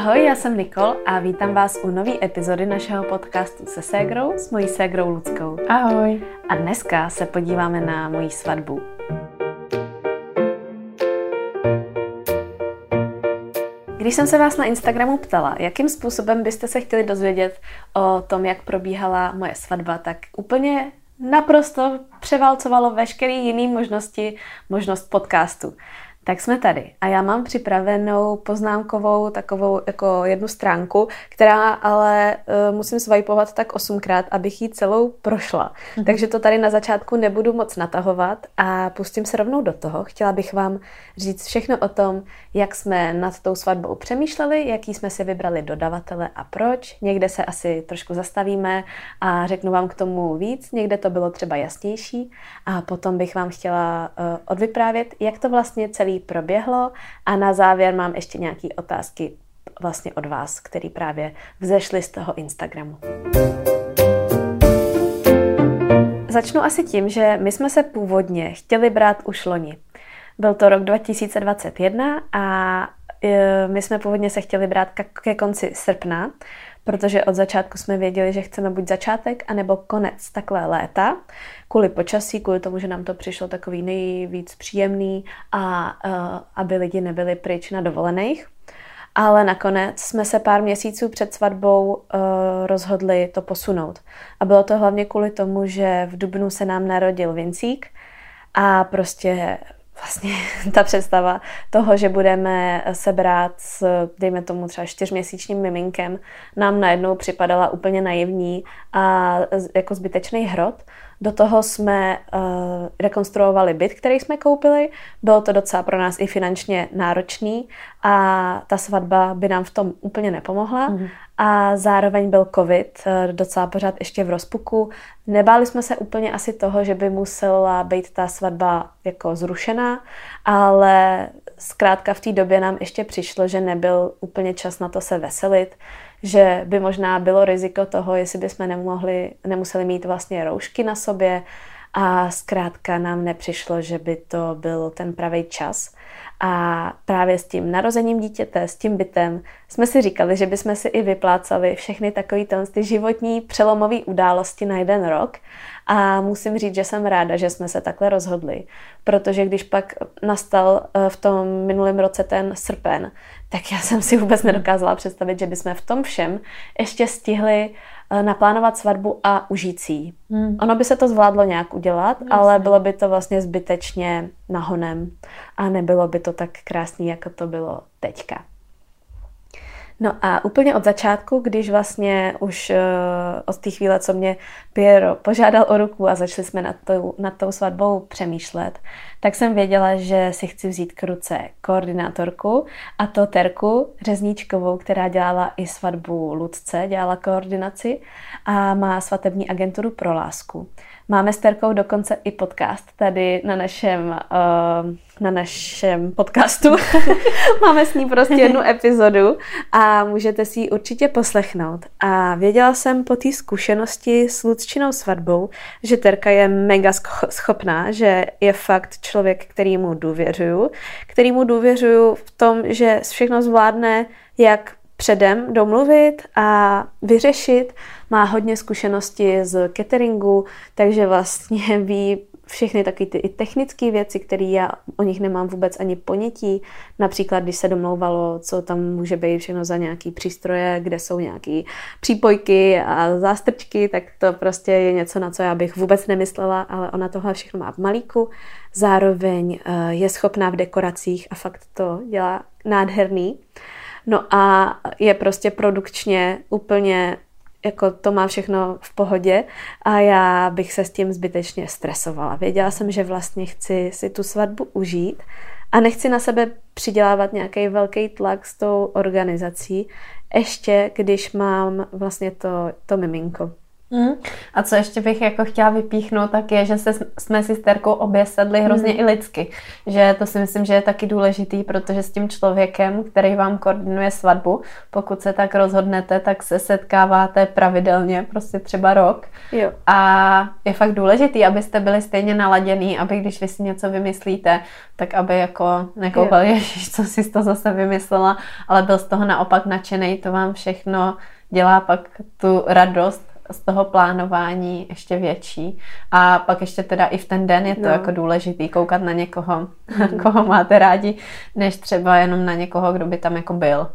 Ahoj, já jsem Nikol a vítám vás u nové epizody našeho podcastu se ségrou s mojí ségrou Ludskou. Ahoj. A dneska se podíváme na moji svatbu. Když jsem se vás na Instagramu ptala, jakým způsobem byste se chtěli dozvědět o tom, jak probíhala moje svatba, tak úplně naprosto převálcovalo veškeré jiné možnosti, možnost podcastu tak jsme tady. A já mám připravenou poznámkovou takovou jako jednu stránku, která ale uh, musím swipovat tak osmkrát, abych ji celou prošla. Mm-hmm. Takže to tady na začátku nebudu moc natahovat a pustím se rovnou do toho. Chtěla bych vám říct všechno o tom, jak jsme nad tou svatbou přemýšleli, jaký jsme si vybrali dodavatele a proč. Někde se asi trošku zastavíme a řeknu vám k tomu víc, někde to bylo třeba jasnější a potom bych vám chtěla uh, odvyprávět, jak to vlastně celý proběhlo a na závěr mám ještě nějaké otázky vlastně od vás, které právě vzešly z toho Instagramu. Začnu asi tím, že my jsme se původně chtěli brát už loni. Byl to rok 2021 a e, my jsme původně se chtěli brát ke konci srpna, protože od začátku jsme věděli, že chceme buď začátek, anebo konec takhle léta, kvůli počasí, kvůli tomu, že nám to přišlo takový nejvíc příjemný a uh, aby lidi nebyli pryč na dovolených. Ale nakonec jsme se pár měsíců před svatbou uh, rozhodli to posunout. A bylo to hlavně kvůli tomu, že v Dubnu se nám narodil Vincík a prostě vlastně ta představa toho, že budeme se brát s, dejme tomu třeba čtyřměsíčním miminkem, nám najednou připadala úplně naivní a jako zbytečný hrot. Do toho jsme uh, rekonstruovali byt, který jsme koupili. Bylo to docela pro nás i finančně náročný a ta svatba by nám v tom úplně nepomohla. Mm. A zároveň byl covid, uh, docela pořád ještě v rozpuku. Nebáli jsme se úplně asi toho, že by musela být ta svatba jako zrušená, ale zkrátka v té době nám ještě přišlo, že nebyl úplně čas na to se veselit že by možná bylo riziko toho, jestli bychom nemohli, nemuseli mít vlastně roušky na sobě a zkrátka nám nepřišlo, že by to byl ten pravý čas. A právě s tím narozením dítěte, s tím bytem, jsme si říkali, že bychom si i vyplácali všechny takové ty životní přelomové události na jeden rok. A musím říct, že jsem ráda, že jsme se takhle rozhodli, protože když pak nastal eh, v tom minulém roce ten srpen, tak já jsem si vůbec nedokázala představit, že bychom v tom všem ještě stihli eh, naplánovat svatbu a užít si hmm. Ono by se to zvládlo nějak udělat, Jasně. ale bylo by to vlastně zbytečně nahonem a nebylo by to tak krásný, jako to bylo teďka. No a úplně od začátku, když vlastně už uh, od té chvíle, co mě Piero požádal o ruku a začali jsme nad tou, nad tou svatbou přemýšlet, tak jsem věděla, že si chci vzít k ruce koordinátorku a to Terku Řezníčkovou, která dělala i svatbu Ludce, dělala koordinaci a má svatební agenturu pro lásku. Máme s Terkou dokonce i podcast tady na našem, uh, na našem podcastu. Máme s ní prostě jednu epizodu a můžete si ji určitě poslechnout. A věděla jsem po té zkušenosti s Lucčinou svatbou, že Terka je mega schopná, že je fakt člověk, který mu důvěřuju, který mu důvěřuju v tom, že všechno zvládne jak předem domluvit a vyřešit. Má hodně zkušenosti z cateringu, takže vlastně ví všechny taky ty technické věci, které já o nich nemám vůbec ani ponětí. Například, když se domlouvalo, co tam může být všechno za nějaký přístroje, kde jsou nějaké přípojky a zástrčky, tak to prostě je něco, na co já bych vůbec nemyslela, ale ona tohle všechno má v malíku. Zároveň eh, je schopná v dekoracích a fakt to dělá nádherný. No a je prostě produkčně úplně jako to má všechno v pohodě a já bych se s tím zbytečně stresovala. Věděla jsem, že vlastně chci si tu svatbu užít a nechci na sebe přidělávat nějaký velký tlak s tou organizací, ještě když mám vlastně to, to miminko. Mm. A co ještě bych jako chtěla vypíchnout, tak je, že se, jsme si s Terkou obě sedli hrozně mm. i lidsky. Že to si myslím, že je taky důležitý, protože s tím člověkem, který vám koordinuje svatbu, pokud se tak rozhodnete, tak se setkáváte pravidelně, prostě třeba rok. Jo. A je fakt důležitý, abyste byli stejně naladěný, aby když vy si něco vymyslíte, tak aby jako nekoukal, ježiš, co si to zase vymyslela, ale byl z toho naopak nadšený, to vám všechno dělá pak tu radost z toho plánování ještě větší. A pak ještě teda i v ten den je to no. jako důležitý koukat na někoho, mm. koho máte rádi, než třeba jenom na někoho, kdo by tam jako byl.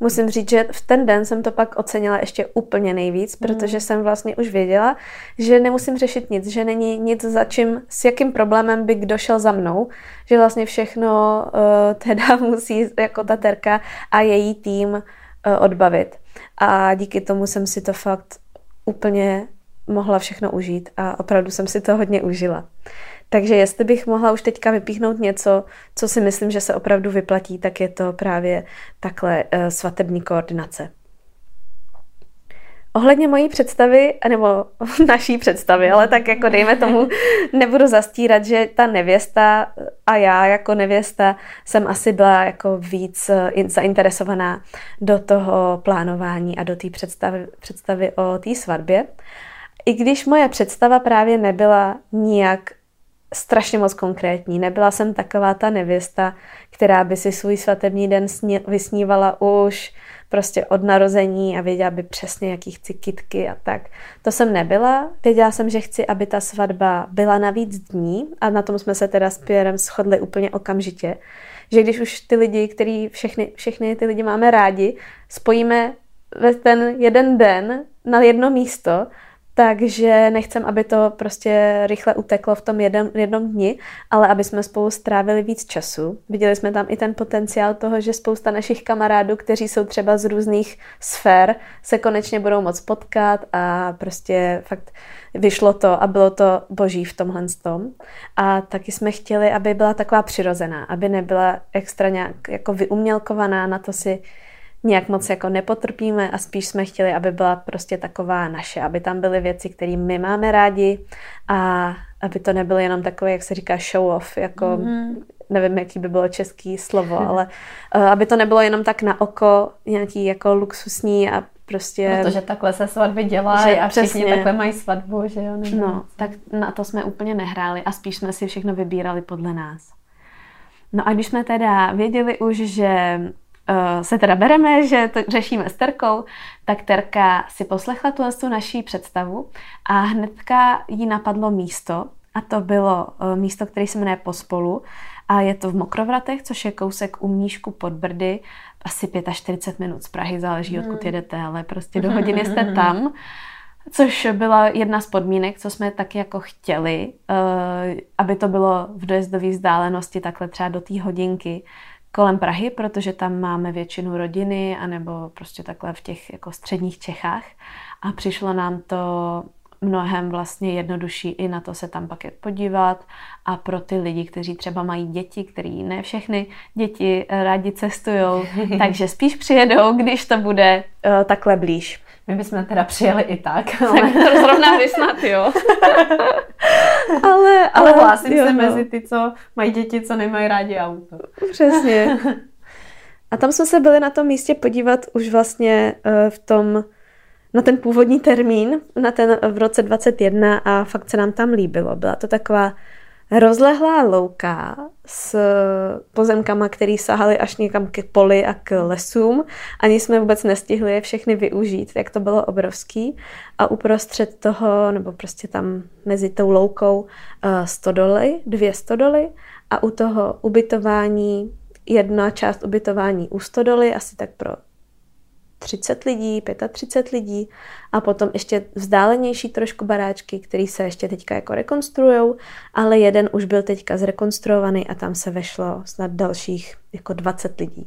Musím říct, že v ten den jsem to pak ocenila ještě úplně nejvíc, mm. protože jsem vlastně už věděla, že nemusím řešit nic, že není nic za čím, s jakým problémem by kdo šel za mnou, že vlastně všechno uh, teda musí jako ta terka a její tým uh, odbavit. A díky tomu jsem si to fakt úplně mohla všechno užít a opravdu jsem si to hodně užila. Takže jestli bych mohla už teďka vypíchnout něco, co si myslím, že se opravdu vyplatí, tak je to právě takhle uh, svatební koordinace. Ohledně mojí představy, nebo naší představy, ale tak jako dejme tomu, nebudu zastírat, že ta nevěsta a já jako nevěsta jsem asi byla jako víc eh, zainteresovaná do toho plánování a do té představy, představy o té svatbě. I když moje představa právě nebyla nijak strašně moc konkrétní. Nebyla jsem taková ta nevěsta, která by si svůj svatební den vysnívala už prostě od narození a věděla by přesně, jaký chci kitky a tak. To jsem nebyla. Věděla jsem, že chci, aby ta svatba byla na víc dní a na tom jsme se teda s Pierrem shodli úplně okamžitě, že když už ty lidi, který všechny, všechny ty lidi máme rádi, spojíme ve ten jeden den na jedno místo, takže nechcem, aby to prostě rychle uteklo v tom jednom, jednom dni, ale aby jsme spolu strávili víc času. Viděli jsme tam i ten potenciál toho, že spousta našich kamarádů, kteří jsou třeba z různých sfér, se konečně budou moc potkat a prostě fakt vyšlo to a bylo to boží v tomhle tom. A taky jsme chtěli, aby byla taková přirozená, aby nebyla extra nějak jako vyumělkovaná, na to si nějak moc jako nepotrpíme a spíš jsme chtěli, aby byla prostě taková naše, aby tam byly věci, které my máme rádi a aby to nebylo jenom takové, jak se říká, show off, jako mm-hmm. nevím, jaký by bylo český slovo, ale uh, aby to nebylo jenom tak na oko, nějaký jako luxusní a prostě... Protože takhle se svatby dělají a všichni přesně. takhle mají svatbu, že jo? No, tak na to jsme úplně nehráli a spíš jsme si všechno vybírali podle nás. No a když jsme teda věděli už, že se teda bereme, že to řešíme s Terkou, tak Terka si poslechla tu naší představu a hnedka jí napadlo místo a to bylo uh, místo, které se jmenuje Pospolu a je to v Mokrovratech, což je kousek u Mníšku pod Brdy, asi 45 minut z Prahy, záleží, odkud hmm. jedete, ale prostě do hodiny jste tam. Což byla jedna z podmínek, co jsme taky jako chtěli, uh, aby to bylo v dojezdové vzdálenosti takhle třeba do té hodinky, kolem Prahy, protože tam máme většinu rodiny, anebo prostě takhle v těch jako středních Čechách. A přišlo nám to mnohem vlastně jednodušší i na to se tam pak podívat a pro ty lidi, kteří třeba mají děti, který ne všechny děti rádi cestují, takže spíš přijedou, když to bude uh, takhle blíž. My bychom teda přijeli i tak. Ale... Tak zrovna vy snad, jo. ale, ale hlásím jo, se no. mezi ty, co mají děti, co nemají rádi auto. Přesně. A tam jsme se byli na tom místě podívat už vlastně uh, v tom, na ten původní termín, na ten v roce 21 a fakt se nám tam líbilo. Byla to taková rozlehlá louka s pozemkama, které sahaly až někam k poli a k lesům. Ani jsme vůbec nestihli je všechny využít, jak to bylo obrovský. A uprostřed toho, nebo prostě tam mezi tou loukou uh, stodoly, dvě stodoly a u toho ubytování jedna část ubytování u stodoly, asi tak pro 30 lidí, 35 lidí a potom ještě vzdálenější trošku baráčky, které se ještě teďka jako rekonstruujou, ale jeden už byl teďka zrekonstruovaný a tam se vešlo snad dalších jako 20 lidí.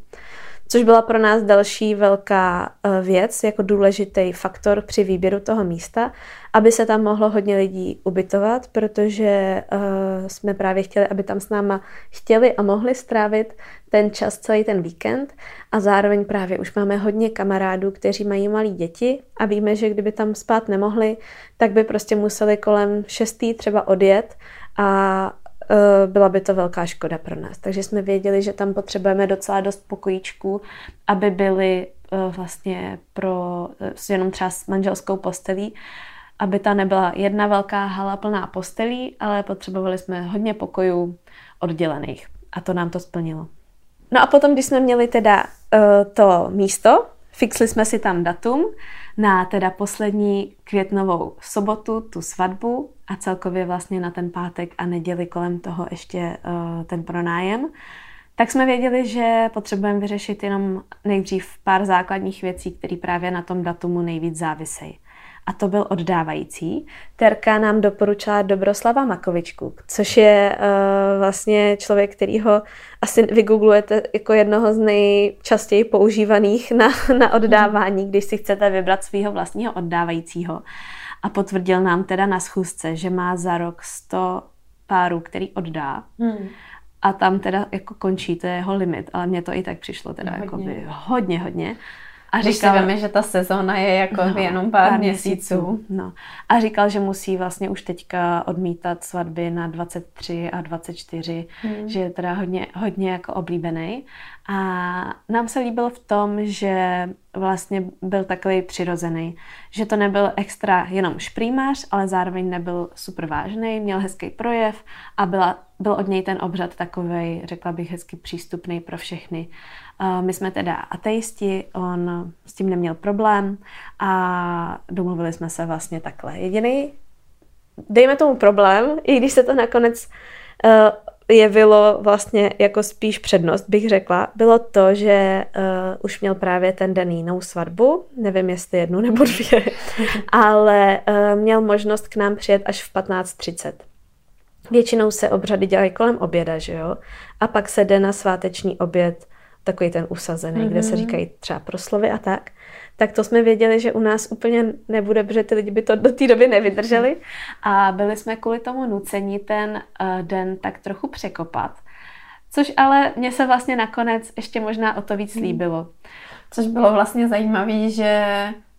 Což byla pro nás další velká eh, věc, jako důležitý faktor při výběru toho místa aby se tam mohlo hodně lidí ubytovat, protože uh, jsme právě chtěli, aby tam s náma chtěli a mohli strávit ten čas, celý ten víkend a zároveň právě už máme hodně kamarádů, kteří mají malé děti a víme, že kdyby tam spát nemohli, tak by prostě museli kolem šestý třeba odjet a uh, byla by to velká škoda pro nás. Takže jsme věděli, že tam potřebujeme docela dost pokojíčků, aby byly uh, vlastně pro jenom třeba s manželskou postelí, aby ta nebyla jedna velká hala plná postelí, ale potřebovali jsme hodně pokojů oddělených. A to nám to splnilo. No a potom, když jsme měli teda uh, to místo, fixli jsme si tam datum na teda poslední květnovou sobotu, tu svatbu a celkově vlastně na ten pátek a neděli kolem toho ještě uh, ten pronájem, tak jsme věděli, že potřebujeme vyřešit jenom nejdřív pár základních věcí, které právě na tom datumu nejvíc závisejí a to byl oddávající. Terka nám doporučila Dobroslava Makovičku, což je uh, vlastně člověk, který ho asi vygooglujete jako jednoho z nejčastěji používaných na, na oddávání, když si chcete vybrat svého vlastního oddávajícího. A potvrdil nám teda na schůzce, že má za rok 100 párů, který oddá. Hmm. A tam teda jako končí, to je jeho limit, ale mně to i tak přišlo teda hodně. Jakoby hodně, hodně. A Když říkal, si že ta sezóna je jako no, jenom pár, pár měsíců. měsíců. No. A říkal, že musí vlastně už teďka odmítat svatby na 23 a 24, hmm. že je teda hodně, hodně jako oblíbený. A nám se líbil v tom, že vlastně byl takový přirozený, že to nebyl extra jenom šprýmář, ale zároveň nebyl super vážný, měl hezký projev a byla, byl od něj ten obřad takový, řekla bych, hezky přístupný pro všechny. My jsme teda ateisti, on s tím neměl problém a domluvili jsme se vlastně takhle. Jediný, dejme tomu problém, i když se to nakonec uh, jevilo vlastně jako spíš přednost, bych řekla, bylo to, že uh, už měl právě ten den jinou svatbu, nevím jestli jednu nebo dvě, ale uh, měl možnost k nám přijet až v 15.30. Většinou se obřady dělají kolem oběda, že jo? A pak se jde na sváteční oběd takový ten usazený, mm-hmm. kde se mhm. říkají třeba proslovy a tak, tak to jsme věděli, že u nás úplně nebude, protože ty lidi by to do té doby nevydrželi. A byli jsme kvůli tomu nuceni ten uh, den tak trochu překopat. Což ale mně se vlastně nakonec ještě možná o to víc mhm. líbilo. Což bylo vlastně zajímavé, že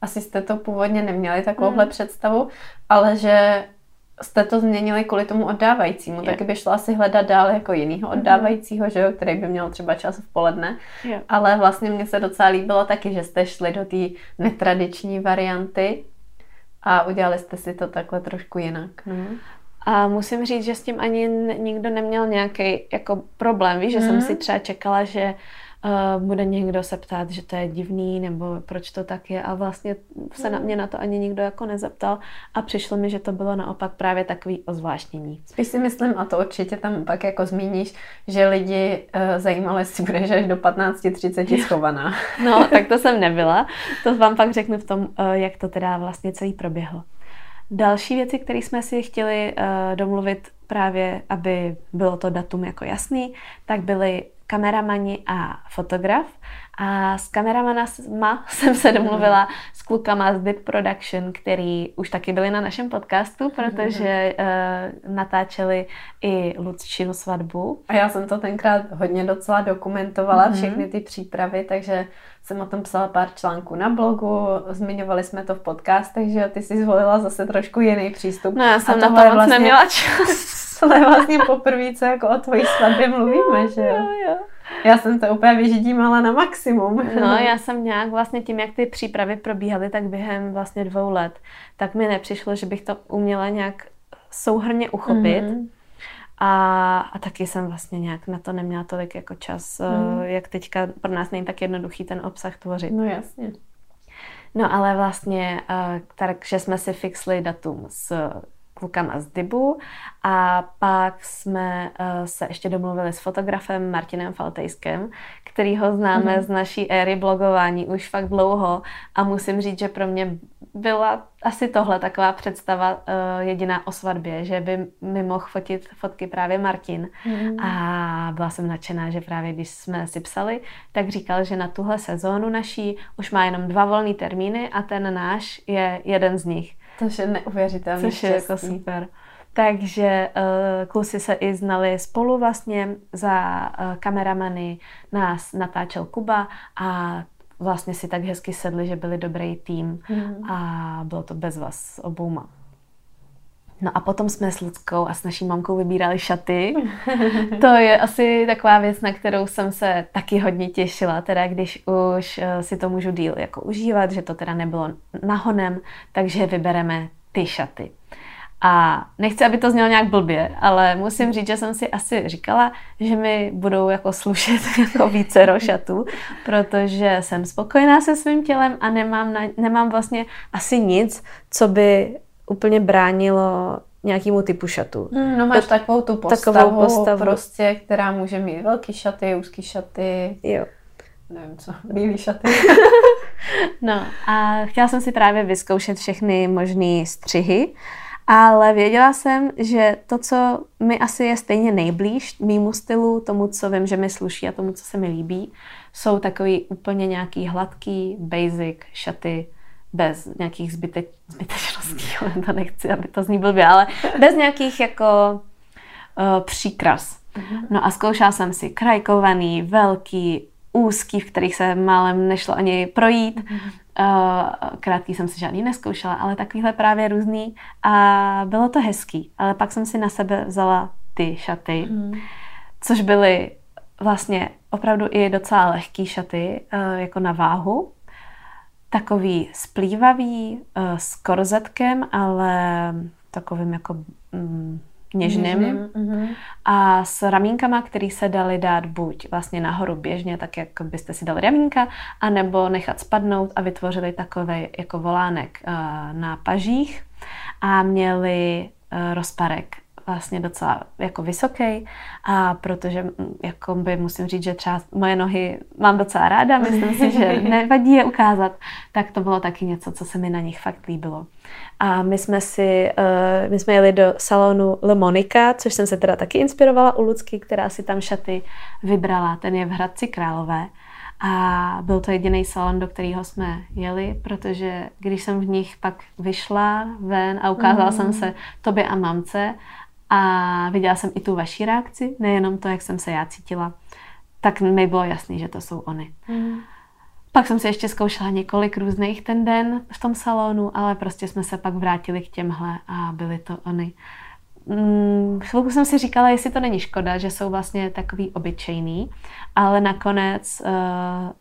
asi jste to původně neměli takovouhle mm. představu, ale že jste to změnili kvůli tomu oddávajícímu, yeah. taky by šlo asi hledat dál jako jinýho mhm. oddávajícího, že jo, který by měl třeba čas v poledne. Yeah. Ale vlastně mně se docela líbilo taky, že jste šli do té netradiční varianty a udělali jste si to takhle trošku jinak. No. A musím říct, že s tím ani nikdo neměl nějaký jako problém. Víš, že mm. jsem mhm. si třeba čekala, že uh, bude někdo se ptát, že to je divný, nebo proč to tak je a vlastně se na mě na to ani nikdo jako nezeptal a přišlo mi, že to bylo naopak právě takový ozvláštnění. Spíš si myslím, a to určitě tam pak jako zmíníš, že lidi uh, zajímalo, jestli budeš až do 15.30 schovaná. no, tak to jsem nebyla. To vám pak řeknu v tom, uh, jak to teda vlastně celý proběhlo. Další věci, které jsme si chtěli uh, domluvit právě, aby bylo to datum jako jasný, tak byly kameramani a fotograf. A s kameramana jsem se domluvila s klukama z Dip Production, který už taky byli na našem podcastu, protože uh, natáčeli i Lucčinu svatbu. A já jsem to tenkrát hodně docela dokumentovala, mm-hmm. všechny ty přípravy, takže jsem o tom psala pár článků na blogu, zmiňovali jsme to v podcastech, že ty si zvolila zase trošku jiný přístup. No já jsem na to moc vlastně... neměla čas. Tohle je vlastně poprvé, co jako o tvojí svatbě mluvíme, že jo? jo, Já jsem to úplně vyždímala na maximum. No, já jsem nějak vlastně tím, jak ty přípravy probíhaly, tak během vlastně dvou let, tak mi nepřišlo, že bych to uměla nějak souhrně uchopit. Mm-hmm. A, a taky jsem vlastně nějak na to neměla tolik jako čas, mm. jak teďka pro nás není tak jednoduchý ten obsah tvořit. No jasně. No ale vlastně, eh, takže jsme si fixli datum s klukama z Dibu a pak jsme uh, se ještě domluvili s fotografem Martinem Faltejskem, který ho známe mm. z naší éry blogování už fakt dlouho a musím říct, že pro mě byla asi tohle taková představa uh, jediná o svatbě, že by mi mohl fotit fotky právě Martin mm. a byla jsem nadšená, že právě když jsme si psali, tak říkal, že na tuhle sezónu naší už má jenom dva volné termíny a ten náš je jeden z nich. Což je neuvěřitelné. Což je jako super. Takže uh, kluci se i znali spolu vlastně, za uh, kameramany nás natáčel Kuba a vlastně si tak hezky sedli, že byli dobrý tým mm. a bylo to bez vás obouma. No a potom jsme s Luckou a s naší mamkou vybírali šaty. To je asi taková věc, na kterou jsem se taky hodně těšila, teda když už eh, si to můžu díl jako užívat, že to teda nebylo nahonem, takže vybereme ty šaty. A nechci, aby to znělo nějak blbě, ale musím říct, že jsem si asi říkala, že mi budou jako slušet jako více rošatů, protože jsem spokojená se svým tělem a nemám, na, nemám vlastně asi nic, co by úplně bránilo nějakému typu šatu. Hmm, no máš takovou tu postavu, takovou postavu, prostě, která může mít velký šaty, úzký šaty. Jo. Nevím co, bílý šaty. no a chtěla jsem si právě vyzkoušet všechny možné střihy, ale věděla jsem, že to, co mi asi je stejně nejblíž mýmu stylu, tomu, co vím, že mi sluší a tomu, co se mi líbí, jsou takový úplně nějaký hladký, basic šaty, bez nějakých zbyte, zbytečností, to nechci, aby to zní blbě, ale bez nějakých jako uh, příkras. Mhm. No a zkoušela jsem si krajkovaný, velký, úzký, v kterých se málem nešlo ani projít. Uh, krátký jsem si žádný neskoušela, ale takovýhle právě různý a bylo to hezký. Ale pak jsem si na sebe vzala ty šaty, mm. což byly vlastně opravdu i docela lehký šaty, uh, jako na váhu takový splývavý uh, s korzetkem, ale takovým jako mm, něžným. uh-huh. A s ramínkama, které se daly dát buď vlastně nahoru běžně, tak jak byste si dali ramínka, anebo nechat spadnout a vytvořili takový jako volánek uh, na pažích a měli uh, rozparek vlastně docela jako vysoký a protože jako by musím říct, že třeba moje nohy mám docela ráda, myslím si, že nevadí je ukázat, tak to bylo taky něco, co se mi na nich fakt líbilo. A my jsme si, uh, my jsme jeli do salonu Le Monica, což jsem se teda taky inspirovala u Lucky, která si tam šaty vybrala. Ten je v Hradci Králové. A byl to jediný salon, do kterého jsme jeli, protože když jsem v nich pak vyšla ven a ukázala mm. jsem se tobě a mamce a viděla jsem i tu vaši reakci, nejenom to, jak jsem se já cítila, tak mi bylo jasný, že to jsou oni. Mm. Pak jsem si ještě zkoušela několik různých ten den v tom salonu, ale prostě jsme se pak vrátili k těmhle a byly to oni. Mm, chvilku jsem si říkala, jestli to není škoda, že jsou vlastně takový obyčejný, ale nakonec uh,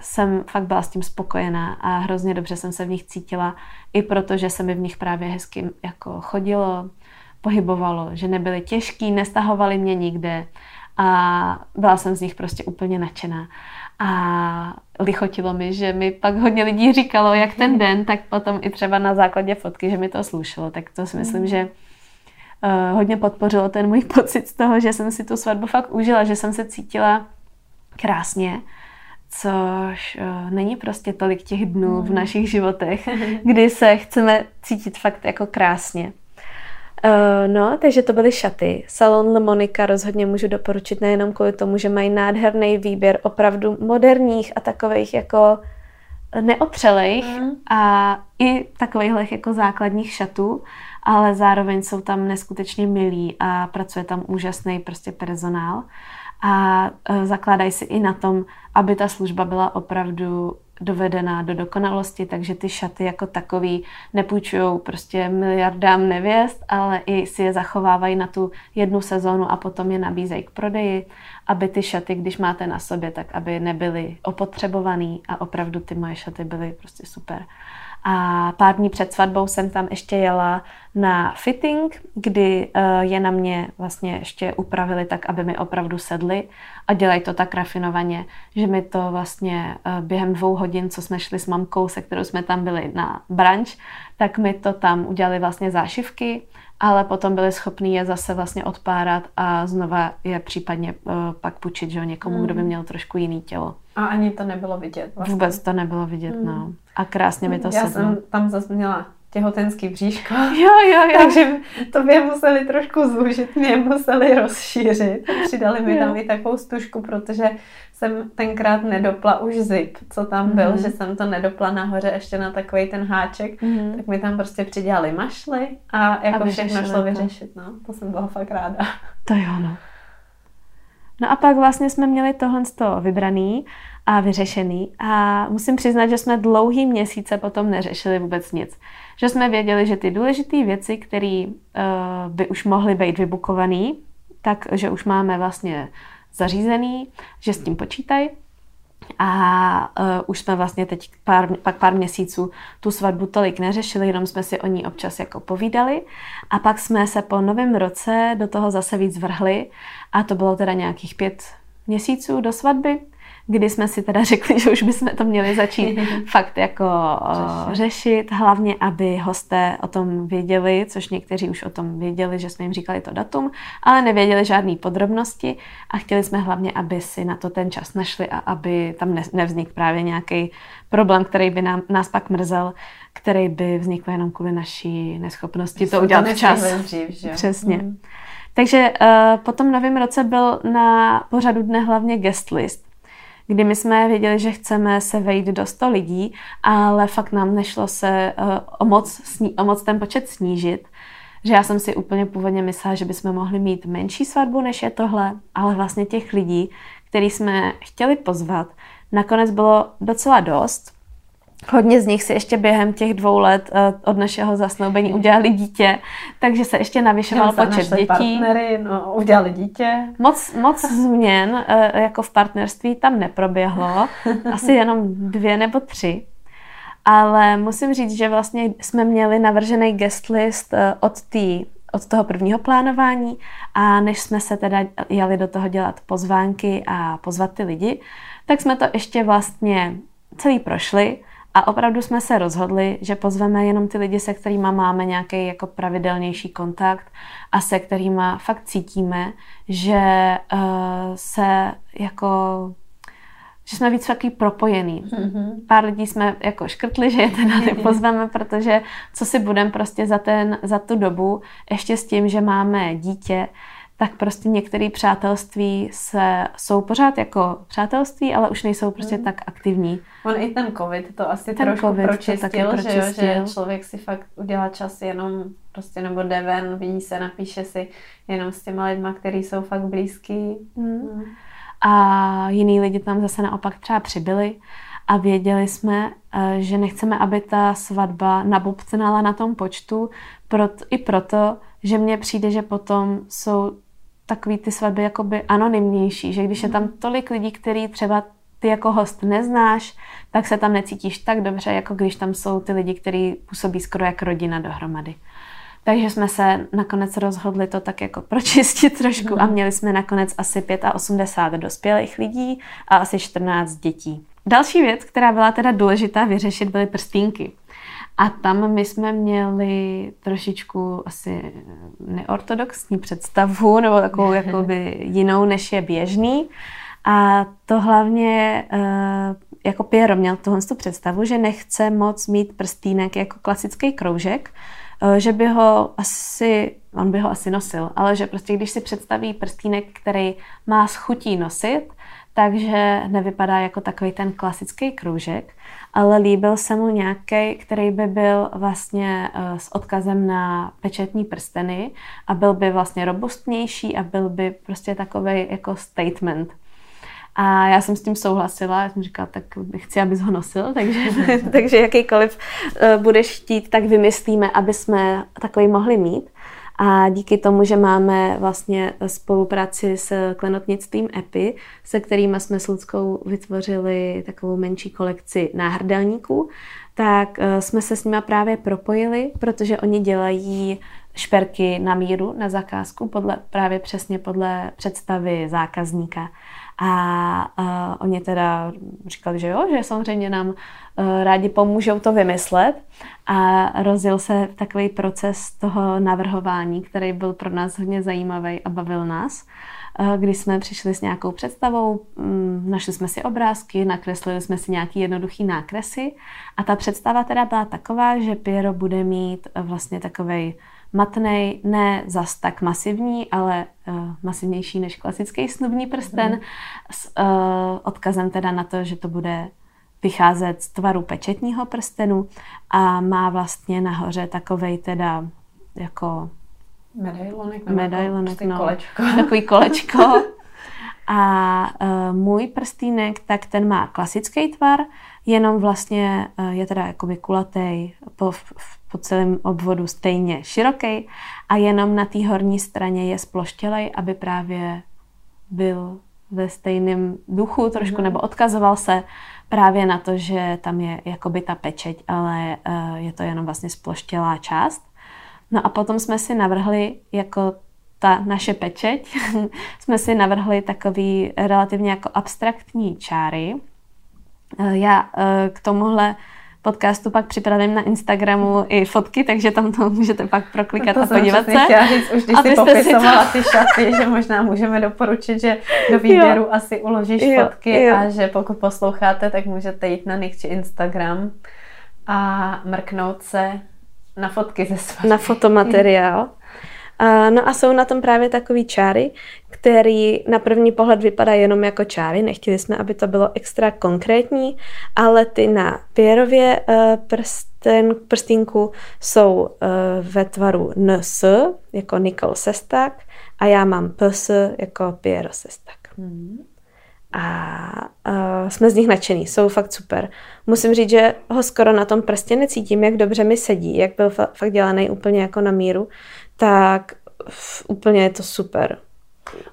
jsem fakt byla s tím spokojená a hrozně dobře jsem se v nich cítila, i protože se mi v nich právě hezky jako chodilo, pohybovalo, že nebyly těžký, nestahovali mě nikde a byla jsem z nich prostě úplně nadšená. A lichotilo mi, že mi pak hodně lidí říkalo, jak ten den, tak potom i třeba na základě fotky, že mi to slušelo. Tak to si myslím, mm. že uh, hodně podpořilo ten můj pocit z toho, že jsem si tu svatbu fakt užila, že jsem se cítila krásně, což uh, není prostě tolik těch dnů v mm. našich životech, kdy se chceme cítit fakt jako krásně. Uh, no, takže to byly šaty. Salon Le Monica rozhodně můžu doporučit nejenom kvůli tomu, že mají nádherný výběr opravdu moderních a takových jako neopřelejch mm. a i takových jako základních šatů, ale zároveň jsou tam neskutečně milí a pracuje tam úžasný prostě personál a uh, zakládají si i na tom, aby ta služba byla opravdu dovedená do dokonalosti, takže ty šaty jako takový nepůjčují prostě miliardám nevěst, ale i si je zachovávají na tu jednu sezónu a potom je nabízejí k prodeji, aby ty šaty, když máte na sobě, tak aby nebyly opotřebovaný a opravdu ty moje šaty byly prostě super. A pár dní před svatbou jsem tam ještě jela na fitting, kdy uh, je na mě vlastně ještě upravili tak, aby mi opravdu sedly a dělají to tak rafinovaně, že mi to vlastně uh, během dvou hodin, co jsme šli s mamkou, se kterou jsme tam byli na branč, tak mi to tam udělali vlastně zášivky, ale potom byli schopní je zase vlastně odpárat a znova je případně uh, pak půjčit že, někomu, mm. kdo by hmm. měl trošku jiný tělo. A ani to nebylo vidět. Vlastně. Vůbec to nebylo vidět, mm. no. A krásně mi to Já sedlo. jsem tam zase měla těhotenský bříško. Jo, jo, jo. Takže to by museli trošku zúžit, mě museli rozšířit. Přidali mi jo. tam i takovou stužku, protože jsem tenkrát nedopla už zip, co tam byl, mm-hmm. že jsem to nedopla nahoře ještě na takový ten háček, mm-hmm. tak mi tam prostě přidělali mašly a jako a všechno šlo vyřešit, no. To jsem byla fakt ráda. To jo, no. No a pak vlastně jsme měli tohle z toho vybraný a vyřešený a musím přiznat, že jsme dlouhý měsíce potom neřešili vůbec nic. Že jsme věděli, že ty důležité věci, které uh, by už mohly být vybukované, tak že už máme vlastně zařízený, že s tím počítají. A uh, už jsme vlastně teď pár, pak pár měsíců tu svatbu tolik neřešili, jenom jsme si o ní občas jako povídali. A pak jsme se po novém roce do toho zase víc vrhli a to bylo teda nějakých pět měsíců do svatby kdy jsme si teda řekli, že už bychom to měli začít fakt jako řešit. řešit, hlavně aby hosté o tom věděli, což někteří už o tom věděli, že jsme jim říkali to datum, ale nevěděli žádné podrobnosti a chtěli jsme hlavně, aby si na to ten čas našli a aby tam nevznikl právě nějaký problém, který by nám, nás pak mrzel, který by vznikl jenom kvůli naší neschopnosti to udělat včas. Dřív, že? Přesně. Hmm. Takže uh, po tom novém roce byl na pořadu dne hlavně guest list, kdy my jsme věděli, že chceme se vejít do 100 lidí, ale fakt nám nešlo se uh, o, moc o moc ten počet snížit. Že já jsem si úplně původně myslela, že bychom mohli mít menší svatbu, než je tohle, ale vlastně těch lidí, který jsme chtěli pozvat, nakonec bylo docela dost. Hodně z nich si ještě během těch dvou let uh, od našeho zasnoubení udělali dítě, takže se ještě navyšoval Já počet dětí. partnery, no, udělali dítě. Moc, moc změn uh, jako v partnerství tam neproběhlo, asi jenom dvě nebo tři. Ale musím říct, že vlastně jsme měli navržený guest list uh, od té od toho prvního plánování a než jsme se teda jeli do toho dělat pozvánky a pozvat ty lidi, tak jsme to ještě vlastně celý prošli a opravdu jsme se rozhodli, že pozveme jenom ty lidi, se kterými máme nějaký jako pravidelnější kontakt a se kterými fakt cítíme, že uh, se jako že jsme víc taky propojený. Mm-hmm. Pár lidí jsme jako škrtli, že je teda nepozveme, protože co si budeme prostě za, ten, za tu dobu, ještě s tím, že máme dítě, tak prostě některé přátelství se, jsou pořád jako přátelství, ale už nejsou prostě mm. tak aktivní. On i ten covid to asi ten trošku COVID pročistil, to taky pročistil. Že, jo, že člověk si fakt udělá čas jenom prostě nebo jde ven, vidí se, napíše si jenom s těma lidma, kteří jsou fakt blízký. Mm. Mm. A jiný lidi tam zase naopak třeba přibyli a věděli jsme, eh, že nechceme, aby ta svatba nabobtnala na tom počtu, proto, i proto, že mně přijde, že potom jsou takový ty svatby jakoby anonymnější, že když je tam tolik lidí, který třeba ty jako host neznáš, tak se tam necítíš tak dobře, jako když tam jsou ty lidi, kteří působí skoro jak rodina dohromady. Takže jsme se nakonec rozhodli to tak jako pročistit trošku a měli jsme nakonec asi 85 dospělých lidí a asi 14 dětí. Další věc, která byla teda důležitá vyřešit, byly prstínky. A tam my jsme měli trošičku asi neortodoxní představu, nebo takovou jakoby jinou, než je běžný. A to hlavně eh, jako Piero měl tuhle představu, že nechce moc mít prstínek jako klasický kroužek, eh, že by ho asi, on by ho asi nosil, ale že prostě když si představí prstínek, který má schutí nosit, takže nevypadá jako takový ten klasický kroužek, ale líbil se mu nějaký, který by byl vlastně uh, s odkazem na pečetní prsteny a byl by vlastně robustnější a byl by prostě takový jako statement. A já jsem s tím souhlasila, já jsem říkala, tak chci, abys ho nosil, takže, takže jakýkoliv uh, budeš chtít, tak vymyslíme, aby jsme takový mohli mít. A díky tomu, že máme vlastně spolupráci s klenotnictvím EPI, se kterými jsme s Ludskou vytvořili takovou menší kolekci náhrdelníků, tak eh, jsme se s nimi právě propojili, protože oni dělají šperky na míru, na zakázku, podle, právě přesně podle představy zákazníka. A uh, oni teda říkali, že jo, že samozřejmě nám uh, rádi pomůžou to vymyslet. A rozjel se takový proces toho navrhování, který byl pro nás hodně zajímavý a bavil nás. Uh, kdy jsme přišli s nějakou představou, um, našli jsme si obrázky, nakreslili jsme si nějaký jednoduchý nákresy a ta představa teda byla taková, že Piero bude mít vlastně takový matnej, ne zas tak masivní, ale uh, masivnější než klasický snubní prsten mm. s uh, odkazem teda na to, že to bude vycházet z tvaru pečetního prstenu a má vlastně nahoře takovej teda jako medailonek, medailonek prostě no, kolečko. takový kolečko. A uh, můj prstýnek, tak ten má klasický tvar, jenom vlastně uh, je teda jakoby kulatý po, po celém obvodu stejně široký a jenom na té horní straně je sploštělej, aby právě byl ve stejném duchu trošku, mm. nebo odkazoval se právě na to, že tam je jakoby ta pečeť, ale uh, je to jenom vlastně sploštělá část. No a potom jsme si navrhli jako ta naše pečeť, jsme si navrhli takový relativně jako abstraktní čáry. Eh, já eh, k tomuhle podcastu pak připravím na Instagramu i fotky, takže tam to můžete pak proklikat to a podívat se. Říct, už když jsi popisovala to... ty šaty, že možná můžeme doporučit, že do výběru jo. asi uložíš jo, fotky jo. a že pokud posloucháte, tak můžete jít na či Instagram a mrknout se na fotky ze svatby. Na fotomateriál. No a jsou na tom právě takové čáry, které na první pohled vypadá jenom jako čáry. Nechtěli jsme, aby to bylo extra konkrétní, ale ty na Pierově eh, prsten, prstínku jsou eh, ve tvaru NS, jako Nikol Sestak, a já mám PS jako Piero Sestak. Hmm. A uh, jsme z nich nadšený, jsou fakt super. Musím říct, že ho skoro na tom prstě necítím, jak dobře mi sedí, jak byl fa- fakt dělaný úplně jako na míru tak úplně je to super.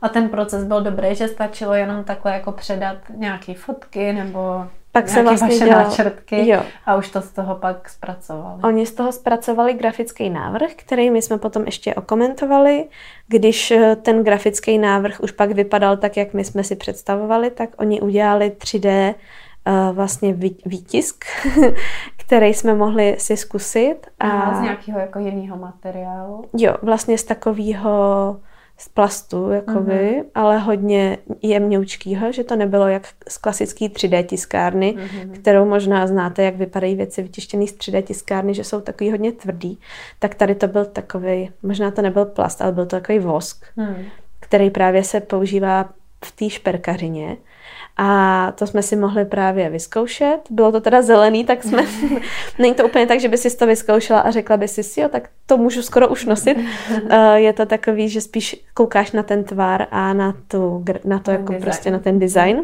A ten proces byl dobrý, že stačilo jenom takhle jako předat nějaké fotky nebo pak se vlastně vaše dělal, náčrtky jo. a už to z toho pak zpracovali. Oni z toho zpracovali grafický návrh, který my jsme potom ještě okomentovali. Když eh, ten grafický návrh už pak vypadal tak, jak my jsme si představovali, tak oni udělali 3D uh, vlastně výtisk, který jsme mohli si zkusit. A, a z nějakého jako jiného materiálu? Jo, vlastně z takového z plastu, jakoby, uh-huh. ale hodně jemňoučkýho, že to nebylo jak z klasické 3D tiskárny, uh-huh. kterou možná znáte, jak vypadají věci vytištěné z 3D tiskárny, že jsou takový hodně tvrdý. Tak tady to byl takový, možná to nebyl plast, ale byl to takový vosk, uh-huh. který právě se používá v té šperkařině a to jsme si mohli právě vyzkoušet. Bylo to teda zelený, tak jsme... Není to úplně tak, že by si to vyzkoušela a řekla by si si, jo, tak to můžu skoro už nosit. Uh, je to takový, že spíš koukáš na ten tvar a na, tu, na to jako design. prostě na ten design.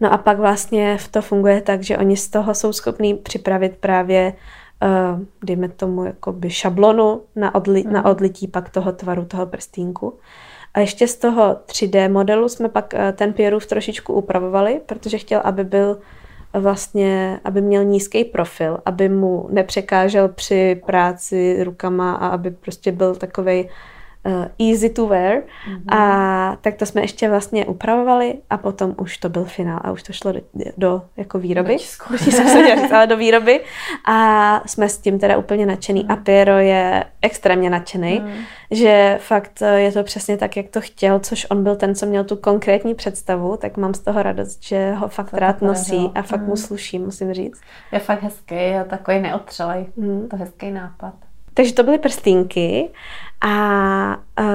No a pak vlastně v to funguje tak, že oni z toho jsou schopní připravit právě uh, dejme tomu jakoby šablonu na, odli, mm. na mhm. odlití pak toho tvaru, toho prstínku. A ještě z toho 3D modelu jsme pak eh, ten Pierův trošičku upravovali, protože chtěl, aby byl vlastně, aby měl nízký profil, aby mu nepřekážel při práci rukama a aby prostě byl takovej easy to wear. Mm-hmm. A tak to jsme ještě vlastně upravovali a potom už to byl finál a už to šlo do, do jako výroby. Do říct, ale do výroby. A jsme s tím teda úplně nadšený. Mm. A Piero je extrémně nadšený, mm. že fakt eh, je to přesně tak, jak to chtěl, což on byl ten, co měl tu konkrétní představu, tak mám z toho radost, že ho fakt to rád nosí a fakt mm. mu sluší, musím říct. Je fakt hezký a takový neotřelej. Mm. To hezký nápad. Takže to byly prstínky a uh,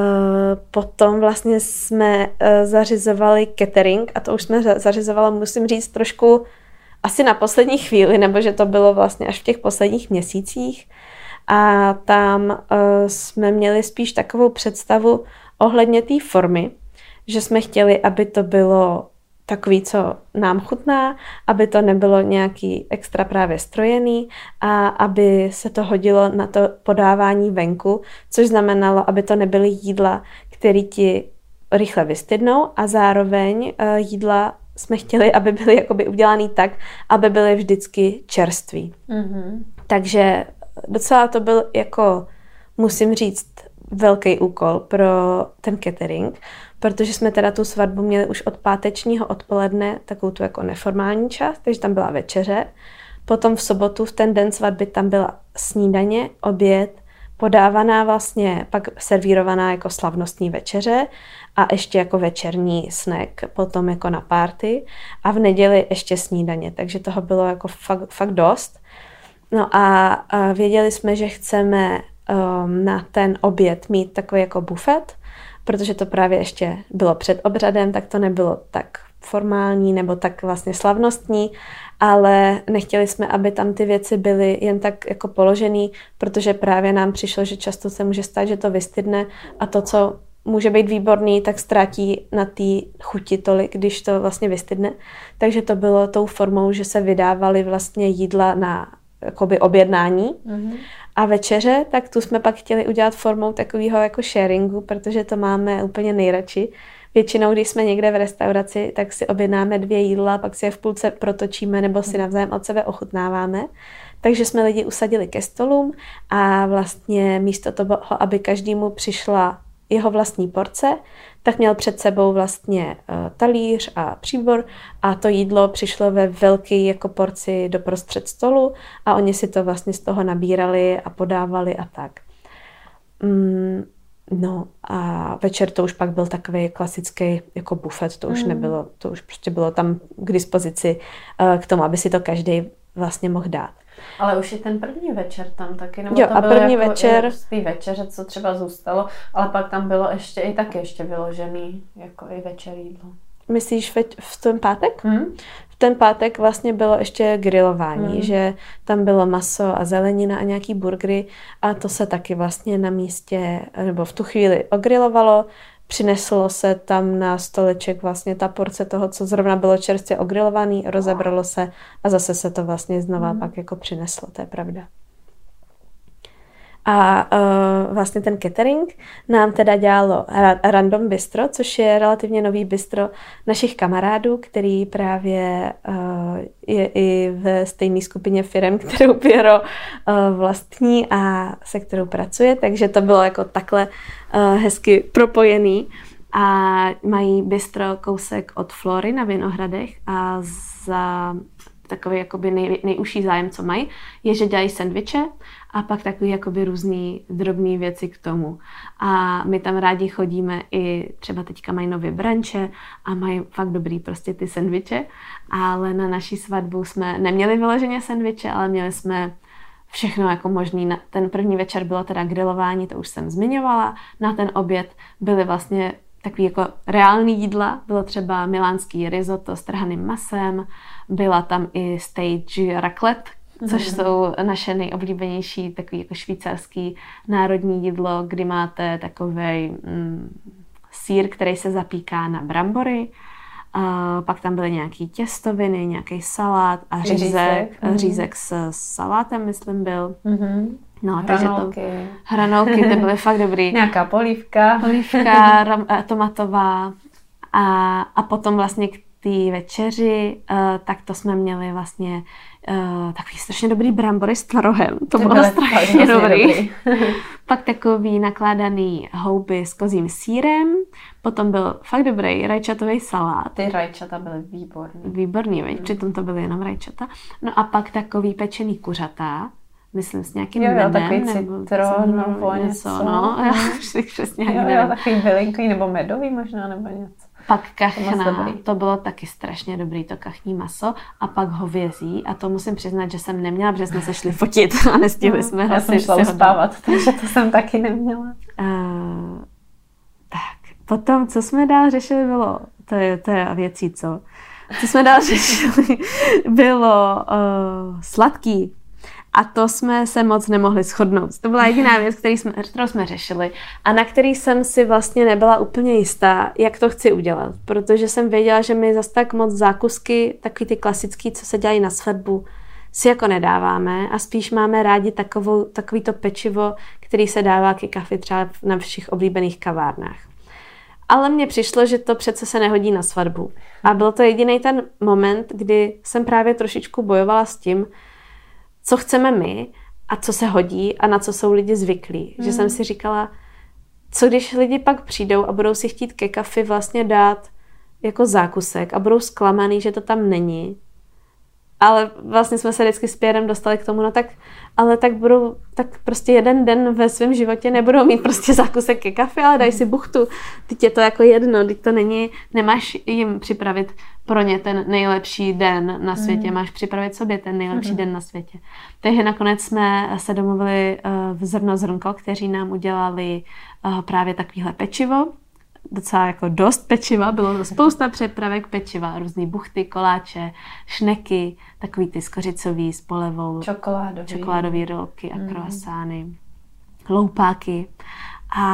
potom vlastně jsme uh, zařizovali catering a to už jsme zařizovali, musím říct, trošku asi na poslední chvíli, nebo že to bylo vlastně až v těch posledních měsících. A tam uh, jsme měli spíš takovou představu ohledně té formy, že jsme chtěli, aby to bylo takový, co nám chutná, aby to nebylo nějaký extra právě strojený a aby se to hodilo na to podávání venku, což znamenalo, aby to nebyly jídla, které ti rychle vystydnou a zároveň uh, jídla jsme chtěli, aby byly jakoby udělaný tak, aby byly vždycky čerství. Mm-hmm. Takže docela to byl jako, musím říct, velký úkol pro ten catering, protože jsme teda tu svatbu měli už od pátečního odpoledne, takovou tu jako neformální část, takže tam byla večeře. Potom v sobotu, v ten den svatby, tam byla snídaně, oběd, podávaná vlastně, pak servírovaná jako slavnostní večeře a ještě jako večerní snack, potom jako na párty a v neděli ještě snídaně, takže toho bylo jako fakt, fakt dost. No a, a věděli jsme, že chceme um, na ten oběd mít takový jako bufet, protože to právě ještě bylo před obřadem, tak to nebylo tak formální nebo tak vlastně slavnostní, ale nechtěli jsme, aby tam ty věci byly jen tak jako položený, protože právě nám přišlo, že často se může stát, že to vystydne a to, co může být výborný, tak ztratí na té chuti tolik, když to vlastně vystydne. Takže to bylo tou formou, že se vydávaly vlastně jídla na jakoby objednání. Mm-hmm. A večeře, tak tu jsme pak chtěli udělat formou takového jako sharingu, protože to máme úplně nejradši. Většinou, když jsme někde v restauraci, tak si objednáme dvě jídla, pak si je v půlce protočíme nebo si navzájem od sebe ochutnáváme. Takže jsme lidi usadili ke stolům a vlastně místo toho, aby každému přišla jeho vlastní porce, tak měl před sebou vlastně uh, talíř a příbor a to jídlo přišlo ve velké jako porci do prostřed stolu a oni si to vlastně z toho nabírali a podávali a tak. Mm, no a večer to už pak byl takový klasický jako bufet, to už mm. nebylo, to už prostě bylo tam k dispozici uh, k tomu, aby si to každý vlastně mohl dát. Ale už je ten první večer tam taky, nebo jo, to a bylo první jako večer... z té večeře, co třeba zůstalo, ale pak tam bylo ještě i tak ještě vyložený, jako i večer jídlo. Myslíš ve, v ten pátek? Hmm? V ten pátek vlastně bylo ještě grilování, Hmm. že tam bylo maso a zelenina a nějaký burgery a to se taky vlastně na místě, nebo v tu chvíli ogrilovalo, přineslo se tam na stoleček vlastně ta porce toho, co zrovna bylo čerstvě ogrilovaný, rozebralo se a zase se to vlastně znova Hmm. pak jako přineslo, to je pravda. A uh, vlastně ten catering nám teda dělalo Ra- Random Bistro, což je relativně nový bistro našich kamarádů, který právě uh, je i ve stejné skupině firm, kterou Piero uh, vlastní a se kterou pracuje, takže to bylo jako takhle uh, hezky propojený. A mají bistro kousek od Flory na Vinohradech a za takový jakoby nej, nejužší zájem, co mají, je, že dělají sendviče a pak takový jakoby různý drobné věci k tomu. A my tam rádi chodíme i třeba teďka mají nově branče a mají fakt dobrý prostě ty sendviče, ale na naší svatbu jsme neměli vyloženě sendviče, ale měli jsme všechno jako možný. Na ten první večer bylo teda grilování, to už jsem zmiňovala. Na ten oběd byly vlastně takový jako reální jídla. Bylo třeba milánský risotto s trhaným masem, byla tam i stage raclette, což Mhm. jsou naše nejoblíbenější takový jako švýcarský národní jídlo, kdy máte takový mm, sír, který se zapíká na brambory. A pak tam byly nějaký těstoviny, nějaký salát a Řízek, řízek, mhm. řízek s salátem, myslím, byl. Mm-hmm. No, takže to, Hranolky, hranolky, ty byly fakt dobrý. nějaká polívka. Olivka ram, eh, tomatová a, a potom vlastně k té večeři, uh, tak to jsme měli vlastně uh, takový strašně dobrý brambory s tvarohem. To Ty bylo byly strašně hrozně dobrý. Pak takový nakládaný houby s kozím sírem, potom byl fakt dobrý rajčatový salát. Ty rajčata byly výborný. Výborný, veď? přitom to byly jenom rajčata. No a pak takový pečený kuřata, myslím s nějakým Jo, jo, medem. takový nebo citronovo něco, něco. no, já už si přesně Jo, jo, takový bylinkový nebo medový možná, nebo něco. Pak kachna, to bylo taky strašně dobrý, to kachní maso. A pak hovězí, a to musím přiznat, že jsem neměla, protože jsme se šli fotit a nestihli jsme ho Já jsem šla uspávat, takže to jsem taky neměla. Uh, tak, potom, co jsme dál řešili, bylo, to je, to je věcí, co, co jsme dál řešili, bylo uh, sladký. A to jsme se moc nemohli shodnout. To byla jediná věc, který jsme, kterou jsme řešili a na který jsem si vlastně nebyla úplně jistá, jak to chci udělat. Protože jsem věděla, že my zase tak moc zákusky, takový ty klasický, co se dělají na svatbu, si jako nedáváme a spíš máme rádi takovou, takový to pečivo, který se dává ke kafi třeba na všech oblíbených kavárnách. Ale mně přišlo, že to přece se nehodí na svatbu. A byl to jediný ten moment, kdy jsem právě trošičku bojovala s tím, co chceme my a co se hodí a na co jsou lidi zvyklí. Mm. Že jsem si říkala, co když lidi pak přijdou a budou si chtít ke kafi vlastně dát jako zákusek a budou zklamaný, že to tam není. Ale vlastně jsme se vždycky s Pierrem dostali k tomu, no tak, ale tak budou, tak prostě jeden den ve svém životě nebudou mít prostě zákusek ke kafe, ale daj si buchtu. Teď je to jako jedno, teď to není, nemáš jim připravit pro ně ten nejlepší den na světě, mm. máš připravit sobě ten nejlepší mm. den na světě. Takže nakonec jsme se domluvili uh, v Zrno Zrnko, kteří nám udělali uh, právě takovýhle pečivo, docela jako dost pečiva, bylo spousta přepravek pečiva, různé buchty, koláče, šneky, takový ty skořicový s polevou, čokoládový, čokoládový rolky a mm. croissány, loupáky. A,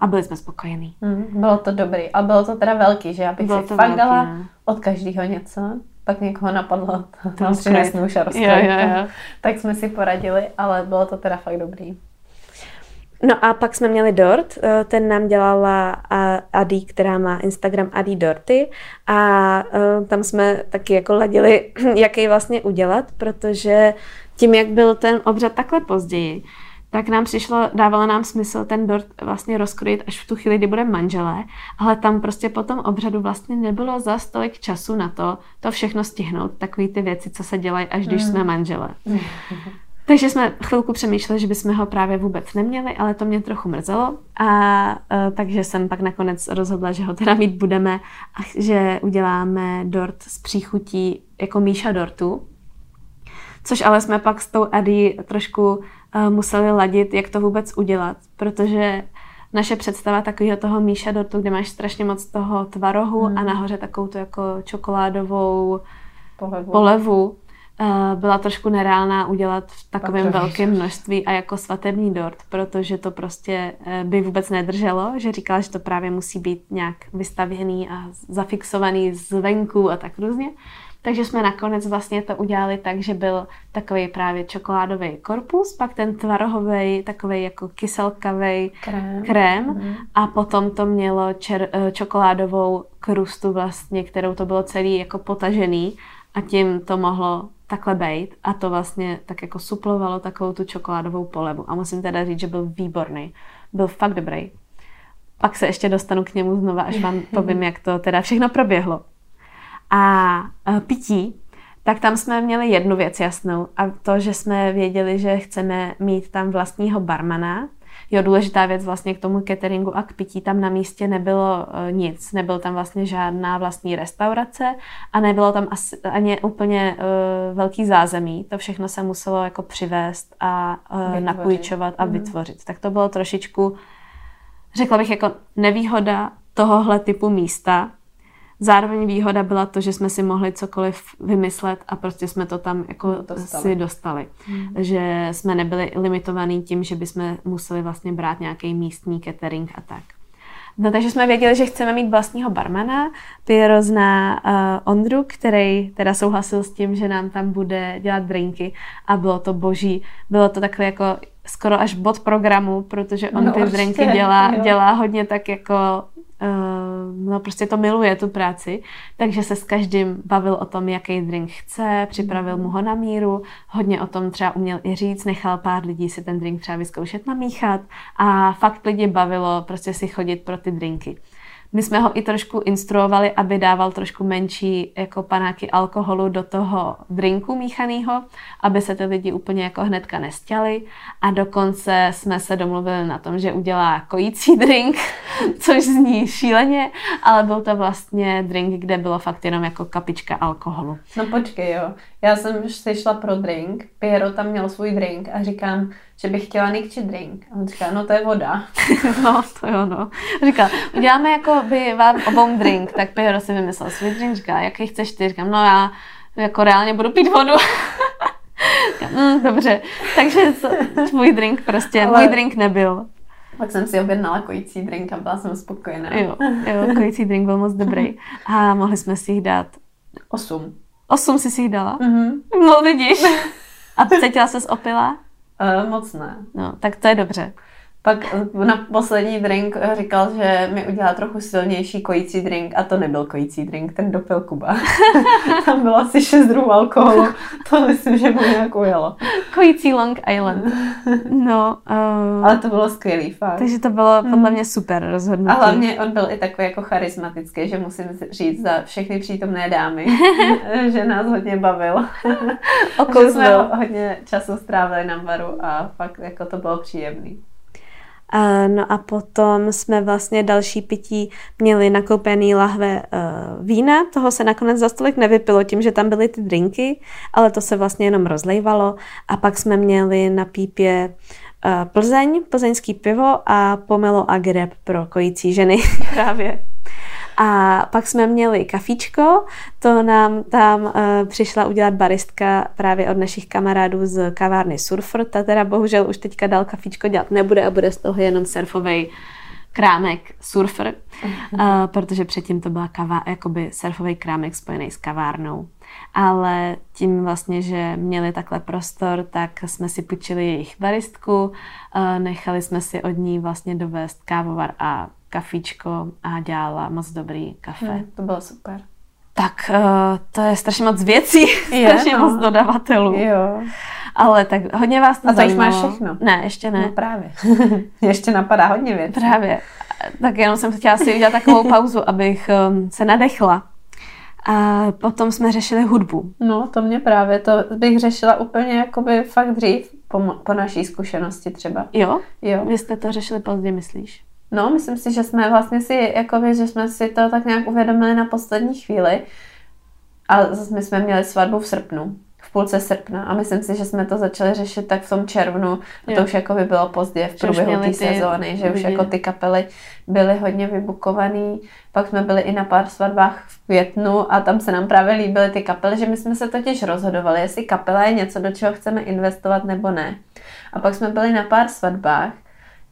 a byli jsme spokojení. Mm, bylo to dobrý. A bylo to teda velký, že? Já bych bylo si to fakt velký, dala ne? od každého něco. Pak někoho napadlo, tam přines nůž a jo, jo, jo. Tak jsme si poradili, ale bylo to teda fakt dobrý. No a pak jsme měli Dort, eh, ten nám dělala Adi, která má Instagram Adi Dorty a eh, tam jsme taky jako ladili, jak jej vlastně udělat, protože tím, jak byl ten obřad takhle později, tak nám přišlo, dávalo nám smysl ten dort vlastně rozkrojit až v tu chvíli, kdy budeme manželé, ale tam prostě po tom obřadu vlastně nebylo za stolik času na to, to všechno stihnout, takový ty věci, co se dělají, až když mm. jsme manželé. Mm. Takže jsme chvilku přemýšleli, že bychom ho právě vůbec neměli, ale to mě trochu mrzelo. A, e, takže jsem pak nakonec rozhodla, že ho teda mít budeme a že uděláme dort s příchutí jako Míša dortu. Což ale jsme pak s tou Adi trošku uh, museli ladit, jak to vůbec udělat, protože naše představa takového toho Míša dortu, kde máš strašně moc toho tvarohu hmm. a nahoře takovou tu jako čokoládovou polevu, polevu byla trošku nereálná udělat v takovém velkém množství a jako svatební dort, protože to prostě eh, by vůbec nedrželo, že říkala, že to právě musí být nějak vystavěný a zafixovaný zvenku a tak různě. Takže jsme nakonec vlastně to udělali tak, že byl takový právě čokoládový korpus, pak ten tvarohový, takový jako kyselkavý krém, krém mm. a potom to mělo čer, eh, čokoládovou krustu vlastně, kterou to bylo celý jako potažený a tím to mohlo takhle bejt a to vlastně tak jako suplovalo takovou tu čokoládovou polevu. A musím teda říct, že byl výborný. Byl fakt dobrý. Pak se ještě dostanu k němu znova, až vám povím, jak to teda všechno proběhlo. A pití, tak tam jsme měli jednu věc jasnou a to, že jsme věděli, že chceme mít tam vlastního barmana, Jo, důležitá věc vlastně k tomu cateringu a k pití, tam na místě nebylo uh, nic, nebyl tam vlastně žádná vlastní restaurace a nebylo tam asi, ani úplně uh, velký zázemí, to všechno se muselo jako přivést a uh, napůjčovat a mm. vytvořit. Tak to bylo trošičku, řekla bych, jako nevýhoda tohohle typu místa, Zároveň výhoda byla to, že jsme si mohli cokoliv vymyslet a prostě jsme to tam jako dostali. si dostali. Hmm. Že jsme nebyli limitovaní tím, že bychom museli vlastně brát nějaký místní catering a tak. No takže jsme věděli, že chceme mít vlastního barmana. Piero zná uh, Ondru, který teda souhlasil s tím, že nám tam bude dělat drinky a bylo to boží. Bylo to takové jako skoro až bod programu, protože on no, ty drinky dělá, dělá hodně tak jako no prostě to miluje, tu práci, takže se s každým bavil o tom, jaký drink chce, připravil mu ho na míru, hodně o tom třeba uměl i říct, nechal pár lidí si ten drink třeba vyzkoušet namíchat. A fakt lidi bavilo prostě si chodit pro ty drinky. My jsme ho i trošku instruovali, aby dával trošku menší jako panáky alkoholu do toho drinku míchaného, aby se ty lidi úplně jako hnedka nestěli. A dokonce jsme se domluvili na tom, že udělá kojící drink, což zní šíleně, ale byl to vlastně drink, kde bylo fakt jenom jako kapička alkoholu. No počkej, jo. Já jsem si šla pro drink, Piero tam měl svůj drink a říkám, že bych chtěla nikči drink. A on říká, no to je voda. no, to jo, no. Říká, uděláme jako by vám obou drink, tak Piero si vymyslel svůj drink, říká, jaký chceš ty? Říkám, no já jako reálně budu pít vodu. mm, dobře, takže tvůj drink prostě, Ale... můj drink nebyl. Pak jsem si objednala kojící drink a byla jsem spokojená. Jo, jo, kojící drink byl moc dobrý. A mohli jsme si jich dát... Osm. Osm si si jich dala? Mm-hmm. No vidíš. A cítila ses opila? Uh, moc ne. No, tak to je dobře. Pak na poslední drink říkal, že mi udělá trochu silnější kojící drink a to nebyl kojící drink, ten dopil Kuba. Tam bylo asi 6 druhů alkoholu, to myslím, že mu nějak ujelo. Kojící Long Island. No, uh, Ale to bylo skvělý, fakt. Takže to bylo podle hmm. mě super rozhodnutí. A hlavně on byl i takový jako charismatický, že musím říct za všechny přítomné dámy, že nás hodně bavil. že jsme hodně času strávili na baru a fakt jako to bylo příjemný. No a potom jsme vlastně další pití měli nakoupený lahve uh, vína, toho se nakonec za stolik nevypilo tím, že tam byly ty drinky, ale to se vlastně jenom rozlejvalo a pak jsme měli na pípě uh, Plzeň, plzeňský pivo a pomelo a greb pro kojící ženy právě. A pak jsme měli kafíčko, to nám tam uh, přišla udělat baristka právě od našich kamarádů z kavárny Surfer. Ta teda bohužel už teďka dal kafíčko dělat nebude a bude z toho jenom surfový krámek Surfer, uh, protože předtím to byla kava, jakoby surfový krámek spojený s kavárnou. Ale tím vlastně, že měli takhle prostor, tak jsme si půjčili jejich baristku, uh, nechali jsme si od ní vlastně dovést kávovar a kafíčko a dělala moc dobrý kafe. Hmm, to bylo super. Tak uh, to je strašně moc věcí, je, strašně no. moc dodavatelů. Jo. Ale tak hodně vás to A to zajímalo. už máš všechno. Ne, ještě ne. No právě. ještě napadá hodně věcí. Právě. Tak jenom jsem chtěla si udělat takovou pauzu, abych um, se nadechla. A potom jsme řešili hudbu. No, to mě právě, to bych řešila úplně jakoby fakt dřív, po, po naší zkušenosti třeba. Jo? Jo. Vy jste to řešili pozdě, myslíš? No, myslím si, že jsme vlastně si, jakoby, že jsme si to tak nějak uvědomili na poslední chvíli. A my jsme měli svatbu v srpnu, v půlce srpna. A myslím si, že jsme to začali řešit tak v tom červnu. A to už jako by bylo pozdě v průběhu té sezóny, že už jako ty kapely byly hodně vybukovaný. Pak jsme byli i na pár svatbách v květnu a tam se nám právě líbily ty kapely, že my jsme se totiž rozhodovali, jestli kapela je něco, do čeho chceme investovat nebo ne. A pak jsme byli na pár svatbách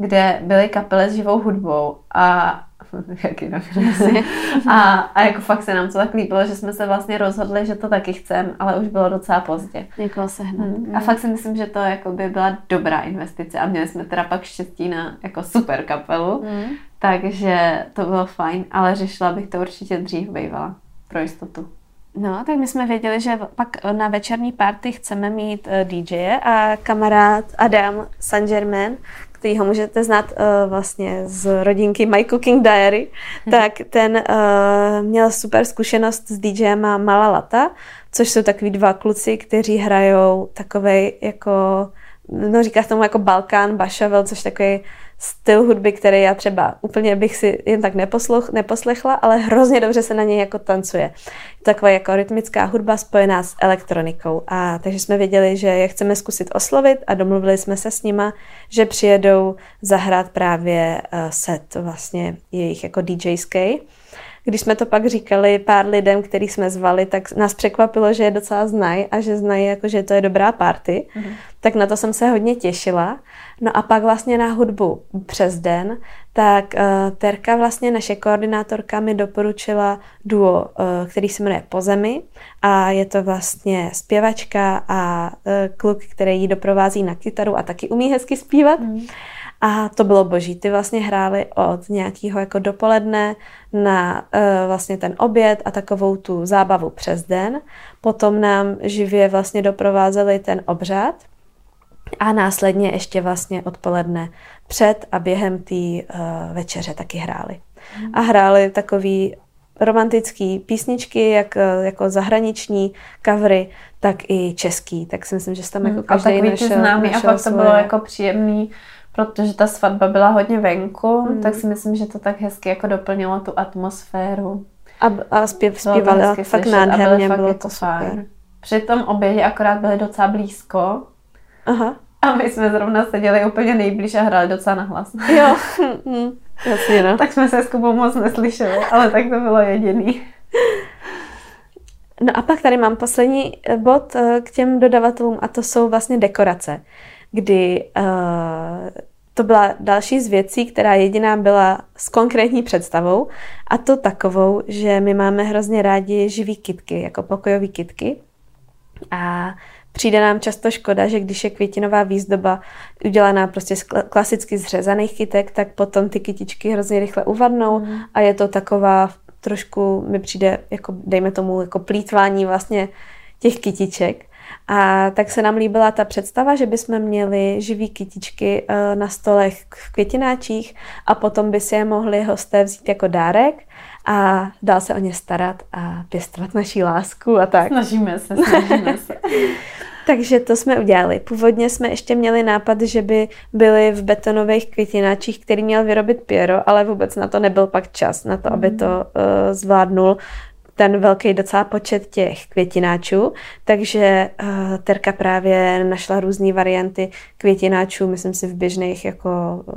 kde byly kapely s živou hudbou a jak jinak a, a jako fakt se nám to tak líbilo, že jsme se vlastně rozhodli, že to taky chceme, ale už bylo docela pozdě. Někoho sehnat. Hmm. A fakt si myslím, že to jako by byla dobrá investice a měli jsme teda pak štěstí na jako super kapelu, hmm. takže to bylo fajn, ale řešila bych to určitě dřív bývala pro jistotu. No, tak my jsme věděli, že pak na večerní party chceme mít eh, DJ a kamarád Adam Saint Germain, který ho můžete znát uh, vlastně z rodinky My Cooking Diary, hmm. tak ten uh, měl super zkušenost s DJem Mala Lata, což jsou takový dva kluci, kteří hrajou takovej jako, no říká tomu jako Balkán, Bašavel, což takový styl hudby, který já třeba úplně bych si jen tak neposluch, neposlechla, ale hrozně dobře se na něj jako tancuje. Taková jako rytmická hudba spojená s elektronikou. A takže jsme věděli, že je chceme zkusit oslovit a domluvili jsme se s nima, že přijedou zahrát právě uh, set vlastně jejich jako DJský. Když jsme to pak říkali pár lidem, který jsme zvali, tak nás překvapilo, že je docela znají a že znají, jako, že to je dobrá party. Mm-hmm. Tak na to jsem se hodně těšila. No a pak vlastně na hudbu přes den, tak uh, Terka, vlastně naše koordinátorka, mi doporučila duo, uh, který se jmenuje Pozemi a je to vlastně zpěvačka a uh, kluk, který ji doprovází na kytaru a taky umí hezky zpívat. Mm. A to bylo boží. Ty vlastně hráli od nějakého jako dopoledne na uh, vlastně ten oběd a takovou tu zábavu přes den. Potom nám živě vlastně doprovázeli ten obřad a následně ještě vlastně odpoledne před a během té uh, večeře taky hráli. A hráli takový romantický písničky, jak jako zahraniční covery, tak i český. Tak si myslím, že tam jako každý a našel, známý, našel a pak to bylo jako příjemný, protože ta svatba byla hodně venku, mm. tak si myslím, že to tak hezky jako doplnilo tu atmosféru. A, a zpěv, zpívali fakt slyšet, nádherně, fakt bylo jako to super. Fajn. Při tom obědě akorát byli docela blízko. Aha. A my jsme zrovna seděli úplně nejblíž a hráli docela na hlas. Jo, hm, jasně no. tak jsme se s Kubou moc neslyšeli, ale tak to bylo jediný. No a pak tady mám poslední eh, bod eh, k těm dodavatelům a to jsou vlastně dekorace, kdy uh, to byla další z věcí, která jediná byla s konkrétní představou a to takovou, že my máme hrozně rádi živý kitky, jako pokojové kitky a přijde nám často škoda, že když je květinová výzdoba udělaná prostě z klasicky zřezaných kytek, tak potom ty kytičky hrozně rychle uvadnou mm. a je to taková trošku, mi přijde, jako dejme tomu, jako plítvání vlastně těch kytiček. A tak se nám líbila ta představa, že bychom měli živý kytičky eh, na stolech v květináčích a potom by si je mohli hosté vzít jako dárek a dál se o ně starat a pěstovat naší lásku a tak. Snažíme se, snažíme se. Takže to jsme udělali. Původně jsme ještě měli nápad, že by byly v betonových květináčích, který měl vyrobit Piero, ale vůbec na to nebyl pak čas, na to, aby to uh, zvládnul ten velký docela počet těch květináčů, takže uh, Terka právě našla různé varianty květináčů, myslím si v běžných jako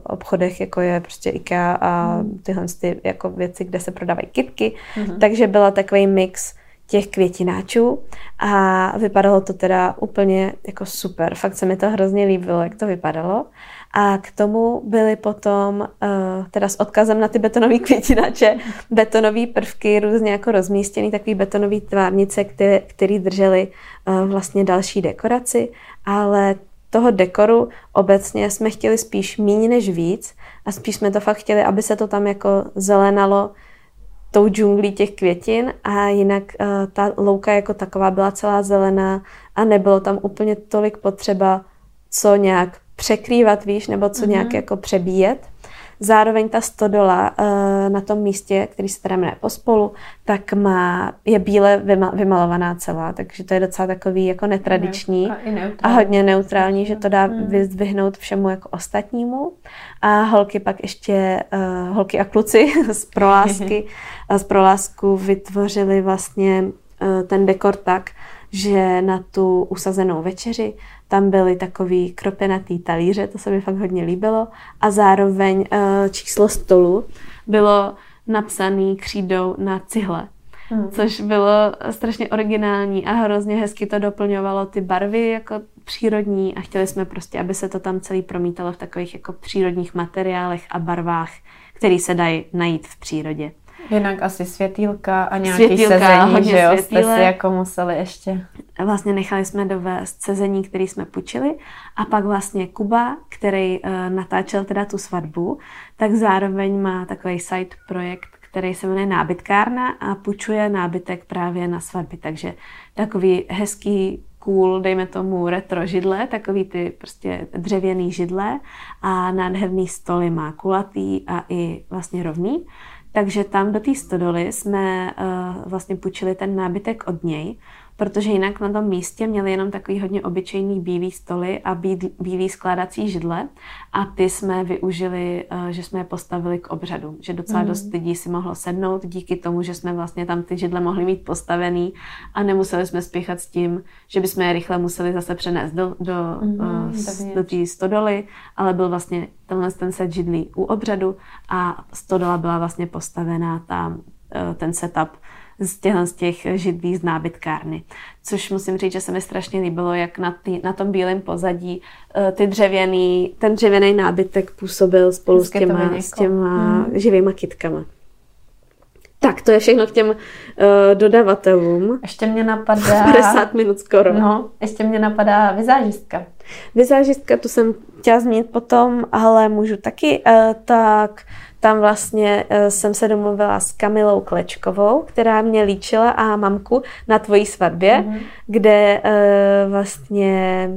obchodech, jako je prostě IKEA a mm. tyhle ty jako věci, kde se prodávají kitky, mm-hmm. takže byla takový mix těch květináčů a vypadalo to teda úplně jako super. Fakt se mi to hrozně líbilo, jak to vypadalo. A k tomu byly potom, uh, teda s odkazem na ty betonové květináče, betonové prvky různě jako rozmístěný, takový betonové tvárnice, které, které držely uh, vlastně další dekoraci, ale toho dekoru obecně jsme chtěli spíš méně než víc a spíš jsme to fakt chtěli, aby se to tam jako zelenalo tou džunglí těch květin. A jinak uh, ta louka jako taková byla celá zelená a nebylo tam úplně tolik potřeba co nějak překrývat, víš, nebo co mm-hmm. nějak jako přebíjet. Zároveň ta stodola uh, na tom místě, který se teda jmenuje Pospolu, tak má, je bíle vymalovaná celá, takže to je docela takový jako netradiční a, a hodně neutrální, že to dá mm. vyzdvihnout všemu jako ostatnímu. A holky pak ještě, uh, holky a kluci z prolásky, z prolásku vytvořili vlastně uh, ten dekor tak, že na tu usazenou večeři tam byly takový kropenatý talíře, to se mi fakt hodně líbilo. A zároveň uh, číslo stolu bylo napsaný křídou na cihle. Hmm. Což bylo strašně originální a hrozně hezky to doplňovalo ty barvy jako přírodní a chtěli jsme prostě, aby se to tam celý promítalo v takových jako přírodních materiálech a barvách, které se dají najít v přírodě. Jinak asi světýlka a nějaký světýlka, sezení, hodně že jo, jste si jako museli ještě. Vlastně nechali jsme dovést sezení, který jsme půjčili a pak vlastně Kuba, který uh, natáčel teda tu svatbu, tak zároveň má takový side projekt, který se jmenuje Nábytkárna a půjčuje nábytek právě na svatby, takže takový hezký cool, dejme tomu retro židle, takový ty prostě dřevěný židle a nádherný stoly má kulatý a i vlastně rovný. Takže tam do té stodoly jsme uh, vlastně půjčili ten nábytek od něj protože jinak na tom místě měli jenom takový hodně obyčejný bílý stoly a bílý skládací židle a ty jsme využili, eh, že jsme je postavili k obřadu, že docela mm. dost lidí si mohlo sednout díky tomu, že jsme vlastně tam ty židle mohli mít postavený a nemuseli jsme spěchat s tím, že bychom je rychle museli zase přenést do, do, mm, do té stodoly, ale byl vlastně tenhle ten set židlí u obřadu a stodola byla vlastně postavená tam, ten setup z těch, z těch židlí z nábytkárny. Což musím říct, že se mi strašně líbilo, jak na, tý, na tom bílém pozadí uh, ty dřevěný, ten dřevěný nábytek působil spolu s těma, s těma hmm. živýma kitkama. Tak, to je všechno k těm uh, dodavatelům. Ještě mě napadá... 50 minut skoro. No, ještě mě napadá vizážistka. Vizážistka, tu jsem chtěla zmínit potom, ale můžu taky. Uh, tak tam vlastně uh, jsem se domluvila s Kamilou Klečkovou, která mě líčila a mamku na tvojí svatbě, mm-hmm. kde uh, vlastně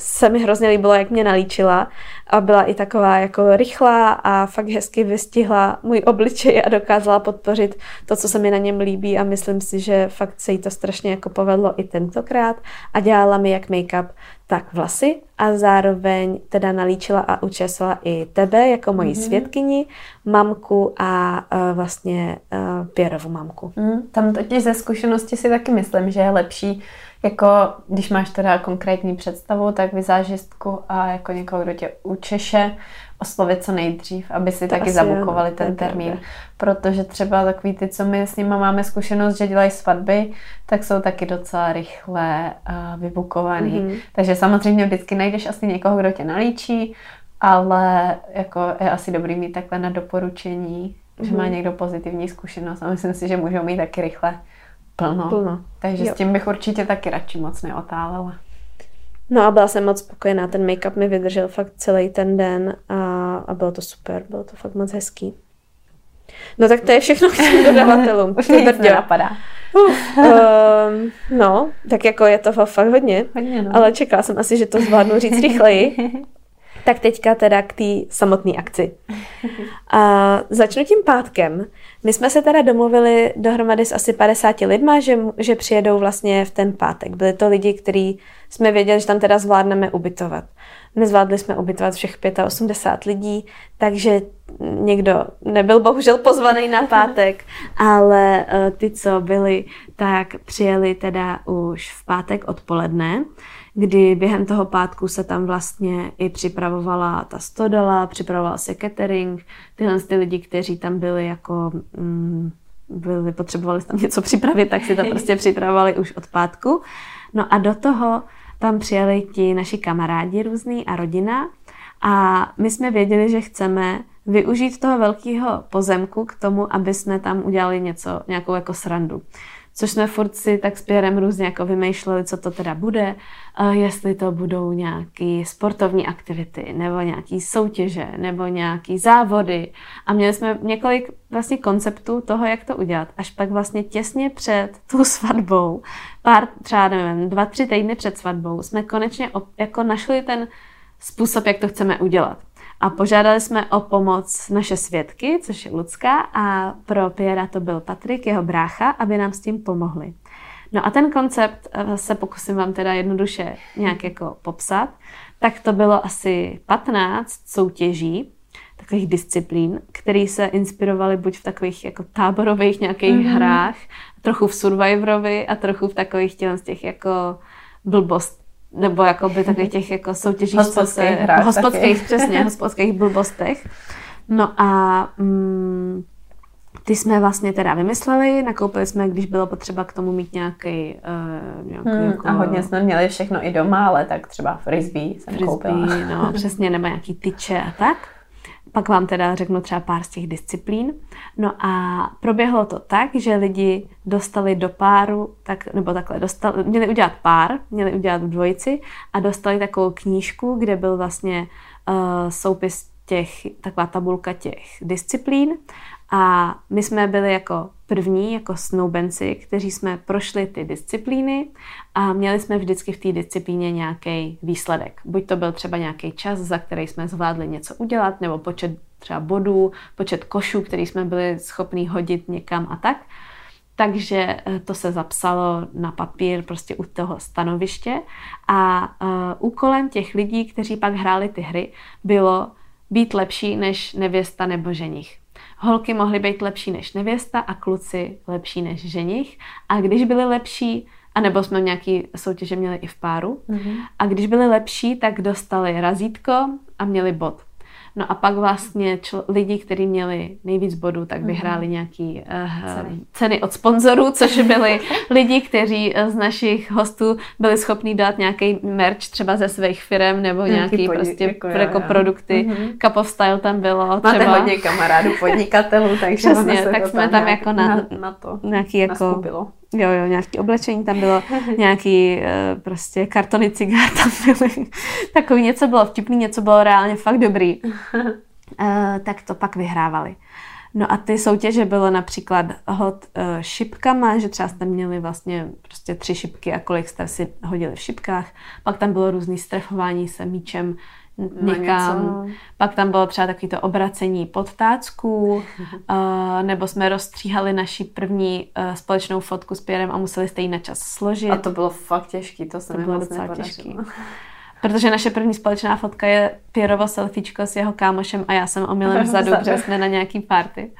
se mi hrozně líbilo, jak mě nalíčila a byla i taková jako rychlá a fakt hezky vystihla můj obličej a dokázala podpořit to, co se mi na něm líbí a myslím si, že fakt se jí to strašně jako povedlo i tentokrát a dělala mi jak make-up, tak vlasy a zároveň teda nalíčila a učesala i tebe jako moji mm-hmm. svědkyni, mamku a uh, vlastně uh, Pěrovu mamku. Mm, tam totiž ze zkušenosti si taky myslím, že je lepší jako, když máš teda konkrétní představu, tak vizážistku a jako někoho, kdo tě učeše, oslovit co nejdřív, aby si to taky zabukovali ten termín. Protože třeba takový ty, co my s nimi máme zkušenost, že dělají svatby, tak jsou taky docela rychle uh, vybukovaný. Mm-hmm. Takže samozřejmě vždycky najdeš asi někoho, kdo tě nalíčí, ale jako je asi dobrý mít takhle na doporučení, mm-hmm. že má mhm. někdo pozitivní zkušenost a myslím si, že můžou mít taky rychle plno. plno. Takže jo. s tím bych určitě taky radši moc neotálela. No a byla jsem moc spokojená, ten make-up mi vydržel fakt celý ten den a, a bylo to super, bylo to fakt moc hezký. No tak to je všechno k těm dodavatelům. Už nic nenapadá. Uh, um, no, tak jako je to fakt hodně, Hodně, no. ale čekala jsem asi, že to zvládnu říct rychleji. Tak teďka teda k té samotné akci. A začnu tím pátkem. My jsme se teda domluvili dohromady s asi 50 lidma, že, že přijedou vlastně v ten pátek. Byli to lidi, kteří jsme věděli, že tam teda zvládneme ubytovat. Nezvládli jsme ubytovat všech 85 lidí, takže někdo nebyl bohužel pozvaný na pátek, ale eh, ty, co byli, tak přijeli teda už v pátek odpoledne kdy během toho pátku se tam vlastně i připravovala ta stodola, připravoval se catering, tyhle ty lidi, kteří tam byli jako mm, byli, potřebovali tam něco připravit, tak si to prostě připravovali už od pátku. No a do toho tam přijeli ti naši kamarádi různý a rodina a my jsme věděli, že chceme využít toho velkého pozemku k tomu, aby jsme tam udělali něco, nějakou jako srandu což jsme furt si tak s Pierrem různě jako vymýšleli, co to teda bude, jestli to budou nějaké sportovní aktivity, nebo nějaké soutěže, nebo nějaké závody. A měli jsme několik vlastně konceptů toho, jak to udělat. Až pak vlastně těsně před tou svatbou, pár třeba, nevím, dva, tři týdny před svatbou, jsme konečně jako našli ten způsob, jak to chceme udělat. A požádali jsme o pomoc naše svědky, což je Lucka, a pro Piera to byl Patrik, jeho brácha, aby nám s tím pomohli. No a ten koncept eh, se pokusím vám teda jednoduše nějak jako popsat. Tak to bylo asi 15 soutěží, takových disciplín, které se inspirovaly buď v takových jako táborových nějakých mm-hmm. hrách, trochu v Survivorovi a trochu v takových těch, těch jako blbost, nebo jako by takových těch jako soutěžích, hospodských se, hrách hospodských, přesně, hospodských blbostech. No a mm, ty jsme vlastně teda vymysleli, nakoupili jsme, když bylo potřeba k tomu mít nějaký, uh, nějaký hmm, jako, A hodně jsme měli všechno i doma, ale tak třeba frisbee jsem frisbee, koupila. no přesně, nebo nějaký tyče a tak. Pak vám teda řeknu třeba pár z těch disciplín. No a proběhlo to tak, že lidi dostali do páru, tak, nebo takhle, dostali, měli udělat pár, měli udělat dvojici a dostali takovou knížku, kde byl vlastně uh, soupis těch, taková tabulka těch disciplín a my jsme byli jako první, jako snoubenci, kteří jsme prošli ty disciplíny a měli jsme vždycky v té disciplíně nějaký výsledek. Buď to byl třeba nějaký čas, za který jsme zvládli něco udělat, nebo počet třeba bodů, počet košů, který jsme byli schopni hodit někam a tak. Takže eh, to se zapsalo na papír prostě u toho stanoviště a uh, úkolem těch lidí, kteří pak hráli ty hry, bylo být lepší než nevěsta nebo ženich holky mohly být lepší než nevěsta a kluci lepší než ženich. A když byli lepší, anebo jsme nějaký soutěže měli i v páru, mm-hmm. a když byli lepší, tak dostali razítko a měli bod. No a pak vlastně čl- lidi, kteří měli nejvíc bodů, tak vyhráli mm-hmm. nějaký uh, ceny. ceny od sponzorů, což byli lidi, kteří eh, z našich hostů byli schopni dát nějaký merch třeba ze svých firm nebo nějaký, nějaký podnik, prostě jako, jako jo, produkty. Mm-hmm. Cup of Style tam bylo. Máte třeba. hodně kamarádů podnikatelů, takže Přesně, tak jsme tam nějak, jako na, na, na to nějaký jako Jo, jo, nějaký oblečení tam bylo, nějaký uh, prostě kartony cigár tam byly. Takový něco bylo vtipný, něco bylo reálně fakt dobrý. Uh, tak to pak vyhrávali. No a ty soutěže bylo například hod uh, šipkama, že třeba jste měli vlastně prostě tři šipky a kolik jste si hodili v šipkách. Pak tam bylo různý strefování se míčem někam. Něco. Pak tam bylo třeba takový to obracení podtácků, uh, nebo jsme rozstříhali naši první uh, společnou fotku s Pierrem a museli jste ji na čas složit. A to bylo fakt těžký, to se to bylo docela těžký. Protože naše první společná fotka je Pierovo selfiečko s jeho kámošem a já jsem omylem vzadu, protože jsme na nějaký party.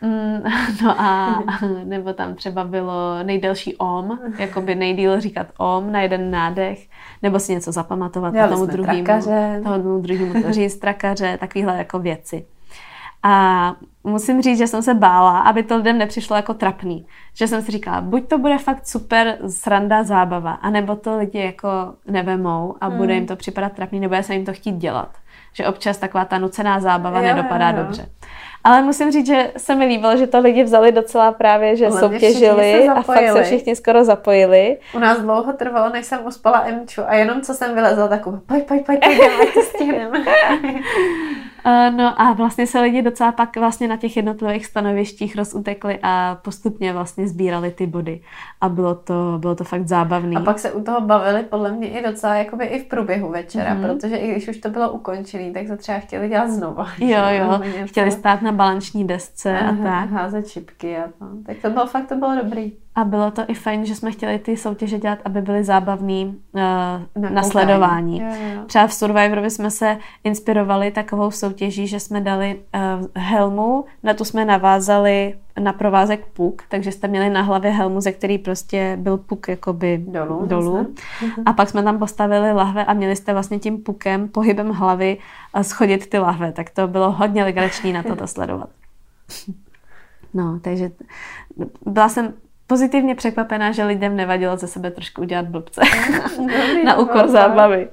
Mm, no a nebo tam třeba bylo nejdelší om, jako by nejdíl říkat om na jeden nádech, nebo si něco zapamatovat a tomu druhému, tomu druhému to říct, trakaře, takovéhle jako věci. A musím říct, že jsem se bála, aby to lidem nepřišlo jako trapný. Že jsem si říkala, buď to bude fakt super sranda, zábava, anebo to lidi jako nevemou a bude hmm. jim to připadat trapný, nebo já se jim to chtít dělat. Že občas taková ta nucená zábava jo, nedopadá jo. dobře. Ale musím říct, že se mi líbilo, že to lidi vzali docela právě, že Hlavně soutěžili a fakt se všichni skoro zapojili. U nás dlouho trvalo, než jsem uspala Emču a jenom co jsem vylezla, tak pojď, pojď, pojď, pojď, ať to stihneme. Uh, no a vlastně se lidi docela pak vlastně na těch jednotlivých stanovištích rozutekli a postupně vlastně sbírali ty body. A bylo to, bylo to fakt zábavný. A pak se u toho bavili podle mě i docela jakoby i v průběhu večera, mm-hmm. protože i když už to bylo ukončené, tak to třeba chtěli dělat znova. Jo, jo, chtěli stát na balanční desce a, a tak. Házet čipky a to. Tak to bylo fakt, to bylo dobrý. A bylo to i fajn, že jsme chtěli ty soutěže dělat, aby byly zábavný uh, na, na sledování. Jo, jo. Třeba v Survivorovi jsme se inspirovali takovou soutěží, že jsme dali uh, helmu, na tu jsme navázali na provázek puk, takže jste měli na hlavě helmu, ze který prostě byl puk jakoby dolů. dolů. A pak jsme tam postavili lahve a měli jste vlastně tím pukem, pohybem hlavy uh, schodit ty lahve. Tak to bylo hodně legrační na to sledovat. No, takže byla jsem pozitivně překvapená, že lidem nevadilo ze sebe trošku udělat blbce na úkor zábavy.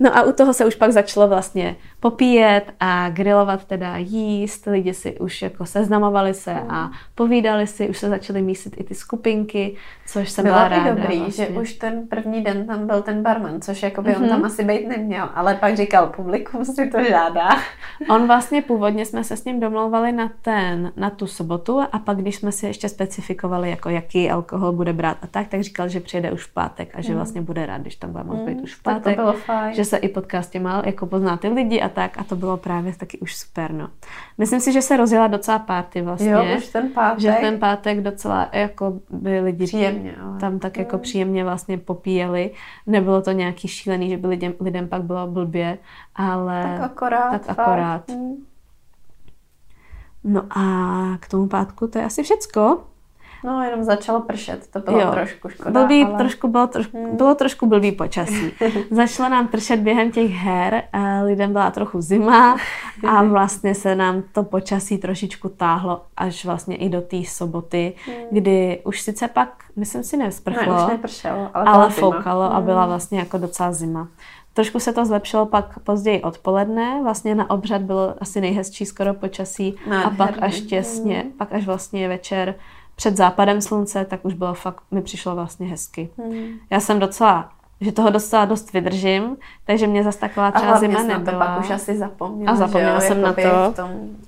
No a u toho se už pak začalo vlastně popíjet a grilovat, teda jíst. Lidi si už jako seznamovali se a mm. povídali si, už se začaly mísit i ty skupinky, což jsem Bylo byla ráda. dobrý, vlastně. že už ten první den tam byl ten barman, což jako by mm-hmm. on tam mhm. asi být neměl, ale pak říkal, publikum si to žádá. On vlastně původně jsme se s ním domlouvali na ten, na tu sobotu a pak když jsme si ještě specifikovali, jako jaký alkohol bude brát a tak, tak říkal, že přijede už v pátek a že mm. vlastně bude rád, když tam bude moct být mm, už v pátek. Tak to bylo fajn. Že se i potká s těma, jako pozná ty lidi a tak a to bylo právě taky už super, no. Myslím si, že se rozjela docela párty vlastně. Jo, už ten pátek. Že ten pátek docela jako by lidi příjemně, ale... tam tak jako příjemně vlastně popíjeli. Nebylo to nějaký šílený, že by lidem, lidem pak bylo blbě, ale... Tak akorát. Tak akorát. Hmm. No a k tomu pátku to je asi všecko. No, jenom začalo pršet, to bylo jo. trošku škoda. Blbý, ale... trošku bylo, trošku, hmm. bylo trošku blbý počasí. Začalo nám pršet během těch her, lidem byla trochu zima a vlastně se nám to počasí trošičku táhlo až vlastně i do té soboty, hmm. kdy už sice pak, myslím si, nevzprchlo, no, už nepršelo, ale, ale foukalo hmm. a byla vlastně jako docela zima. Trošku se to zlepšilo pak později odpoledne, vlastně na obřad bylo asi nejhezčí skoro počasí Nádherný. a pak až těsně, hmm. pak až vlastně večer před západem slunce, tak už bylo fakt, mi přišlo vlastně hezky. Hmm. Já jsem docela že toho docela dost vydržím, takže mě zase taková třeba zima nebyla. A pak už asi zapomněla. A zapomněla jo, jsem na to.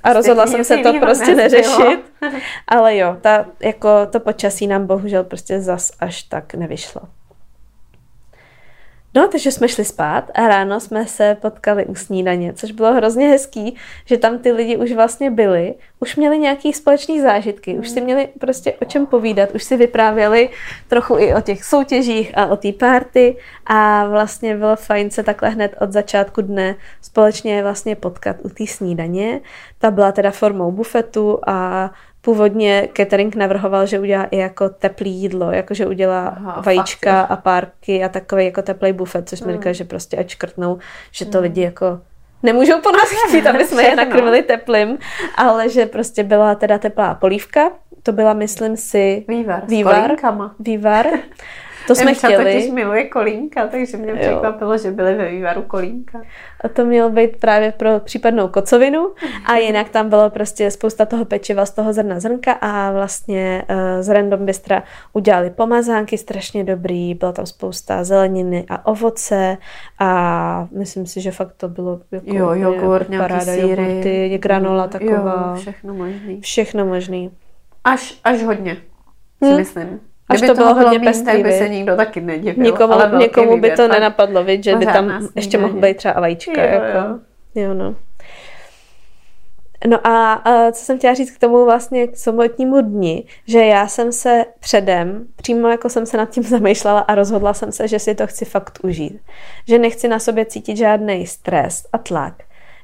A rozhodla jsem se to prostě neřešit. Ale jo, ta, jako to počasí nám bohužel prostě zas až tak nevyšlo. No, takže jsme šli spát a ráno jsme se potkali u snídaně, což bylo hrozně hezký, že tam ty lidi už vlastně byli, už měli nějaký společný zážitky, už si měli prostě o čem povídat, už si vyprávěli trochu i o těch soutěžích a o té párty a vlastně bylo fajn se takhle hned od začátku dne společně vlastně potkat u té snídaně. Ta byla teda formou bufetu a Původně catering navrhoval, že udělá i jako teplý jídlo, jako že udělá Aha, vajíčka fakt, a párky a takový jako teplý bufet, což hmm. říkali, že prostě ať škrtnou, že to hmm. lidi jako nemůžou po nás chtít, aby jsme je nakrmili teplým, ale že prostě byla teda teplá polívka, to byla, myslím si, vývar, vývar, vývar To jsme Emša chtěli. totiž miluje kolínka, takže mě překvapilo, že byly ve vývaru kolínka. A to mělo být právě pro případnou kocovinu a jinak tam bylo prostě spousta toho pečiva z toho zrna zrnka a vlastně uh, z Random Bystra udělali pomazánky strašně dobrý, byla tam spousta zeleniny a ovoce a myslím si, že fakt to bylo jako jo, jogurt, paráda, jogurty, granola taková. Jo, všechno možný. Všechno možný. Až, až hodně, si hmm. myslím. Až Kdyby to bylo hodně pestrý, by se nikdo taky nedivil. Nikomu, ale někomu by to nenapadlo, viď, že by tam ještě mohl být třeba vajíčka. Jo, jako. jo. jo no. No a, a co jsem chtěla říct k tomu vlastně k sobotnímu dni, že já jsem se předem, přímo jako jsem se nad tím zamýšlela a rozhodla jsem se, že si to chci fakt užít. Že nechci na sobě cítit žádný stres a tlak.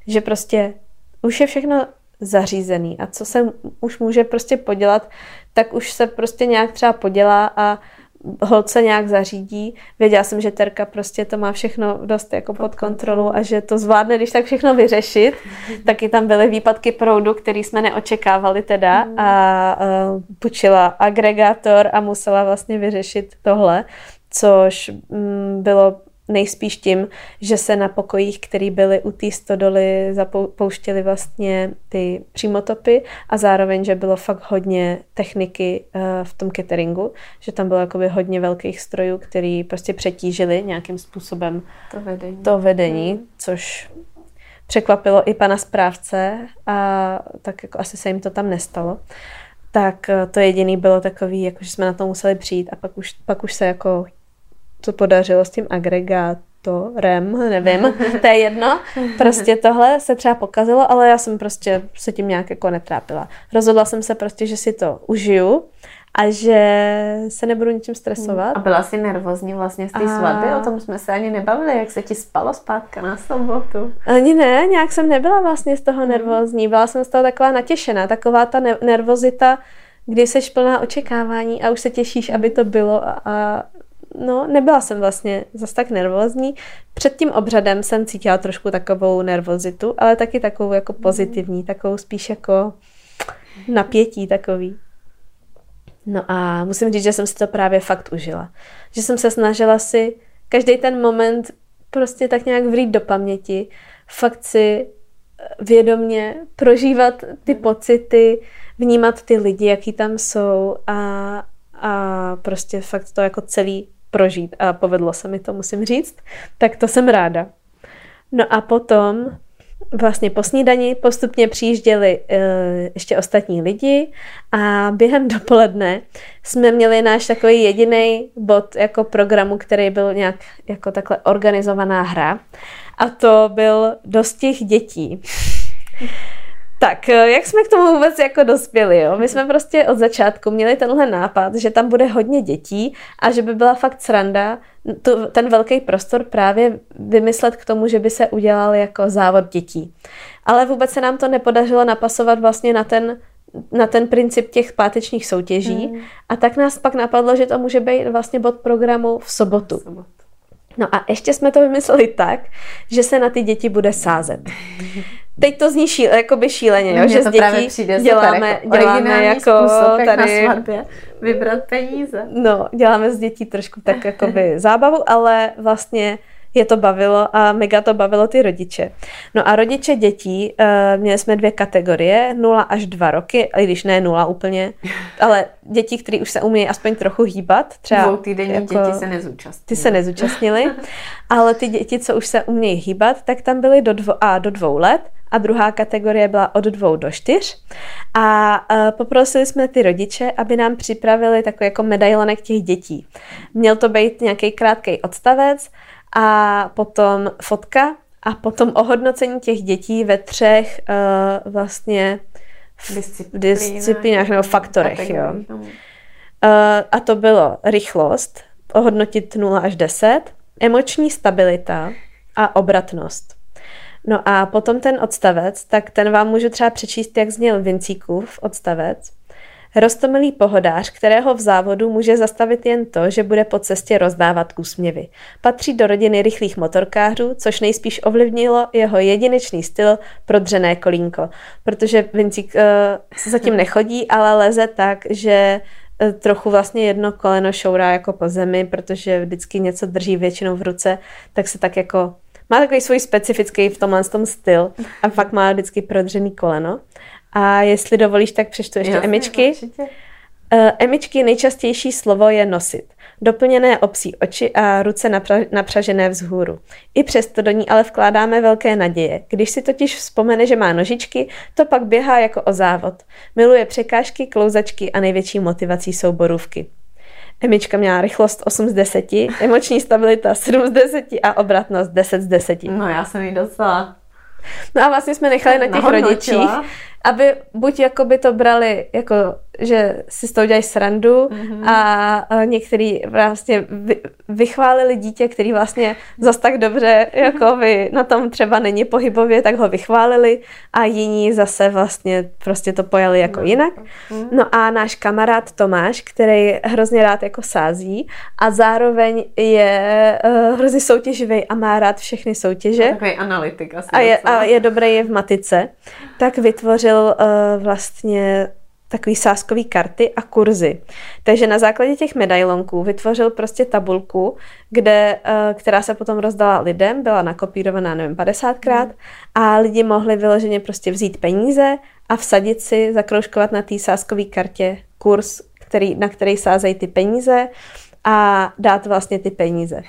Že prostě už je všechno zařízený a co se už může prostě podělat, tak už se prostě nějak třeba podělá a holce nějak zařídí. Věděla jsem, že Terka prostě to má všechno dost jako pod kontrolou a že to zvládne, když tak všechno vyřešit. Taky tam byly výpadky proudu, který jsme neočekávali teda mm. a uh, půjčila agregátor a musela vlastně vyřešit tohle, což um, bylo nejspíš tím, že se na pokojích, které byly u té stodoly, zapouštěly vlastně ty přímotopy a zároveň, že bylo fakt hodně techniky uh, v tom cateringu, že tam bylo jakoby hodně velkých strojů, který prostě přetížili nějakým způsobem to vedení, to vedení hmm. což překvapilo i pana správce a tak jako asi se jim to tam nestalo. Tak eh, to jediný bylo takový, jako že jsme na to museli přijít a pak už, pak už se jako to podařilo s tím agregátorem, nevím, to je jedno. Prostě tohle se třeba pokazilo, ale já jsem prostě se tím nějak jako netrápila. Rozhodla jsem se prostě, že si to užiju a že se nebudu ničím stresovat. A byla jsi nervózní vlastně z té a... svatby? O tom jsme se ani nebavili, jak se ti spalo zpátka na sobotu? Ani ne, nějak jsem nebyla vlastně z toho hmm. nervózní. Byla jsem z toho taková natěšená, taková ta nervozita, kdy jsi plná očekávání a už se těšíš, aby to bylo a, a no, nebyla jsem vlastně zas tak nervózní. Před tím obřadem jsem cítila trošku takovou nervozitu, ale taky takovou jako pozitivní, takovou spíš jako napětí takový. No a musím říct, že jsem si to právě fakt užila. Že jsem se snažila si každý ten moment prostě tak nějak vrít do paměti, fakt si eh, vědomně prožívat ty pocity, vnímat ty lidi, jaký tam jsou a, a prostě fakt to jako celý prožít a povedlo se mi to, musím říct, tak to jsem ráda. No a potom vlastně po snídani postupně přijížděli uh, ještě ostatní lidi a během dopoledne jsme měli náš takový jediný bod jako programu, který byl nějak jako takhle organizovaná hra a to byl dostih dětí. Tak, eh, jak jsme k tomu vůbec jako dospěli, jo? My jsme prostě od začátku měli tenhle nápad, že tam bude hodně dětí a že by byla fakt sranda tu, ten velký prostor právě vymyslet k tomu, že by se udělal jako závod dětí. Ale vůbec se nám to nepodařilo napasovat vlastně na ten na ten princip těch pátečních soutěží hmm. a tak nás pak napadlo, že to může být vlastně bod programu v sobotu. V sobotu. No a ještě jsme to vymysleli tak, že se na ty děti bude sázet. Teď to zní šíle, jakoby šíleně, jo? že z dětí děláme, jako děláme jako tady... na svatbě vybrat peníze. No, děláme z dětí trošku tak jakoby zábavu, ale vlastně je to bavilo a mega to bavilo ty rodiče. No a rodiče dětí, uh, měli jsme dvě kategorie, 0 až 2 roky, i když ne 0 úplně, ale děti, které už se umějí aspoň trochu hýbat. Třeba Dvou týdenní jako, děti se nezúčastnily. Ty se nezúčastnili, ale ty děti, co už se umějí hýbat, tak tam byly do dvo, a do dvou let a druhá kategorie byla od dvou do čtyř. A uh, poprosili jsme ty rodiče, aby nám připravili takový jako medailonek těch dětí. Měl to být nějaký krátký odstavec, a potom fotka a potom ohodnocení těch dětí ve třech uh, vlastně disciplínách, disciplínách nebo faktorech. Jo. Uh, a to bylo rychlost, ohodnotit 0 až 10, emoční stabilita a obratnost. No a potom ten odstavec, tak ten vám můžu třeba přečíst, jak zněl Vincíkův odstavec. Rostomilý pohodář, kterého v závodu může zastavit jen to, že bude po cestě rozdávat úsměvy. Patří do rodiny rychlých motorkářů, což nejspíš ovlivnilo jeho jedinečný styl prodřené kolínko. Protože Vincík uh, zatím nechodí, ale leze tak, že uh, trochu vlastně jedno koleno šourá jako po zemi, protože vždycky něco drží většinou v ruce, tak se tak jako má takový svůj specifický v tomhle tom styl a fakt má vždycky prodřený koleno. A jestli dovolíš, tak přečtu ještě Jasně, emičky. Určitě. Uh, emičky nejčastější slovo je nosit. Doplněné obsí oči a ruce napra- napřažené vzhůru. I přesto do ní ale vkládáme velké naděje. Když si totiž vzpomene, že má nožičky, to pak běhá jako o závod. Miluje překážky, klouzačky a největší motivací jsou borůvky. Emička měla rychlost 8 z 10, emoční stabilita 7 z 10 a obratnost 10 z 10. No já jsem jí docela No a vlastně jsme nechali na těch rodičích, aby buď jako by to brali, jako, že si s tou dělají srandu mm-hmm. a, a některý vlastně vy, vychválili dítě, který vlastně zas tak dobře jako vy na tom třeba není pohybově, tak ho vychválili a jiní zase vlastně prostě to pojali jako jinak. Mhm. No a náš kamarád Tomáš, který hrozně rád jako sází a zároveň je uh, hrozně soutěživý a má rád všechny soutěže. Takový analytik asi. A je, a je dobrý je v matice, tak vytvořil uh, vlastně takový sáskový karty a kurzy. Takže na základě těch medailonků vytvořil prostě tabulku, kde, eh, která se potom rozdala lidem, byla nakopírovaná, nevím, 50krát mm. a lidi mohli vyloženě prostě vzít peníze a vsadit si, zakroužkovat na té sáskové kartě kurz, který, na který sázejí ty peníze a dát vlastně ty peníze.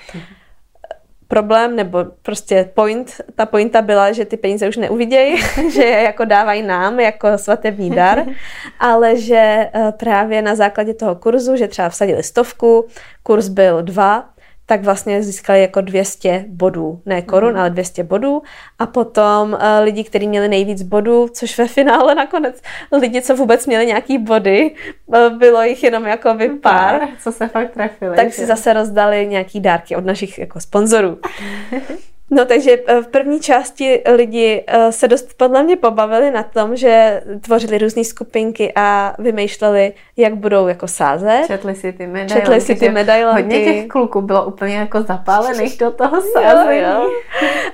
Problém, nebo prostě point, ta pointa byla, že ty peníze už neuvidějí, že je jako dávají nám jako svatební dar, ale že eh, právě na základě toho kurzu, že třeba vsadili stovku, kurz byl dva, tak vlastně získali jako 200 bodů. Ne korun, mm. ale 200 bodů. A potom uh, lidi, kteří měli nejvíc bodů, což ve finále nakonec lidi, co vůbec měli nějaký body, uh, bylo jich jenom jako by pár. Co se fakt trefili. Tak si zase rozdali nějaký dárky od našich jako sponzorů. No takže eh, v první části lidi eh, se dost podle mě pobavili na tom, že tvořili různé skupinky a vymýšleli, jak budou jako sázet. Četli si ty medailonky. Četli si ty medailonky. Hodně těch kluků bylo úplně jako zapálených do toho sázení. Jo, jo.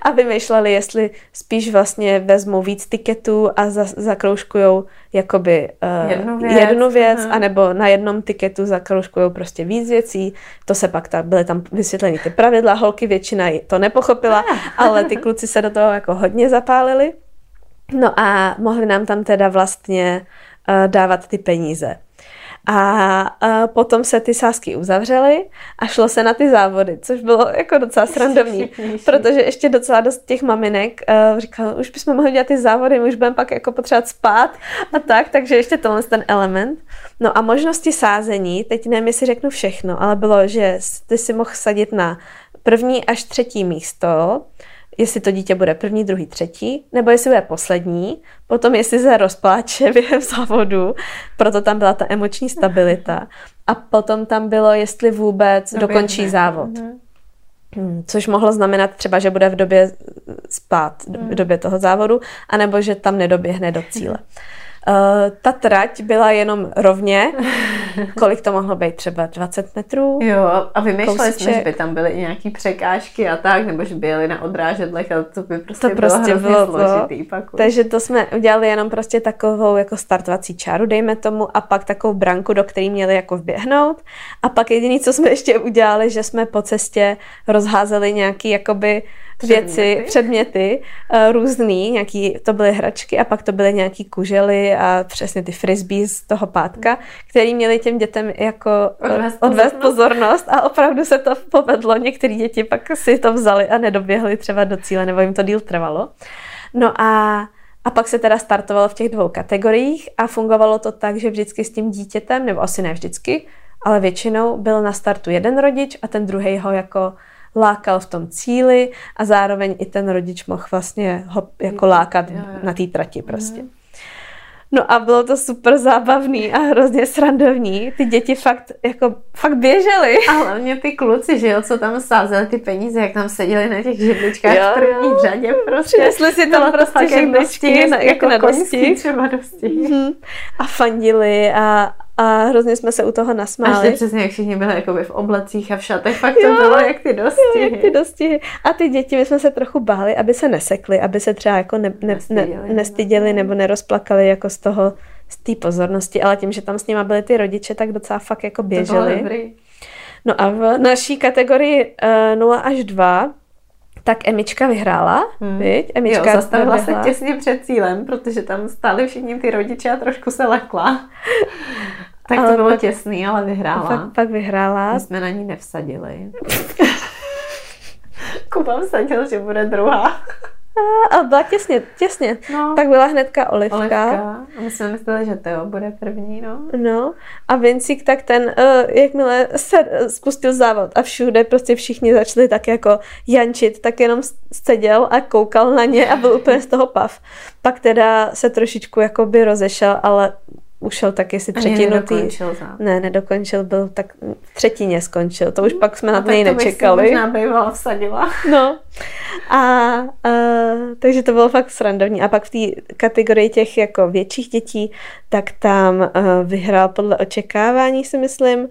A vymýšleli, jestli spíš vlastně vezmou víc tiketů a za, zakroužkujou jakoby uh, jednu věc, jednu věc anebo na jednom tiketu zakroužkují prostě víc věcí. To se pak tak, byly tam vysvětleny ty pravidla, holky většina to nepochopila, ale ty kluci se do toho jako hodně zapálili. No a mohli nám tam teda vlastně uh, dávat ty peníze. A, a potom se ty sásky uzavřely a šlo se na ty závody, což bylo jako docela srandovní, protože ještě docela dost těch maminek uh, říkal, už bychom mohli dělat ty závody, my už budeme pak jako potřebovat spát a tak, takže ještě tohle ten element. No a možnosti sázení, teď nevím, jestli řeknu všechno, ale bylo, že ty si mohl sadit na první až třetí místo, jestli to dítě bude první, druhý, třetí, nebo jestli bude poslední, potom jestli se rozpláče během závodu, proto tam byla ta emoční stabilita. A potom tam bylo, jestli vůbec Době dokončí ne. závod. Mhm. Hmm, což mohlo znamenat třeba, že bude v době spát, v mhm. době toho závodu, anebo že tam nedoběhne do cíle. Uh, ta trať byla jenom rovně, kolik to mohlo být, třeba 20 metrů? Jo, a vymýšleli jsme, že by tam byly i nějaký překážky a tak, nebo že by jeli na odrážedlech, ale to by prostě, to prostě bylo, bylo složitý to. pak. Takže to jsme udělali jenom prostě takovou jako startovací čáru, dejme tomu, a pak takovou branku, do které měli jako vběhnout. A pak jediné, co jsme ještě udělali, že jsme po cestě rozházeli nějaký jakoby věci, předměty uh, různý, nějaký, to byly hračky a pak to byly nějaký kužely a přesně ty frisbee z toho pátka, který měli těm dětem jako uh, odvést, odvést pozornost. a opravdu se to povedlo. Některé děti pak si to vzali a nedoběhli třeba do cíle, nebo jim to díl trvalo. No a a pak se teda startovalo v těch dvou kategoriích a fungovalo to tak, že vždycky s tím dítětem, nebo asi ne vždycky, ale většinou byl na startu jeden rodič a ten druhý ho jako lákal v tom cíli a zároveň i ten rodič mohl vlastně ho jako lákat na té trati prostě. Mm. No a bylo to super zábavný a hrozně srandovní. Ty děti fakt, jako, fakt běžely. A hlavně ty kluci, že jo, co tam sázeli ty peníze, jak tam seděli na těch židličkách jo, v první řadě prostě. Přinesli si tam prostě židličky, na, jako, jako na dosti. třeba dosti. Mm-hmm. A fandili a, a hrozně jsme se u toho nasmáli. A přesně, jak všichni byli jakoby v oblecích a v šatech, fakt to jo, bylo jak ty dostihy. Jo, jak ty dostihy. A ty děti, my jsme se trochu báli, aby se nesekly, aby se třeba jako ne, ne, ne, nestyděli nebo nerozplakali jako z toho, z té pozornosti, ale tím, že tam s nima byli ty rodiče, tak docela fakt jako běželi. No a v naší kategorii uh, 0 až 2 tak Emička vyhrála, hmm. viď? Emička jo, zastavila se těsně před cílem, protože tam stáli všichni ty rodiče a trošku se lekla. tak ale to bylo pak, těsný, ale vyhrála. Pak, pak vyhrála. My jsme na ní nevsadili. Kuba vsadil, že bude druhá. A, byla těsně, těsně. No. Pak byla hnedka Olivka. Olivka. A my jsme mysleli, že Teo bude první, no. No. A Vincík tak ten, uh, jakmile se spustil závod a všude prostě všichni začali tak jako jančit, tak jenom seděl a koukal na ně a byl úplně z toho pav. Pak teda se trošičku jako by rozešel, ale ušel tak jestli třetinu tý... Ne, nedokončil, byl tak v třetině skončil. To už hmm. pak jsme no, na něj nečekali. To možná bývala vsadila. No. A, a, takže to bylo fakt srandovní. A pak v té kategorii těch jako větších dětí, tak tam uh, vyhrál podle očekávání, si myslím, uh,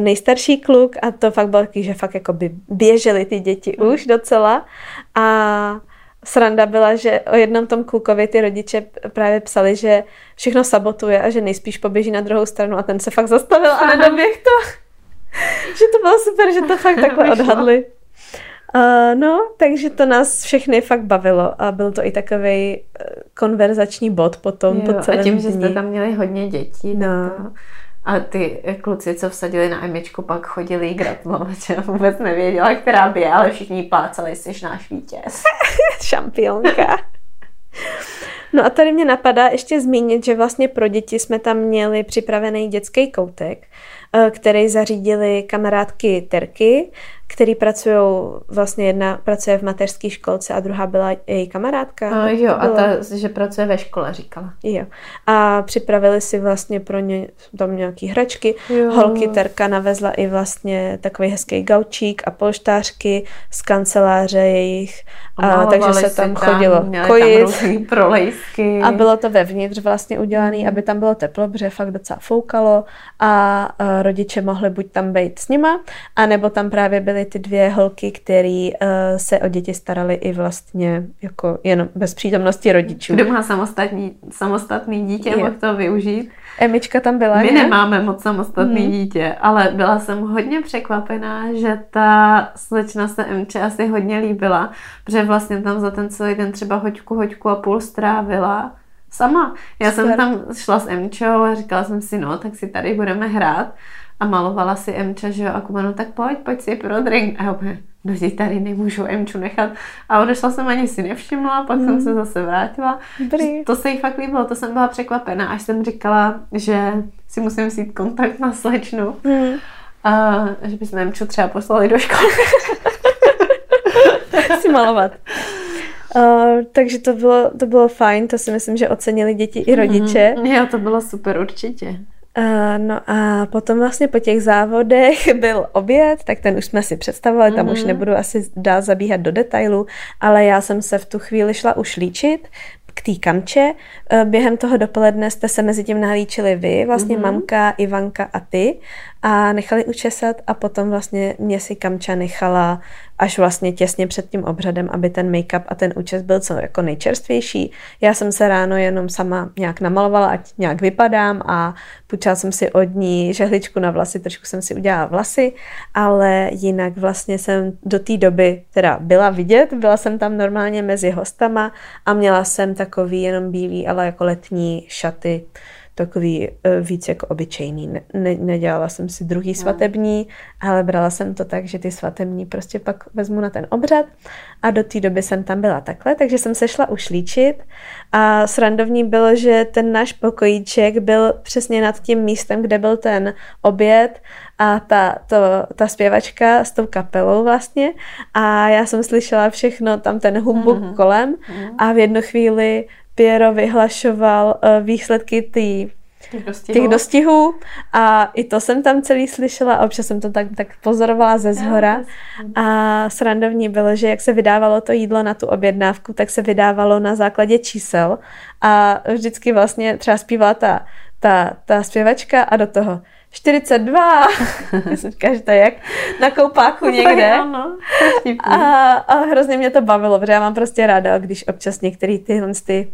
nejstarší kluk a to fakt bylo taky, že fakt jako by běželi ty děti mm. už docela. A sranda byla, že o jednom tom klukovi ty rodiče právě psali, že všechno sabotuje a že nejspíš poběží na druhou stranu a ten se fakt zastavil a nedoběh to. že to bylo super, že to fakt takhle odhadli. Uh, no, takže to nás všechny fakt bavilo a byl to i takový uh, konverzační bod potom jo, po celém A tím, dní. že jste tam měli hodně dětí. No. To... A ty kluci, co vsadili na Emičku, pak chodili jí gratulovat, že vůbec nevěděla, která by je, ale všichni plácali, jsi náš vítěz. Šampionka. No a tady mě napadá ještě zmínit, že vlastně pro děti jsme tam měli připravený dětský koutek, eh, který zařídili kamarádky Terky, který pracují, vlastně jedna pracuje v mateřské školce a druhá byla její kamarádka. A jo, a ta, že pracuje ve škole, říkala. Jo. A připravili si vlastně pro ně tam nějaký hračky. Jo. Holky Terka navezla i vlastně takový hezký gaučík a polštářky z kanceláře jejich. A, takže se tam, tam chodilo kojit. Tam prolejsky. A bylo to vevnitř vlastně udělané, mm. aby tam bylo teplo, protože fakt docela foukalo a, a rodiče mohli buď tam být s nima, anebo tam právě byly ty dvě holky, které uh, se o děti starali i vlastně jako jenom bez přítomnosti rodičů. Kdo má samostatný, samostatný dítě, mohl to využít. Emička tam byla, My ne? nemáme moc samostatný hmm. dítě, ale byla jsem hodně překvapená, že ta slečna se Emče asi hodně líbila, protože vlastně tam za ten celý den třeba hoďku, hoďku a půl strávila sama. Já Super. jsem tam šla s Emčou a říkala jsem si, no, tak si tady budeme hrát a malovala si Emča, že jo, a Kuba, no tak pojď, pojď si pro drink. A já úplně, no tady nemůžu Emču nechat. A odešla jsem ani si nevšimla, pak mm. jsem se zase vrátila. Dobrý. To se jí fakt líbilo, to jsem byla překvapená, až jsem říkala, že si musím vzít kontakt na slečnu. Mm. A že bychom Emču třeba poslali do školy. si malovat. Uh, takže to bylo, to bylo fajn, to si myslím, že ocenili děti i rodiče. Mm, jo, to bylo super, určitě. Uh, no a potom vlastně po těch závodech byl oběd, tak ten už jsme si představovali, mm-hmm. tam už mhm. nebudu asi dál zabíhat do detailu, ale já jsem se v tu chvíli šla už líčit k té kamče. Eh, během toho dopoledne jste se mezi tím nalíčili vy, vlastně mm-hmm. mamka, Ivanka a ty a nechali učesat a potom vlastně mě si kamča nechala až vlastně těsně před tím obřadem, aby ten make-up a ten účes byl co jako nejčerstvější. Já jsem se ráno jenom sama nějak namalovala, ať nějak vypadám a půjčala jsem si od ní žehličku na vlasy, trošku jsem si udělala vlasy, ale jinak vlastně jsem do té doby teda byla vidět, byla jsem tam normálně mezi hostama a měla jsem takový jenom bílý, ale jako letní šaty takový uh, víc jako obyčejný. Ne, ne, nedělala jsem si druhý no. svatební, ale brala jsem to tak, že ty svatební prostě pak vezmu na ten obřad a do té doby jsem tam byla takhle, takže jsem se šla už líčit a srandovní bylo, že ten náš pokojíček byl přesně nad tím místem, kde byl ten oběd a ta, to, ta zpěvačka s tou kapelou vlastně a já jsem slyšela všechno, tam ten humbuk mm-hmm. kolem mm-hmm. a v jednu chvíli Piero vyhlašoval uh, výsledky tý, těch, dostihů. těch dostihů a i to jsem tam celý slyšela a občas jsem to tak, tak pozorovala ze zhora a srandovní bylo, že jak se vydávalo to jídlo na tu objednávku, tak se vydávalo na základě čísel a vždycky vlastně třeba zpívala ta, ta, ta zpěvačka a do toho 42. Říkáš to jak na koupáku někde. ano, a, a hrozně mě to bavilo, protože já mám prostě ráda, když občas některé tyhle ty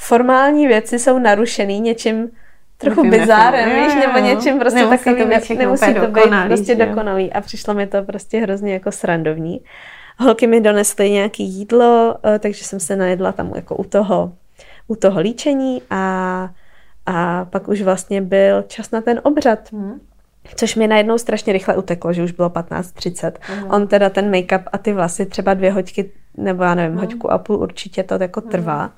formální věci jsou narušený něčím trochu bizárem, víš, nebo něčím prostě nemusí takovým, to být nemusí to být prostě dokonalý a přišlo mi to prostě hrozně jako srandovní. Holky mi donesly nějaké jídlo, eh, takže jsem se najedla tam jako u toho, u toho líčení a, a pak už vlastně byl čas na ten obřad. Hmm. Což mi najednou strašně rychle uteklo, že už bylo 15.30. Mm. On teda ten make-up a ty vlasy třeba dvě hoďky, nebo já nevím, mm. hoďku a půl určitě to jako trvá. Mm.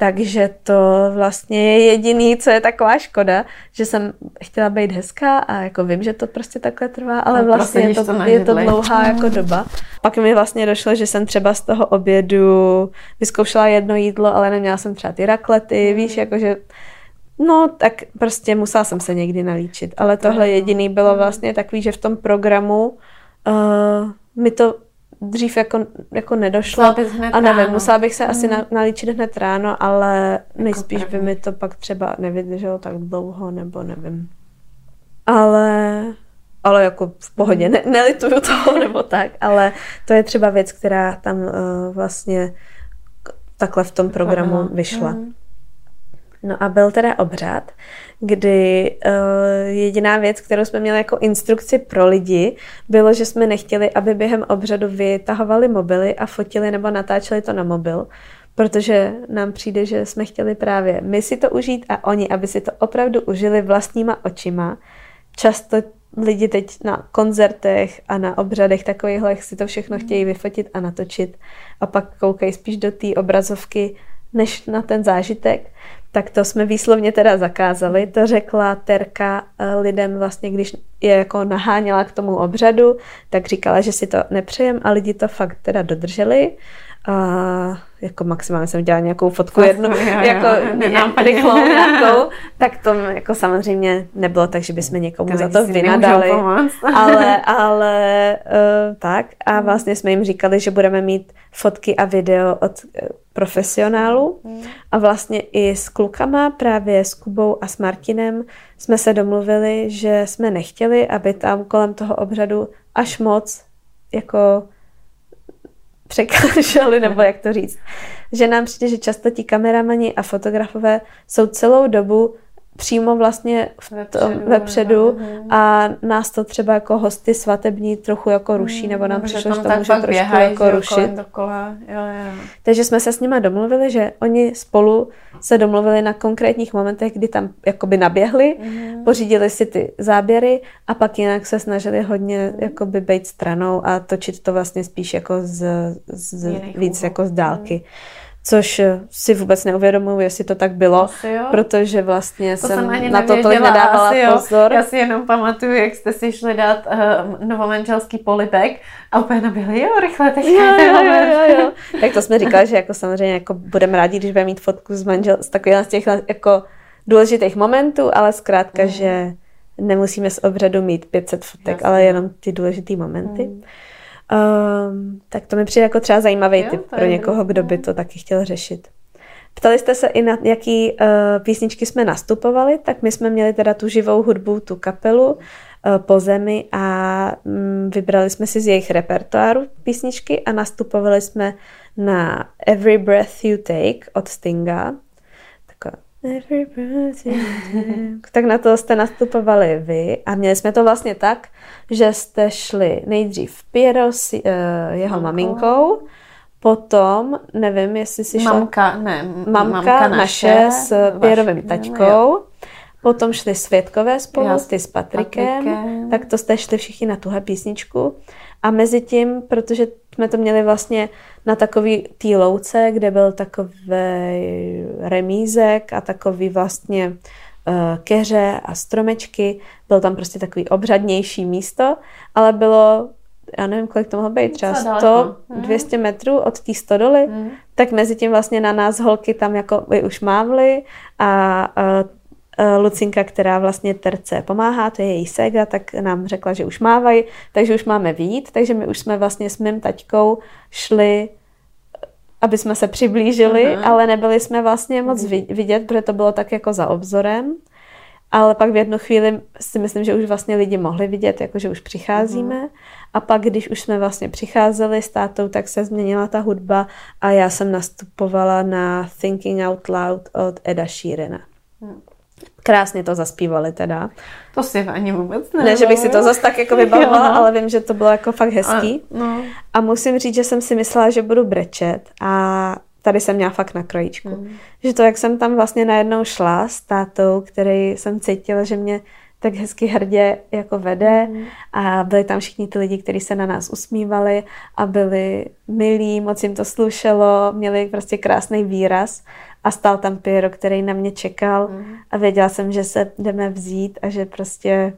Takže to vlastně je jediný, co je taková škoda, že jsem chtěla být hezká a jako vím, že to prostě takhle trvá, ale no, vlastně je to, to je to dlouhá jako doba. Pak mi vlastně došlo, že jsem třeba z toho obědu vyzkoušela jedno jídlo, ale neměla jsem třeba ty raklety, mm. víš, jakože No, tak prostě musela jsem se někdy nalíčit. Ale tohle jediný bylo vlastně takový, že v tom programu uh, mi to dřív jako, jako nedošlo. A nevím, ráno. musela bych se asi na, nalíčit hned ráno, ale jako nejspíš by mi to pak třeba nevydrželo tak dlouho, nebo nevím. Ale, ale jako v pohodě, ne, nelituju toho nebo tak, ale to je třeba věc, která tam uh, vlastně takhle v tom programu vyšla. Mm. No a byl teda obřad, kdy uh, jediná věc, kterou jsme měli jako instrukci pro lidi, bylo, že jsme nechtěli, aby během obřadu vytahovali mobily a fotili nebo natáčeli to na mobil, protože nám přijde, že jsme chtěli právě my si to užít a oni, aby si to opravdu užili vlastníma očima. Často lidi teď na koncertech a na obřadech takovýchhle si to všechno hmm. chtějí vyfotit a natočit a pak koukají spíš do té obrazovky, než na ten zážitek. Tak to jsme výslovně teda zakázali. To řekla Terka eh, lidem vlastně, když je jako naháněla k tomu obřadu, tak říkala, že si to nepřejem a lidi to fakt teda dodrželi. A jako maximálně jsem dělala nějakou fotku jednu, jo, jo, jako rychlou nějakou, tak to jako samozřejmě nebylo tak, že bychom někomu to za to vynadali, ale, ale uh, tak a vlastně jsme jim říkali, že budeme mít fotky a video od uh, profesionálů hmm. a vlastně i s klukama, právě s Kubou a s Martinem jsme se domluvili, že jsme nechtěli, aby tam kolem toho obřadu až moc jako překáželi, nebo jak to říct. Že nám přijde, že často ti kameramani a fotografové jsou celou dobu přímo vlastně v tom, vepředu, vepředu a nás to třeba jako hosty svatební trochu jako ruší, nebo nám no, přišlo, že to může trošku běhaj, jako rušit. Dokola. Jo, jo. Takže jsme se s nimi domluvili, že oni spolu se domluvili na konkrétních momentech, kdy tam jakoby naběhli, mm. pořídili si ty záběry a pak jinak se snažili hodně mm. jakoby být stranou a točit to vlastně spíš jako z, z víc jako z dálky. Mm což si vůbec neuvědomuji, jestli to tak bylo, protože vlastně to jsem, jsem na to tolik nedávala asi pozor. Jo. Já si jenom pamatuju, jak jste si šli dát uh, novomanželský polibek a úplně nabili, jo, rychle, teď jo, jo, jo, jo. Tak to jsme říkali, že jako samozřejmě jako budeme rádi, když budeme mít fotku z manžel, z takových z těch jako důležitých momentů, ale zkrátka, mm. že nemusíme z obřadu mít 500 fotek, Jasně. ale jenom ty důležité momenty. Mm. Um, tak to mi přijde jako třeba zajímavý jo, tip pro někoho, kdo by to taky chtěl řešit. Ptali jste se i na jaký uh, písničky jsme nastupovali, tak my jsme měli teda tu živou hudbu, tu kapelu uh, po zemi a um, vybrali jsme si z jejich repertoáru písničky a nastupovali jsme na Every Breath You Take od Stinga. Taková Every breath you take. tak na to jste nastupovali vy a měli jsme to vlastně tak, že jste šli nejdřív Piero s uh, jeho Mamko. maminkou, potom, nevím, jestli si šla... Mamka, ne, mamka, mamka naše, naše s Pierovým taťkou, potom šli Světkové spolu, Já ty s Patrikem, Patrikem, tak to jste šli všichni na tuhle písničku a mezi tím, protože jsme to měli vlastně na takový tý louce, kde byl takový remízek a takový vlastně Eh, keře a stromečky. Byl tam prostě takový obřadnější místo, ale bylo já nevím, kolik to mohlo být, třeba 100, 200 mhm. metrů od té stodoly, mm. tak mezi tím vlastně na nás holky tam jako by už mávly a uh, Lucinka, která vlastně terce pomáhá, to je její ségra, tak nám řekla, že už mávají, takže už máme vít, takže my už jsme vlastně s mým taťkou šli aby jsme se přiblížili, uh-huh. ale nebyli jsme vlastně moc uh-huh. vidět, protože to bylo tak jako za obzorem. Ale pak v jednu chvíli si myslím, že už vlastně lidi mohli vidět, jako že už přicházíme. Uh-huh. A pak, když už jsme vlastně přicházeli s tátou, tak se změnila ta hudba a já jsem nastupovala na Thinking Out Loud od Eda Sheerana. Uh-huh. Krásně to zaspívali teda. To si ani vůbec ne. Ne, že bych si to zase tak jako vybavovala, ale vím, že to bylo jako fakt hezký. A, no. a musím říct, že jsem si myslela, že budu brečet a tady jsem měla fakt na krojíčku. Mm. Že to, jak jsem tam vlastně najednou šla s tátou, který jsem cítila, že mě tak hezky hrdě jako vede mm. a byli tam všichni ty lidi, kteří se na nás usmívali a byli milí, moc jim to slušelo, měli prostě krásný výraz a stál tam Piero, který na mě čekal mm. a věděla jsem, že se jdeme vzít a že prostě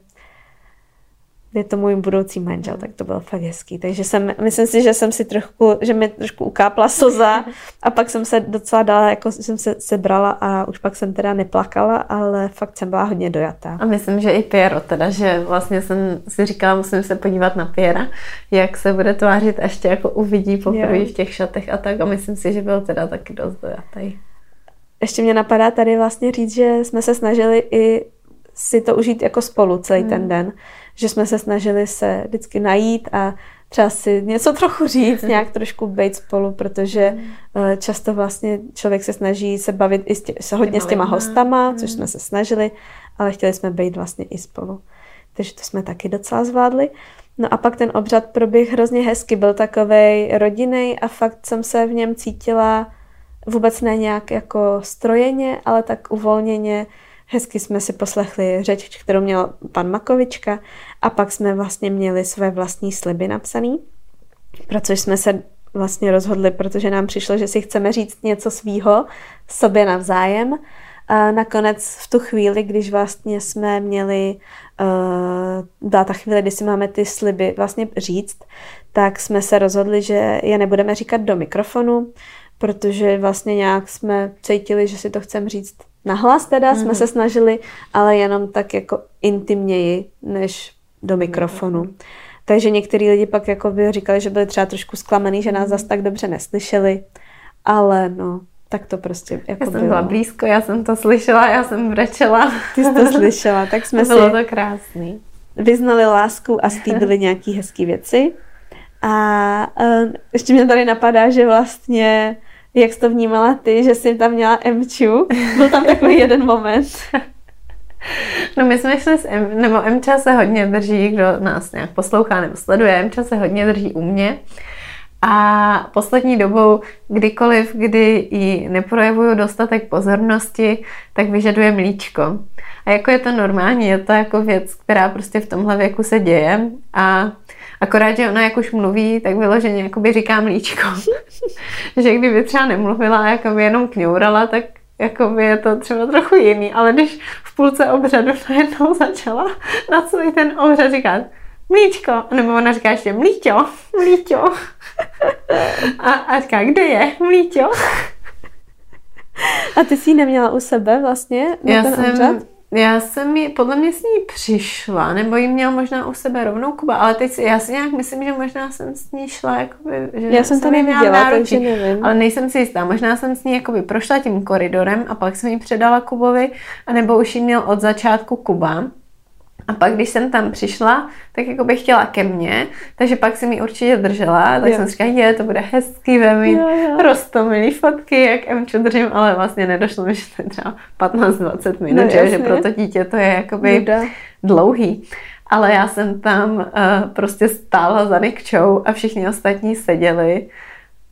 je to můj budoucí manžel, tak to bylo fakt hezký. Takže jsem, myslím si, že jsem si trošku, že mi trošku ukápla slza a pak jsem se docela dala, jako jsem se sebrala a už pak jsem teda neplakala, ale fakt jsem byla hodně dojatá. A myslím, že i Piero teda, že vlastně jsem si říkala, musím se podívat na Piera, jak se bude tvářit, ještě jako uvidí poprvé v těch šatech a tak a myslím si, že byl teda taky dost dojatý. Ještě mě napadá tady vlastně říct, že jsme se snažili i si to užít jako spolu celý hmm. ten den. Že jsme se snažili se vždycky najít a třeba si něco trochu říct, nějak trošku být spolu, protože uh, často vlastně člověk se snaží se bavit i s tě, se hodně s těma hostama, což jsme se snažili, ale chtěli jsme být vlastně i spolu. Takže to jsme taky docela zvládli. No a pak ten obřad proběh hrozně hezky, byl takovej rodinný a fakt jsem se v něm cítila vůbec ne nějak jako strojeně, ale tak uvolněně. Hezky jsme si poslechli řeč, kterou měl pan Makovička a pak jsme vlastně měli své vlastní sliby napsaný, protože jsme se vlastně rozhodli, protože nám přišlo, že si chceme říct něco svýho sobě navzájem. A nakonec v tu chvíli, když vlastně jsme měli, uh, ta chvíle, kdy si máme ty sliby vlastně říct, tak jsme se rozhodli, že je nebudeme říkat do mikrofonu, protože vlastně nějak jsme cítili, že si to chceme říct nahlas teda, mm-hmm. jsme mhm. se snažili, ale jenom tak jako intimněji, než do mikrofonu. Mm-hmm. Takže některý lidi pak jako by říkali, že byli třeba trošku zklamaný, že nás zas tak dobře neslyšeli, ale no, tak to prostě jako Já jsem bylo. byla blízko, já jsem to slyšela, já jsem brečela. Ty jsi to slyšela, tak jsme bylo si... Bylo to krásný. Vyznali lásku a slíbili nějaký hezký věci. A uh, ještě mě tady napadá, že vlastně jak jsi to vnímala ty, že jsi tam měla Mču? Byl tam takový jeden moment. No my jsme šli s M, nebo Mča se hodně drží, kdo nás nějak poslouchá nebo sleduje, Mča se hodně drží u mě. A poslední dobou, kdykoliv, kdy jí neprojevuju dostatek pozornosti, tak vyžaduje mlíčko. A jako je to normální, je to jako věc, která prostě v tomhle věku se děje. A Akorát, že ona jak už mluví, tak vyloženě jakoby říká mlíčko. že kdyby třeba nemluvila a jakoby jenom kňourala, tak jakoby je to třeba trochu jiný, ale když v půlce obřadu najednou začala na celý ten obřad říkat mlíčko, nebo ona říká ještě mlíťo, mlíťo. A, a říká, kde je mlíťo? A ty jsi ji neměla u sebe vlastně na Já ten jsem, obřad? Já jsem mi, podle mě s ní přišla, nebo jí měl možná u sebe rovnou Kuba, ale teď si, já si nějak myslím, že možná jsem s ní šla, jakoby, že Já jsem to neviděla, takže nevím. Ale nejsem si jistá, možná jsem s ní jakoby prošla tím koridorem a pak jsem ji předala Kubovi, anebo už ji měl od začátku Kuba. A pak, když jsem tam přišla, tak jako bych chtěla ke mně, takže pak jsem mi určitě držela, tak jo. jsem říkala, je, to bude hezký, vemít rostomilý fotky, jak Emču držím, ale vlastně nedošlo mi, že to je třeba 15-20 minut, no, že, že pro to dítě to je jakoby Juda. dlouhý. Ale já jsem tam uh, prostě stála za Nikčou a všichni ostatní seděli.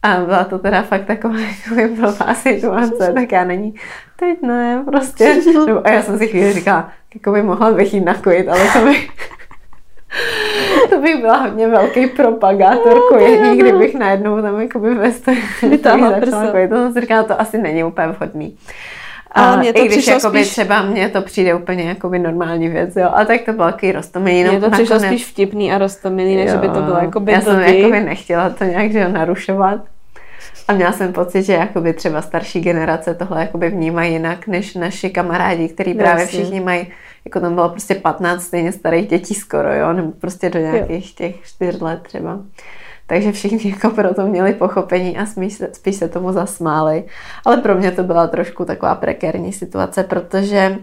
A byla to teda fakt taková jako blbá situace, tak já není, teď ne, prostě. A já jsem si chvíli říkala, jako by mohla bych jít nakojit, ale to by, to bych byla hodně velký propagátor no, kojení, kdybych najednou tam jako by ve stojí začala kojit. To jsem si říkala, to asi není úplně vhodný. A ale mě to i když jakoby spíš... třeba mně to přijde úplně jakoby normální věc, jo. A tak to bylo takový rostomilý. Mně to přišlo nakonec... spíš vtipný a rostomilý, než by to bylo jakoby Já jsem jakoby nechtěla to nějak že narušovat. A měla jsem pocit, že jakoby třeba starší generace tohle jakoby vnímají jinak než naši kamarádi, který právě Jasně. všichni mají, jako tam bylo prostě 15 stejně starých dětí skoro, jo, nebo prostě do nějakých jo. těch 4 let třeba. Takže všichni jako proto měli pochopení a spíš se, spíš se tomu zasmáli. Ale pro mě to byla trošku taková prekérní situace, protože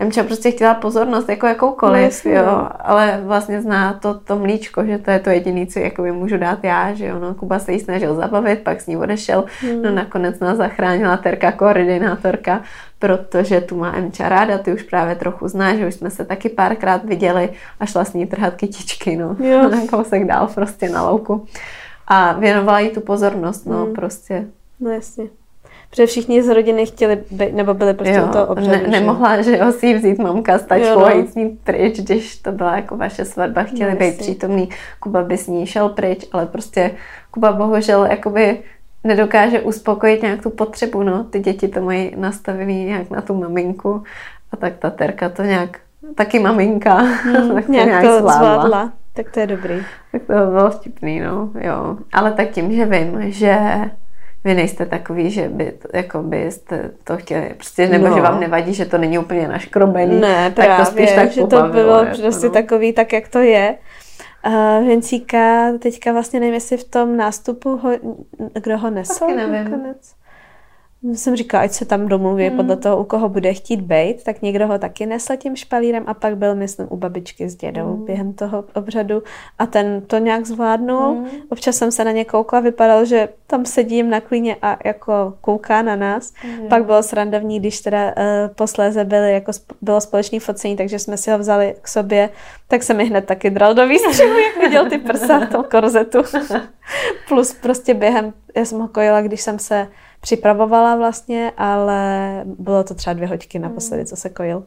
Emča prostě chtěla pozornost jako jakoukoliv, no, jo, no. ale vlastně zná to, to mlíčko, že to je to jediné, co jakoby můžu dát já, že jo, no, Kuba se jí snažil zabavit, pak s ní odešel, hmm. no nakonec nás zachránila Terka, koordinátorka, protože tu má Emča ráda, ty už právě trochu znáš, že už jsme se taky párkrát viděli a šla s ní trhat kytičky, no, jo. na kousek dál prostě na louku. A věnovala jí tu pozornost, no, hmm. prostě. No jasně. Protože všichni z rodiny chtěli, být, nebo byli prostě jo, to obřadu. Ne, nemohla, že jo, si ji vzít mamka s tačkou no. a jít s ní pryč, když to byla jako vaše svatba, chtěli no, být přítomný. Kuba by s ní šel pryč, ale prostě Kuba bohužel jakoby nedokáže uspokojit nějak tu potřebu, no. Ty děti to mají nastavený nějak na tu maminku a tak ta Terka to nějak, taky maminka, hmm, tak to nějak, nějak to zvládla. zvládla. Tak to je dobrý. Tak to bylo vtipný, no, jo. Ale tak tím, že vím, že vy nejste takový, že by, jako byste to chtěli, prostě, nebo no. že vám nevadí, že to není úplně naškrobený. Ne, právě, tak to spíš tak že to bylo jako, prostě no. takový, tak jak to je. Uh, Vencíka, teďka vlastně nevím, jestli v tom nástupu, ho, kdo ho nesl. Taky nevím. Nakonec. Jsem říkala, ať se tam domluví mm. podle toho, u koho bude chtít být, tak někdo ho taky nesl tím špalírem a pak byl, myslím, u babičky s dědou mm. během toho obřadu a ten to nějak zvládnul. Mm. Občas jsem se na ně koukla, vypadal, že tam sedím na klíně a jako kouká na nás. Mm. Pak bylo srandovní, když teda uh, posléze byly, jako bylo společný focení, takže jsme si ho vzali k sobě, tak se mi hned taky dral do výstřihu, jak viděl ty prsa v tom korzetu. Plus prostě během, já jsem ho kojila, když jsem se připravovala vlastně, ale bylo to třeba dvě hoďky naposledy, co se kojil.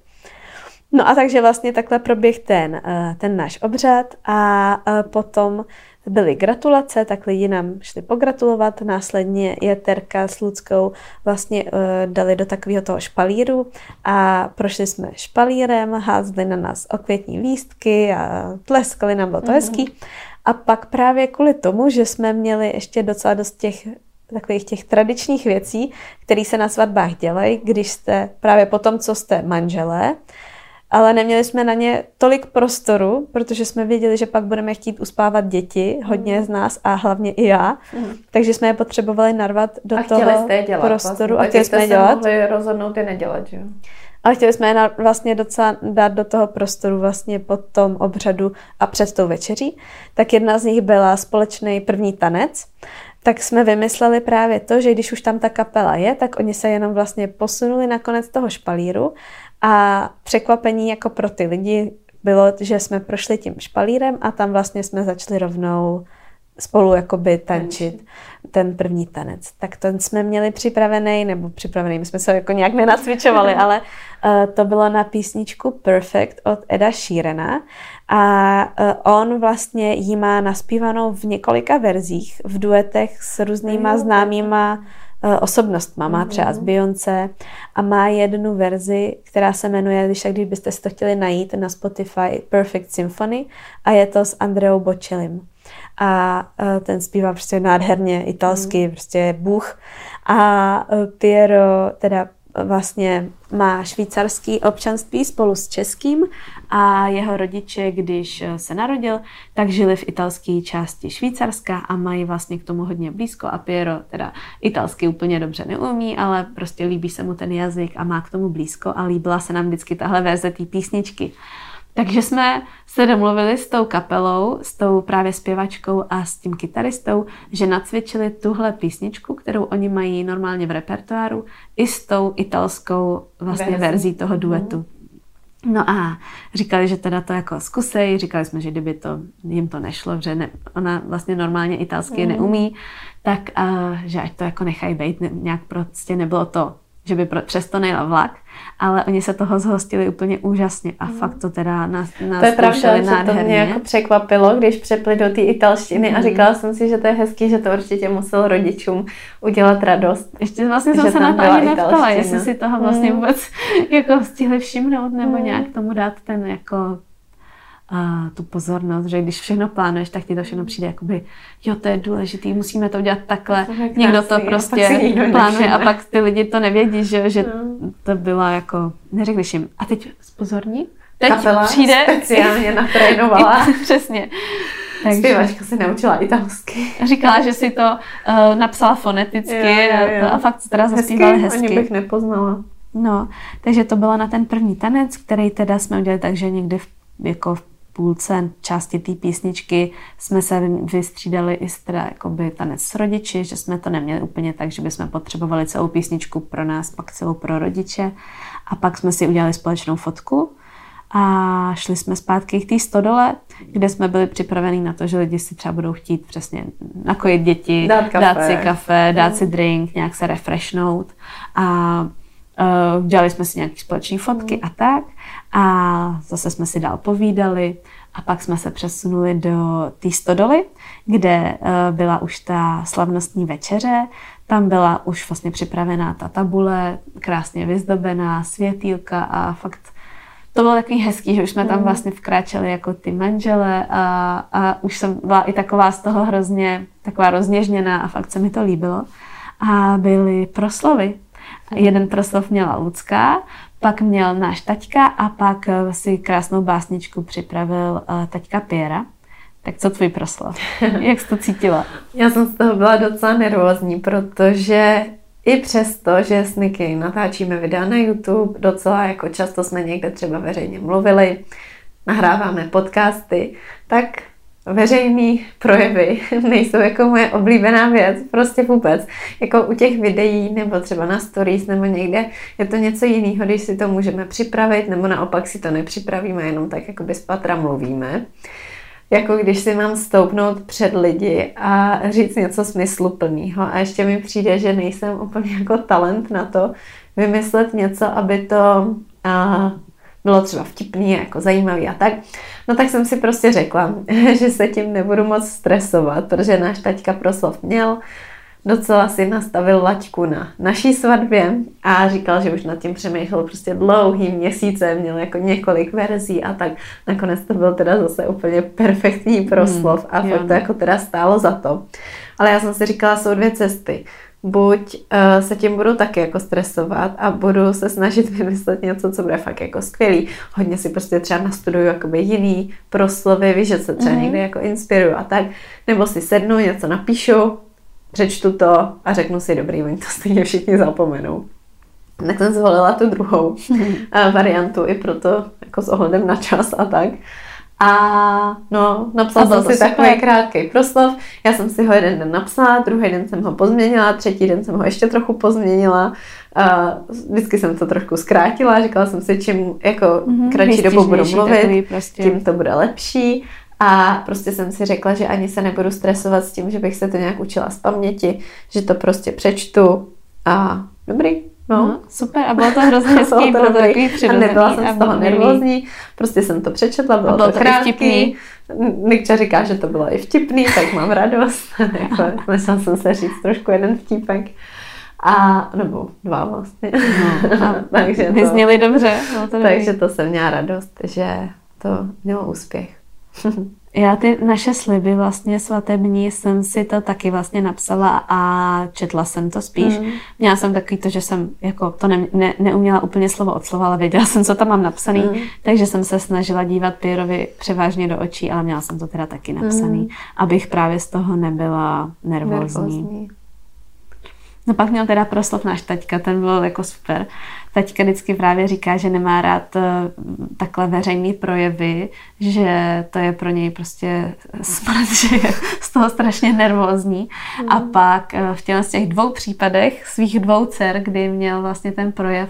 No a takže vlastně takhle proběh ten, eh, ten náš obřad a eh, potom byly gratulace, tak lidi nám šli pogratulovat, následně je Terka s Ludskou vlastně uh, dali do takového toho špalíru a prošli jsme špalírem, házeli na nás okvětní lístky a tleskali nám, bylo to mm-hmm. hezký. A pak právě kvůli tomu, že jsme měli ještě docela dost těch takových těch tradičních věcí, které se na svatbách dělají, když jste právě po tom, co jste manželé, ale neměli jsme na ně tolik prostoru, protože jsme věděli, že pak budeme chtít uspávat děti, hodně mm. z nás a hlavně i já, mm. takže jsme je potřebovali narvat do a toho jste je dělat, prostoru vlastně. a chtěli jsme je dělat. mohli rozhodnout je nedělat, že Ale chtěli jsme je vlastně docela dát do toho prostoru vlastně po tom obřadu a před tou večeří. Tak jedna z nich byla společný první tanec tak jsme vymysleli právě to, že když už tam ta kapela je, tak oni se jenom vlastně posunuli na konec toho špalíru a překvapení jako pro ty lidi bylo, že jsme prošli tím špalírem a tam vlastně jsme začali rovnou spolu jakoby tančit ten první tanec. Tak ten jsme měli připravený, nebo připravený, my jsme se jako nějak nenacvičovali, ale uh, to bylo na písničku Perfect od Eda Sheerana a uh, on vlastně jí má naspívanou v několika verzích, v duetech s různýma známýma uh, osobnostma. Má třeba z mhm. Beyoncé a má jednu verzi, která se jmenuje, když, když byste si to chtěli najít na Spotify, Perfect Symphony a je to s Andreou Bocellim a e, ten zpívá prostě nádherně italsky, mm. prostě Bůh. A e, Piero teda vlastně má švýcarský občanství spolu s českým a jeho rodiče, když e, se narodil, tak žili v italské části Švýcarska a mají vlastně k tomu hodně blízko a Piero teda italsky úplně dobře neumí, ale prostě líbí se mu ten jazyk a má k tomu blízko a líbila se nám vždycky tahle verze té písničky. Takže jsme se domluvili s tou kapelou, s tou právě zpěvačkou a s tím kytaristou, že nacvičili tuhle písničku, kterou oni mají normálně v repertoáru, i s tou italskou vlastně Verzi. verzí toho duetu. No a říkali, že teda to jako zkusej, říkali jsme, že kdyby to jim to nešlo, že ne, ona vlastně normálně italsky mm. neumí, tak uh, že ať to jako nechají být, ne, nějak prostě nebylo to že by přesto nejela vlak, ale oni se toho zhostili úplně úžasně a mm. fakt to teda nás, nás To je pravda, že to mě jako překvapilo, když přepli do té italštiny mm. a mhm. říkala jsem si, že to je hezký, že to určitě musel rodičům udělat radost. Ještě vlastně jsem se na to ani neptala, jestli si toho vlastně mm. vůbec jako stihli všimnout nebo mm. nějak tomu dát ten jako a tu pozornost, že když všechno plánuješ, tak ti to všechno přijde jakoby, jo, to je důležitý, musíme to udělat takhle. To někdo to prostě někdo plánuje a pak ty lidi to nevědí, že, že no. to byla jako, neřekneš jim, a teď spozorní, teď Kapela přijde. speciálně natrénovala. Přesně. Takže... Zpěvačka se naučila italsky. Říkala, že si to uh, napsala foneticky jo, jo, jo. a fakt teda zaspívala hezky. hezky. Ani bych nepoznala. No, takže to bylo na ten první tanec, který teda jsme udělali takže někdy v, jako v půlce části té písničky jsme se vystřídali i teda jakoby tanec s rodiči, že jsme to neměli úplně tak, že bychom potřebovali celou písničku pro nás, pak celou pro rodiče. A pak jsme si udělali společnou fotku a šli jsme zpátky k té stodole, kde jsme byli připraveni na to, že lidi si třeba budou chtít přesně nakojit děti, dát, kafe. dát si kafe, dát si drink, nějak se refreshnout. A uh, dělali jsme si nějaké společné fotky a tak. A zase jsme si dál povídali a pak jsme se přesunuli do té stodoly, kde uh, byla už ta slavnostní večeře. Tam byla už vlastně připravená ta tabule, krásně vyzdobená, světýlka a fakt to bylo takový hezký, že už jsme tam mm. vlastně vkráčeli jako ty manžele a, a už jsem byla i taková z toho hrozně, taková rozněžněná a fakt se mi to líbilo. A byly proslovy. Jeden proslov měla Lucka, pak měl náš taťka a pak eh, si krásnou básničku připravil uh, taťka Pěra. Tak co tvůj proslov? Jak jsi to cítila? Já jsem z toho byla docela nervózní, protože i přesto, že s Niky natáčíme videa na YouTube, docela jako často jsme někde třeba veřejně mluvili, nahráváme podcasty, tak veřejný projevy nejsou jako moje oblíbená věc, prostě vůbec. Jako u těch videí nebo třeba na stories nebo někde je to něco jiného, když si to můžeme připravit nebo naopak si to nepřipravíme, jenom tak jako z patra mluvíme. Jako když si mám stoupnout před lidi a říct něco smysluplného a ještě mi přijde, že nejsem úplně jako talent na to vymyslet něco, aby to a, bylo třeba vtipný, jako zajímavý a tak. No tak jsem si prostě řekla, že se tím nebudu moc stresovat, protože náš taťka proslov měl, docela si nastavil laťku na naší svatbě a říkal, že už nad tím přemýšlel prostě dlouhý měsíce, měl jako několik verzí a tak nakonec to byl teda zase úplně perfektní proslov hmm, a fakt to jako teda stálo za to. Ale já jsem si říkala, jsou dvě cesty buď uh, se tím budu taky jako stresovat a budu se snažit vymyslet něco, co bude fakt jako skvělý. Hodně si prostě třeba nastuduju jakoby jiný proslovy, víš, že se třeba mm-hmm. někdy jako inspiruju a tak. Nebo si sednu, něco napíšu, přečtu to a řeknu si, dobrý, oni to stejně všichni zapomenou. Tak jsem zvolila tu druhou uh, variantu i proto, jako s ohledem na čas a tak. A no, napsala jsem si super. takový krátký proslov. Já jsem si ho jeden den napsala, druhý den jsem ho pozměnila, třetí den jsem ho ještě trochu pozměnila. A vždycky jsem to trošku zkrátila, říkala jsem si, čím jako mm-hmm, kratší dobu budu mluvit, prostě. tím to bude lepší. A prostě jsem si řekla, že ani se nebudu stresovat s tím, že bych se to nějak učila z paměti, že to prostě přečtu a dobrý, No. no, super. A bylo to hrozně hezký, bylo to takový přirozený. A nebyla jsem z toho nervózní, prostě jsem to přečetla, bylo, bylo to, to krátký. Nikča říká, že to bylo i vtipný, tak mám radost. jako, myslela jsem se říct trošku jeden vtipek. A, nebo dva vlastně. No, takže to, zněli dobře. to takže to jsem měla radost, že to mělo úspěch. Já ty naše sliby vlastně svatební jsem si to taky vlastně napsala a četla jsem to spíš. Mm. Měla jsem takový to, že jsem jako to ne, ne, neuměla úplně slovo od slova, ale věděla jsem, co tam mám napsaný, mm. takže jsem se snažila dívat Pírovi převážně do očí, ale měla jsem to teda taky napsaný, mm. abych právě z toho nebyla nervózní. nervózní. No pak měl teda proslov náš taťka, ten byl jako super. Taťka vždycky právě říká, že nemá rád eh, takhle veřejný projevy, že to je pro něj prostě smrt, že je z toho strašně nervózní. Mm. A pak eh, v těch, z těch dvou případech svých dvou dcer, kdy měl vlastně ten projev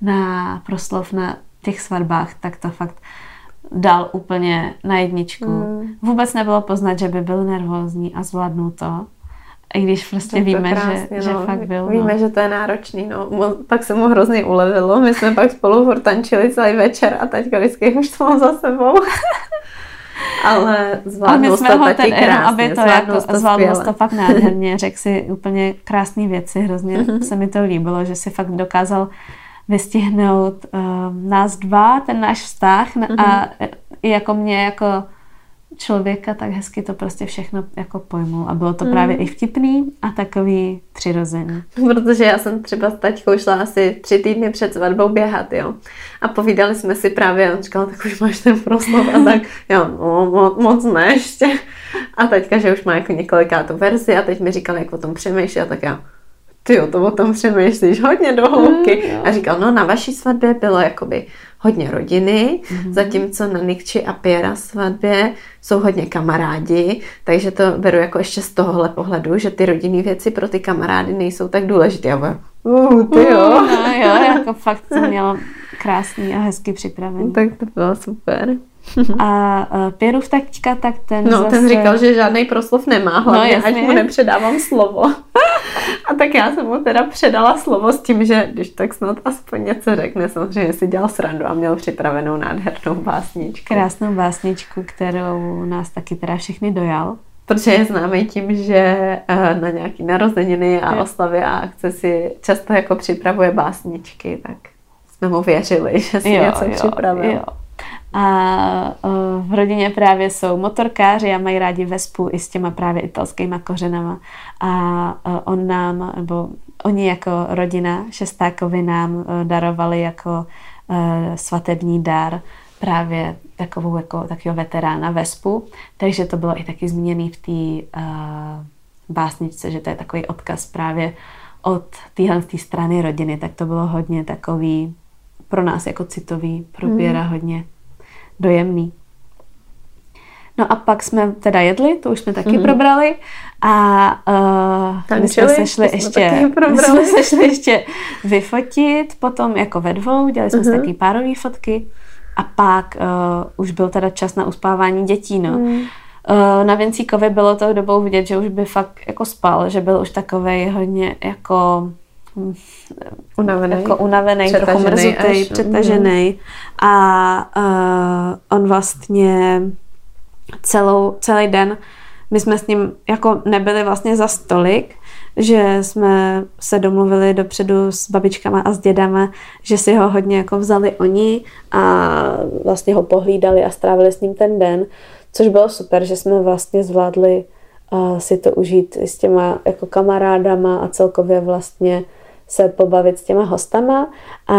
na proslov na těch svatbách, tak to fakt dal úplně na jedničku. Mm. Vůbec nebylo poznat, že by byl nervózní a zvládnul to. I když prostě to víme, krásně, že, no. že fakt byl. Víme, no. že to je náročný. No. Pak se mu hrozně ulevilo. My jsme pak spolu furt tančili celý večer a teďka vždycky už to mám za sebou. Ale zvládnu to jsme ho ten, krásně, aby to jako, to zvládl to fakt nádherně, řekl si úplně krásné věci, hrozně mm-hmm. se mi to líbilo, že si fakt dokázal vystihnout uh, nás dva, ten náš vztah a i jako mě jako člověka, tak hezky to prostě všechno jako pojmul. A bylo to mm. právě i vtipný a takový přirozený. Protože já jsem třeba s taťkou šla asi tři týdny před svatbou běhat, jo. A povídali jsme si právě, on říkal, tak už máš ten proslov a tak, jo, no, mo, moc ne ještě. A teďka, že už má jako několikátou verzi a teď mi říkal, jak o tom přemýšlí a tak já, ty to o tom přemýšlíš hodně do hloubky. Mm, a říkal, no na vaší svatbě bylo jakoby hodně rodiny, mm-hmm. zatímco na Nikči a Pěra svatbě jsou hodně kamarádi, takže to beru jako ještě z tohohle pohledu, že ty rodinné věci pro ty kamarády nejsou tak důležité. Já uh, ty jo. Uh, no jo, jako fakt jsem měla krásný a hezky připravený. Tak to bylo super. A uh, Pěrův taťka, tak ten No, zase... ten říkal, že žádný proslov nemá, hlavně no, ať mu nepředávám slovo. a tak já jsem mu teda předala slovo s tím, že když tak snad aspoň něco řekne, samozřejmě si dělal srandu a měl připravenou nádhernou básničku. Krásnou básničku, kterou nás taky teda všechny dojal. Protože je známý tím, že eh, na nějaký narozeniny a oslavy a akce si často jako připravuje básničky, tak jsme mu věřili, že si jo, něco jo, připravil. Jo. A v rodině právě jsou motorkáři a mají rádi Vespu i s těma právě italskýma kořenama. A on nám, nebo oni jako rodina Šestákovi nám e, darovali jako e, svatební dar právě takovou jako takového veterána Vespu, takže to bylo i taky zmíněný v té uh, básničce, že to je takový odkaz právě od téhle strany rodiny, tak to bylo hodně takový pro nás jako citový, pro Pěra mm. hodně dojemný. No a pak jsme teda jedli, to už jsme taky mm. probrali a uh, my jsme se šli ještě, my jsme se šli ještě vyfotit, potom jako ve dvou, dělali jsme mm. si mhm. taky párové fotky a pak uh, už byl teda čas na uspávání dětí, no. Mm. Uh, na Vincíkovi bylo to dobou vidět, že už by fakt jako spal, že byl už takový hodně jako unavený, jako unavený trochu mrzutý, přetažený. Mm. A uh, on vlastně celou, celý den, my jsme s ním jako nebyli vlastně za stolik, že jsme se domluvili dopředu s babičkama a s dědama, že si ho hodně jako vzali oni a vlastně ho pohlídali a strávili s ním ten den, což bylo super, že jsme vlastně zvládli uh, si to užít s těma jako kamarádama a celkově vlastně se pobavit s těma hostama a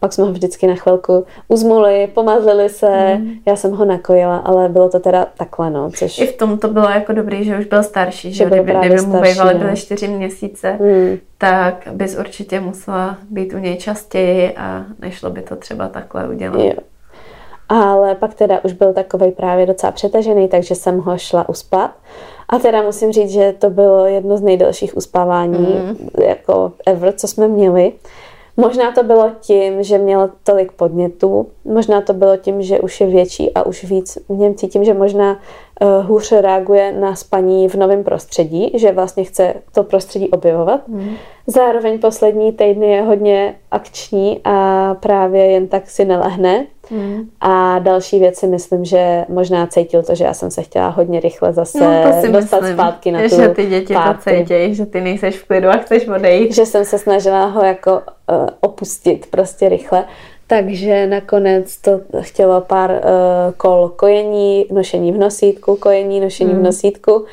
pak jsme ho vždycky na chvilku uzmuli, pomazlili se, mm. já jsem ho nakojila, ale bylo to teda takhle, no. Což... I v tom to bylo jako dobrý, že už byl starší, že, že byl kdyby, kdyby mu bývaly no. byly čtyři měsíce, mm. tak bys určitě musela být u něj častěji a nešlo by to třeba takhle udělat. Jo. Ale pak teda už byl takovej právě docela přetažený, takže jsem ho šla uspat. A teda musím říct, že to bylo jedno z nejdelších uspávání mm. jako ever, co jsme měli. Možná to bylo tím, že měl tolik podnětů, možná to bylo tím, že už je větší a už víc v něm cítím, že možná hůř reaguje na spaní v novém prostředí, že vlastně chce to prostředí objevovat. Mm. Zároveň poslední týdny je hodně akční a právě jen tak si nelehne. Mm. A další věci myslím, že možná cítil to, že já jsem se chtěla hodně rychle zase no, dostat myslím, zpátky na tu Že ty děti párty. to cítějí, že ty nejseš v klidu a chceš odejít. Že jsem se snažila ho jako uh, opustit prostě rychle. Takže nakonec to chtělo pár uh, kol kojení, nošení v nosítku, kojení, nošení mm. v nosítku.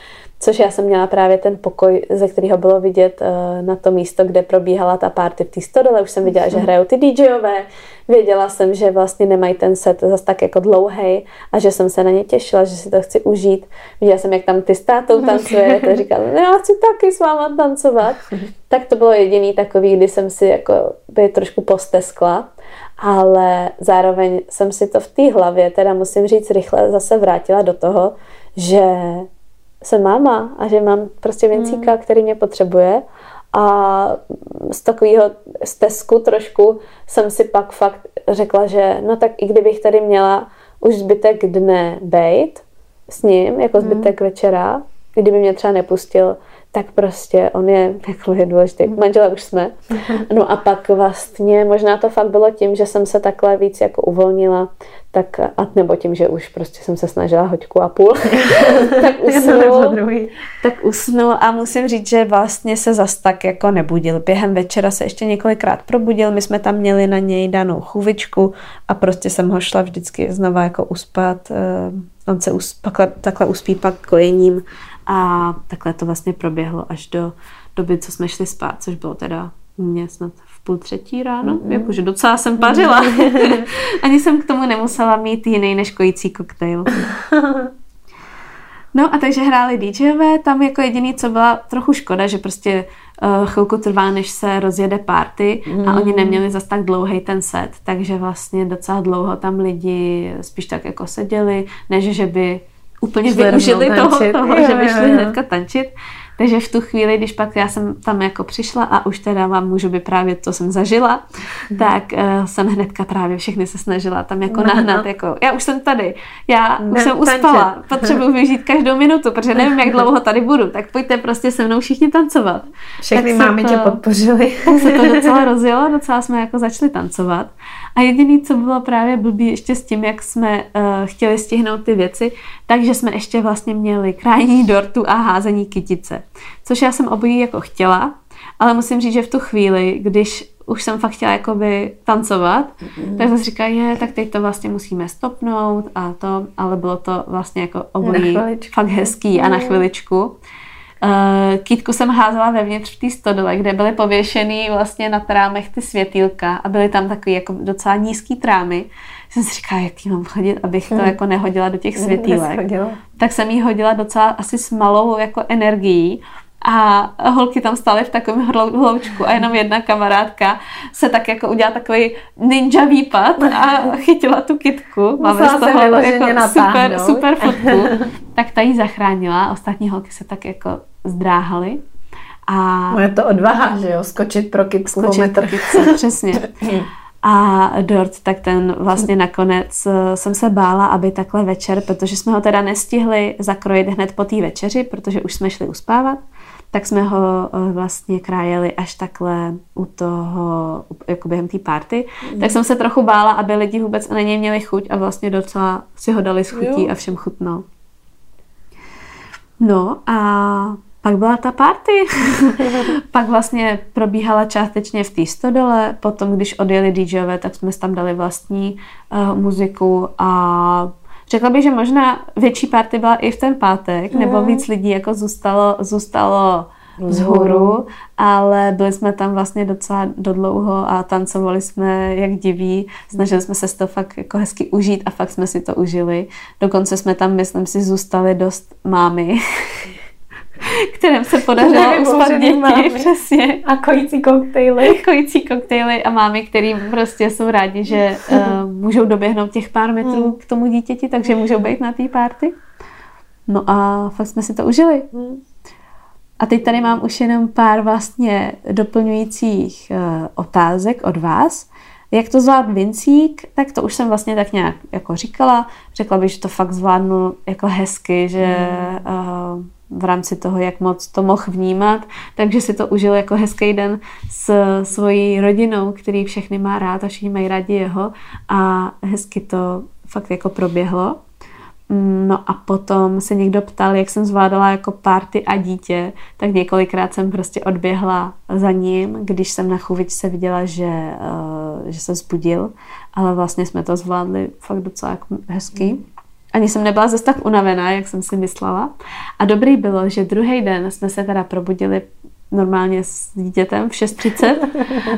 Což já jsem měla právě ten pokoj, ze kterého bylo vidět uh, na to místo, kde probíhala ta party v té stodole. Už jsem viděla, že mhm. hrajou ty DJové. Věděla jsem, že vlastně nemají ten set zas tak jako dlouhý a že jsem se na ně těšila, že si to chci užít. Viděla jsem, jak tam ty s tátou tancuje, to říkala, no, já chci taky s váma tancovat. tak to bylo jediný takový, kdy jsem si jako by trošku posteskla, ale zároveň jsem si to v té hlavě, teda musím říct rychle, zase vrátila do toho, že jsem máma a že mám prostě Vincíka, hmm. který mě potřebuje a z takového stezku trošku jsem si pak fakt řekla, že no tak i kdybych tady měla už zbytek dne bejt s ním, jako hmm. zbytek hmm. večera, kdyby mě třeba nepustil, tak prostě on je jako je důležitý. Manžela už jsme. No a pak vlastně možná to fakt bylo tím, že jsem se takhle víc jako uvolnila, tak a nebo tím, že už prostě jsem se snažila hoďku a půl, tak usnul, tak usnul a musím říct, že vlastně se zas tak jako nebudil. Během večera se ještě několikrát probudil, my jsme tam měli na něj danou chůvičku a prostě jsem ho šla vždycky znova jako uspat. Eh, on se us, takhle uspí pak kojením a takhle to vlastně proběhlo až do doby, co jsme šli spát, což bylo teda u mě snad v půl třetí ráno, mm-hmm. jakože docela jsem pařila. Mm-hmm. Ani jsem k tomu nemusela mít jiný než kojící koktejl. No a takže hráli DJové, tam jako jediný, co byla trochu škoda, že prostě uh, chvilku trvá, než se rozjede party mm. a oni neměli zas tak dlouhý ten set, takže vlastně docela dlouho tam lidi spíš tak jako seděli, než že by úplně využili toho, toho jo, že by šli hnedka tančit. Takže v tu chvíli, když pak já jsem tam jako přišla a už teda vám můžu vyprávět, co jsem zažila, mm. tak uh, jsem hnedka právě všechny se snažila tam jako no, nahnat, no. jako já už jsem tady, já ne, už jsem uspala, tančit. potřebuji využít každou minutu, protože nevím, jak dlouho tady budu, tak pojďte prostě se mnou všichni tancovat. Všechny mámy to, tě podpořili. Tak se to docela rozjelo, docela jsme jako začali tancovat. A jediný, co bylo právě blbý ještě s tím, jak jsme uh, chtěli stihnout ty věci, takže jsme ještě vlastně měli krájení dortu a házení kytice. Což já jsem obojí jako chtěla, ale musím říct, že v tu chvíli, když už jsem fakt chtěla jakoby tancovat, mm-hmm. tak jsem si říkala, je, tak teď to vlastně musíme stopnout a to, ale bylo to vlastně jako obojí fakt hezký a na chviličku. Uh, Kýtku jsem házela vevnitř v té stodole, kde byly pověšený vlastně na trámech ty světýlka a byly tam takový jako docela nízký trámy. Jsem si říkala, jak jí mám hodit, abych to hmm. jako nehodila do těch světýlek. Tak jsem jí hodila docela asi s malou jako energií a holky tam stály v takovém hloučku a jenom jedna kamarádka se tak jako udělala takový ninja výpad a chytila tu kitku. Máme z toho jako super, super fotku. tak ta ji zachránila, ostatní holky se tak jako zdráhaly. A no je to odvaha, že jo, skočit pro kytku Skočit pro kytce, přesně. A dort, tak ten vlastně nakonec eh, jsem se bála, aby takhle večer, protože jsme ho teda nestihli zakrojit hned po té večeři, protože už jsme šli uspávat, tak jsme ho eh, vlastně krájeli až takhle u toho, jako během té party. Mm. Tak jsem se trochu bála, aby lidi vůbec na něj měli chuť a vlastně docela si ho dali s chutí jo. a všem chutnal. No a pak byla ta party. pak vlastně probíhala částečně v té stodole, potom když odjeli DJové, tak jsme tam dali vlastní uh, muziku a řekla bych, že možná větší party byla i v ten pátek, mm. nebo mhm. víc lidí jako zůstalo, zůstalo vzhůru, ale byli jsme tam vlastně docela dodlouho a tancovali jsme jak diví. Snažili jsme se to fakt jako hezky užít a fakt jsme si to užili. Dokonce jsme tam, myslím si, zůstali dost mámy. kterém se podařilo uspat děti, mámy. přesně. A kojící koktejly. Kojící koktejly a mámy, který prostě jsou rádi, že uh, můžou doběhnout těch pár metrů hmm. k tomu dítěti, takže můžou být na té párty. No a fakt jsme si to užili. Hmm. A teď tady mám už jenom pár vlastně doplňujících uh, otázek od vás. Jak to zvlád Vincík, tak to už jsem vlastně tak nějak jako říkala. Řekla bych, že to fakt zvládnu jako hezky, že uh, v rámci toho, jak moc to mohl vnímat, takže si to užil jako hezký den s svojí rodinou, který všechny má rád a všichni mají rádi jeho a hezky to fakt jako proběhlo. No a potom se někdo ptal, jak jsem zvládala jako party a dítě, tak několikrát jsem prostě odběhla za ním, když jsem na chůvičce viděla, že, uh, že se zbudil, ale vlastně jsme to zvládli fakt docela jako hezky. Ani jsem nebyla zase tak unavená, jak jsem si myslela. A dobrý bylo, že druhý den jsme se teda probudili normálně s dítětem v 6.30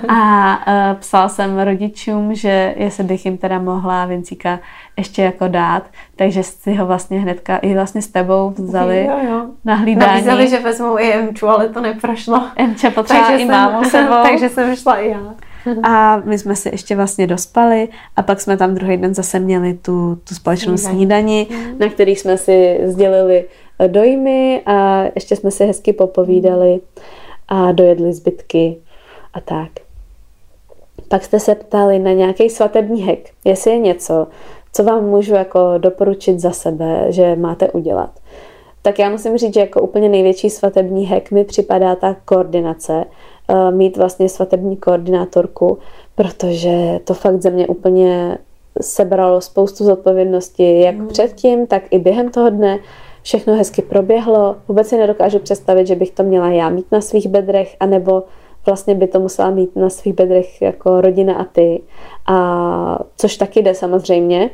a uh, psala jsem rodičům, že jestli bych jim teda mohla Vincíka ještě jako dát, takže si ho vlastně hnedka i vlastně s tebou vzali jo, jo. na hlídání. Nabízeli, že vezmou i Emču, ale to neprošlo. Emča potřeba i mámu sebou. takže jsem šla i já. A my jsme si ještě vlastně dospali a pak jsme tam druhý den zase měli tu, tu společnou snídani, mm. na který jsme si sdělili dojmy a ještě jsme si hezky popovídali a dojedli zbytky a tak. Pak jste se ptali na nějaký svatební hek, jestli je něco, co vám můžu jako doporučit za sebe, že máte udělat. Tak já musím říct, že jako úplně největší svatební hek mi připadá ta koordinace, Eh, mít vlastně svatební koordinátorku, protože to fakt ze mě úplně sebralo spoustu zodpovědnosti, jak mm. předtím, tak i během toho dne. Všechno hezky proběhlo. Vůbec si nedokážu představit, že bych to měla já mít na svých bedrech, anebo vlastně by to musela mít na svých bedrech jako rodina a ty. A což taky jde samozřejmě,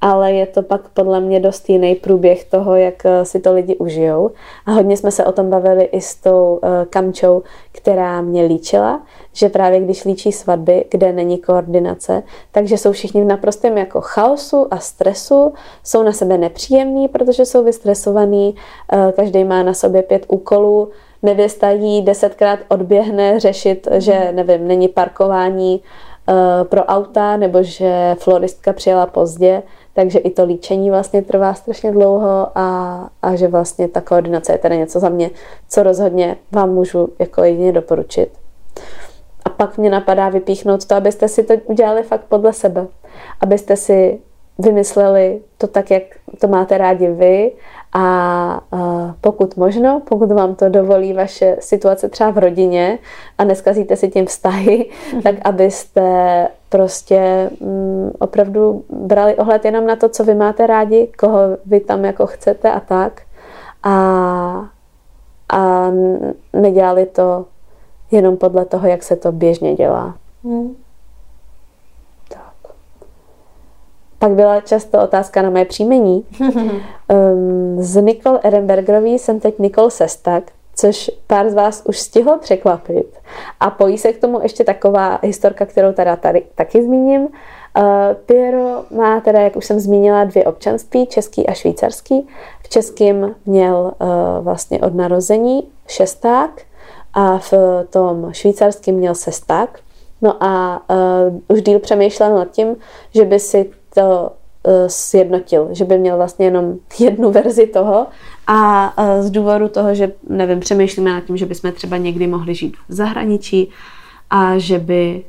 ale je to pak podle mě dost jiný průběh toho, jak eh, si to lidi užijou. A hodně jsme se o tom bavili i s tou eh, kamčou, která mě líčila, že právě když líčí svatby, kde není koordinace, takže jsou všichni v naprostém jako chaosu a stresu, jsou na sebe nepříjemní, protože jsou vystresovaní, eh, každý má na sobě pět úkolů, nevěsta jí desetkrát odběhne řešit, že nevím, není parkování pro auta, nebo že floristka přijela pozdě, takže i to líčení vlastně trvá strašně dlouho a, a že vlastně ta koordinace je tedy něco za mě, co rozhodně vám můžu jako jedině doporučit. A pak mě napadá vypíchnout to, abyste si to udělali fakt podle sebe. Abyste si vymysleli to tak, jak to máte rádi vy a pokud možno, pokud vám to dovolí vaše situace třeba v rodině a neskazíte si tím vztahy, tak abyste prostě mm, opravdu brali ohled jenom na to, co vy máte rádi, koho vy tam jako chcete a tak. A, a nedělali to jenom podle toho, jak se to běžně dělá. Hmm. Pak byla často otázka na mé příjmení. um, z Nicole Ehrenbergerový jsem teď Nicole Sestak, což pár z vás už stihlo překvapit. A pojí se k tomu ještě taková historka, kterou teda tady taky zmíním. Piero má teda, jak už jsem zmínila, dvě občanství, český a švýcarský. V českém měl uh, vlastně od narození šesták a v tom švýcarském měl sesták. No a uh, už díl přemýšlel nad tím, že by si to uh, sjednotil, že by měl vlastně jenom jednu verzi toho a uh, z důvodu toho, že nevím, přemýšlíme nad tím, že bychom třeba někdy mohli žít v zahraničí a že by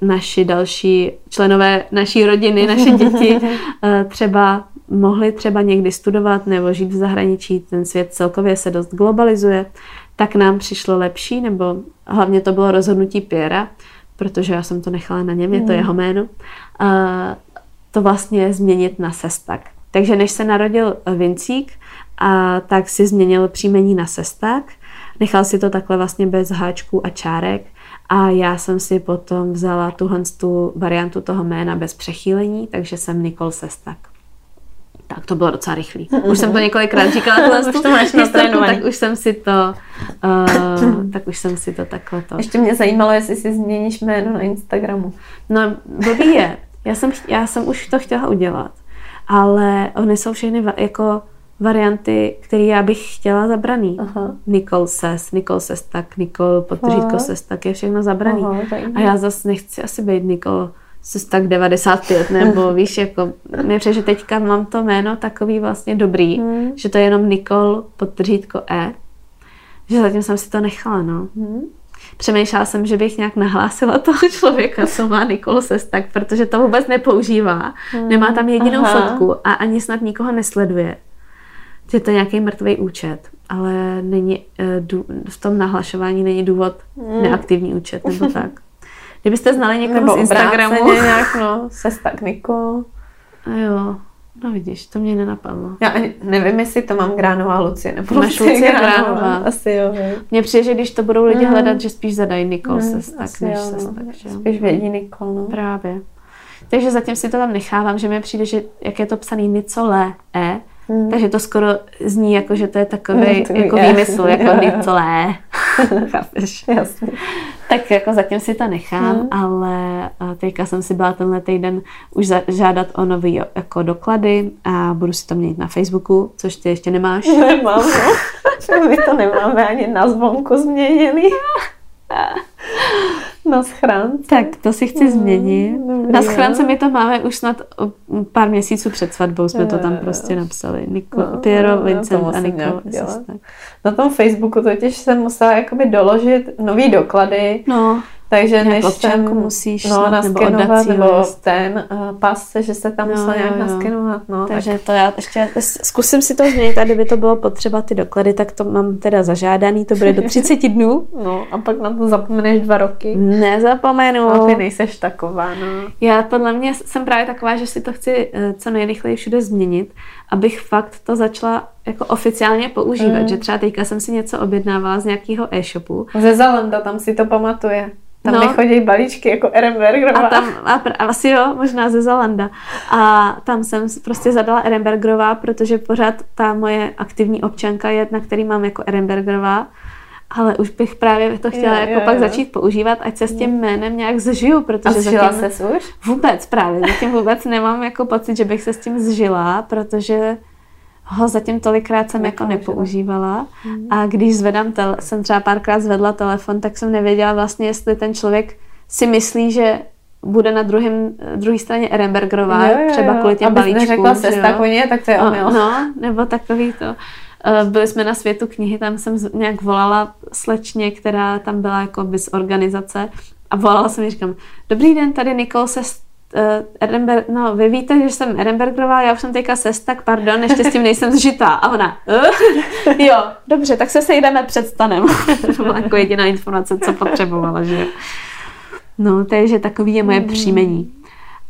naši další členové naší rodiny, naše děti třeba mohli třeba někdy studovat nebo žít v zahraničí, ten svět celkově se dost globalizuje, tak nám přišlo lepší, nebo hlavně to bylo rozhodnutí Piera, protože já jsem to nechala na něm, je to mm. jeho jméno, to vlastně změnit na Sestak. Takže než se narodil Vincík, a tak si změnil příjmení na Sestak, nechal si to takhle vlastně bez háčků a čárek a já jsem si potom vzala tuhle tu variantu toho jména bez přechýlení, takže jsem Nikol Sestak. Tak to bylo docela rychlý. Už jsem to několikrát říkala, tohle už to máš tak už jsem si to, uh, tak už jsem si to takhle to. Ještě mě zajímalo, jestli si změníš jméno na Instagramu. No, blbý je. Já jsem, já jsem už to chtěla udělat, ale oni jsou všechny jako varianty, které já bych chtěla zabraný. Aha. Nicole Ses, Nicole Ses tak, Nicole podtržítko Ses tak je všechno zabraný. Aha, a já zase nechci asi být Nicole Ses tak 95, nebo víš, jako mi že teďka mám to jméno takový vlastně dobrý, hmm. že to je jenom Nicole podtržítko E, že zatím jsem si to nechala, no. Hmm. Přemýšlela jsem, že bych nějak nahlásila toho člověka, co má Nikol Sestak, protože to vůbec nepoužívá. Hmm. Nemá tam jedinou Aha. fotku a ani snad nikoho nesleduje je to nějaký mrtvý účet, ale není, eh, v tom nahlašování není důvod mm. neaktivní účet nebo tak. Kdybyste znali někoho z Instagramu. nějak, no, se Niko. A jo, no vidíš, to mě nenapadlo. Já ani nevím, jestli to mám Gránová Lucie, nebo Máš Lucie Gránová. Gránová. Asi jo. Mně přijde, že když to budou lidi mm. hledat, že spíš zadají Nikol mm, Sestak, než jo, Sestak. Že? Spíš vědí Nikol, no. Právě. Takže zatím si to tam nechávám, že mi přijde, že jak je to psaný Nicole E, Hmm. Takže to skoro zní jako, že to je takový hmm, jako výmysl, jako nicolé. Chápeš? Jasně. Tak jako zatím si to nechám, hmm. ale teďka jsem si byla tenhle týden už žádat o nový jako doklady a budu si to měnit na Facebooku, což ty ještě nemáš. Nemám, no. My to nemáme ani na zvonku změněný. Na schránce. Tak, to si chci mm, změnit. Dobrý, na schránce my to máme už snad pár měsíců před svatbou, jsme to tam prostě napsali. Niko, no, Piero, no, Vincent a Niko. Na tom Facebooku totiž jsem musela jakoby doložit nový doklady. No. Takže než jsem, musíš no, naskenovat, nebo, nebo ten uh, pas, že se tam no, musel nějak jo. naskenovat. No, Takže tak. to já ještě zkusím si to změnit a kdyby to bylo potřeba ty doklady, tak to mám teda zažádaný, to bude do 30 dnů. No a pak na to zapomeneš dva roky. Nezapomenu. No, ty nejseš taková, no. Já podle mě jsem právě taková, že si to chci uh, co nejrychleji všude změnit, abych fakt to začala jako oficiálně používat, mm. že třeba teďka jsem si něco objednávala z nějakého e-shopu. Ze Zalanda, tam si to pamatuje. Tam no. nechodí balíčky jako Ehrenbergerová. A tam, a, pr- asi jo, možná ze Zalanda. A tam jsem prostě zadala Ehrenbergerová, protože pořád ta moje aktivní občanka je, na který mám jako Ehrenbergerová. Ale už bych právě to chtěla jo, jako jo, pak jo. začít používat, ať se s tím jménem nějak zžiju, protože a zatím... se už? Vůbec právě, zatím vůbec nemám jako pocit, že bych se s tím zžila, protože ho zatím tolikrát jsem jako nepoužívala mm. a když zvedám, tel- jsem třeba párkrát zvedla telefon, tak jsem nevěděla vlastně, jestli ten člověk si myslí, že bude na druhém, druhé straně Ehrenbergerová, jo, jo, jo. třeba kvůli těm Abys balíčkům. neřekla sestakoně, tak to je omyl. No, nebo takový to. Eh, byli jsme na světu knihy, tam jsem nějak volala slečně, která tam byla jako z organizace a volala jsem jí, říkám, dobrý den, tady Nikol se uh, Ehrenberg, no vy víte, že jsem Ehrenbergerová, já už jsem teďka sest, tak pardon, ještě s tím nejsem zžitá. A ona, uh, jo, dobře, tak se sejdeme před stanem. to byla jako jediná informace, co potřebovala, že No, takže takový je moje mm. příjmení.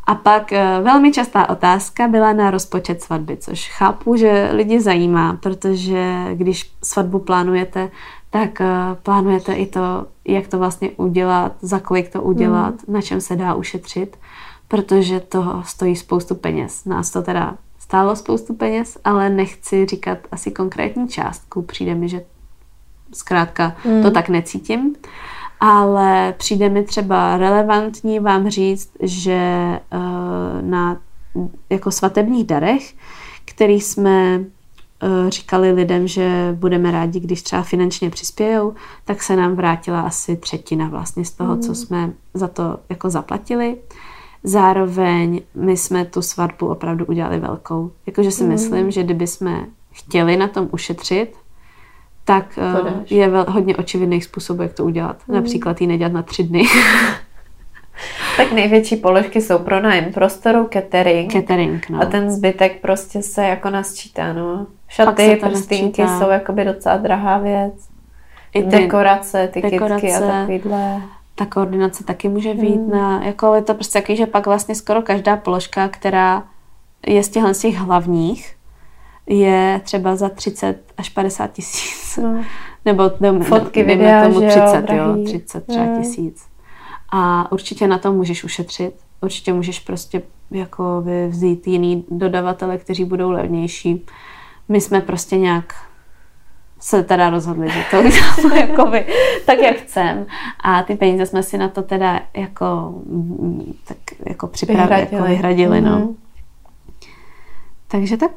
A pak uh, velmi častá otázka byla na rozpočet svatby, což chápu, že lidi zajímá, protože když svatbu plánujete, tak plánujete i to, jak to vlastně udělat, za kolik to udělat, mm. na čem se dá ušetřit protože to stojí spoustu peněz. Nás to teda stálo spoustu peněz, ale nechci říkat asi konkrétní částku. Přijde mi, že zkrátka mm. to tak necítím. ale přijde mi třeba relevantní vám říct, že uh, na jako svatebních darech, který jsme uh, říkali lidem, že budeme rádi, když třeba finančně přispějou, tak se nám vrátila asi třetina vlastně z toho, mm. co jsme za to jako zaplatili. Zároveň my jsme tu svatbu opravdu udělali velkou. Jakože si mm. myslím, že kdyby jsme chtěli na tom ušetřit, tak Podáš. Eh, je vel, hodně očividných způsobů, jak to udělat. Mm. Například ji nedělat na tři dny. tak největší položky jsou pro nájem prostoru, catering. Catering, no. A ten zbytek prostě se jako nasčítá, no. Šaty, prstínky jsou jakoby docela drahá věc. I ty dekorace, ty dekorace, kytky a takovýhle. Ta koordinace taky může být mm. na, jako je to prostě takový, že pak vlastně skoro každá položka, která je z těchhle z těch hlavních, je třeba za 30 až 50 tisíc. No. Nebo ne, Fotky, ne, videa, tomu 30, jo, jo 30 třeba mm. tisíc. A určitě na to můžeš ušetřit. Určitě můžeš prostě jako vzít jiný dodavatele, kteří budou levnější. My jsme prostě nějak se teda rozhodli, že to uděláme jakoby, tak, jak chcem. A ty peníze jsme si na to teda jako, tak jako připravili, vyhradili, jako vyhradili mm-hmm. no. Mhm. Takže tak.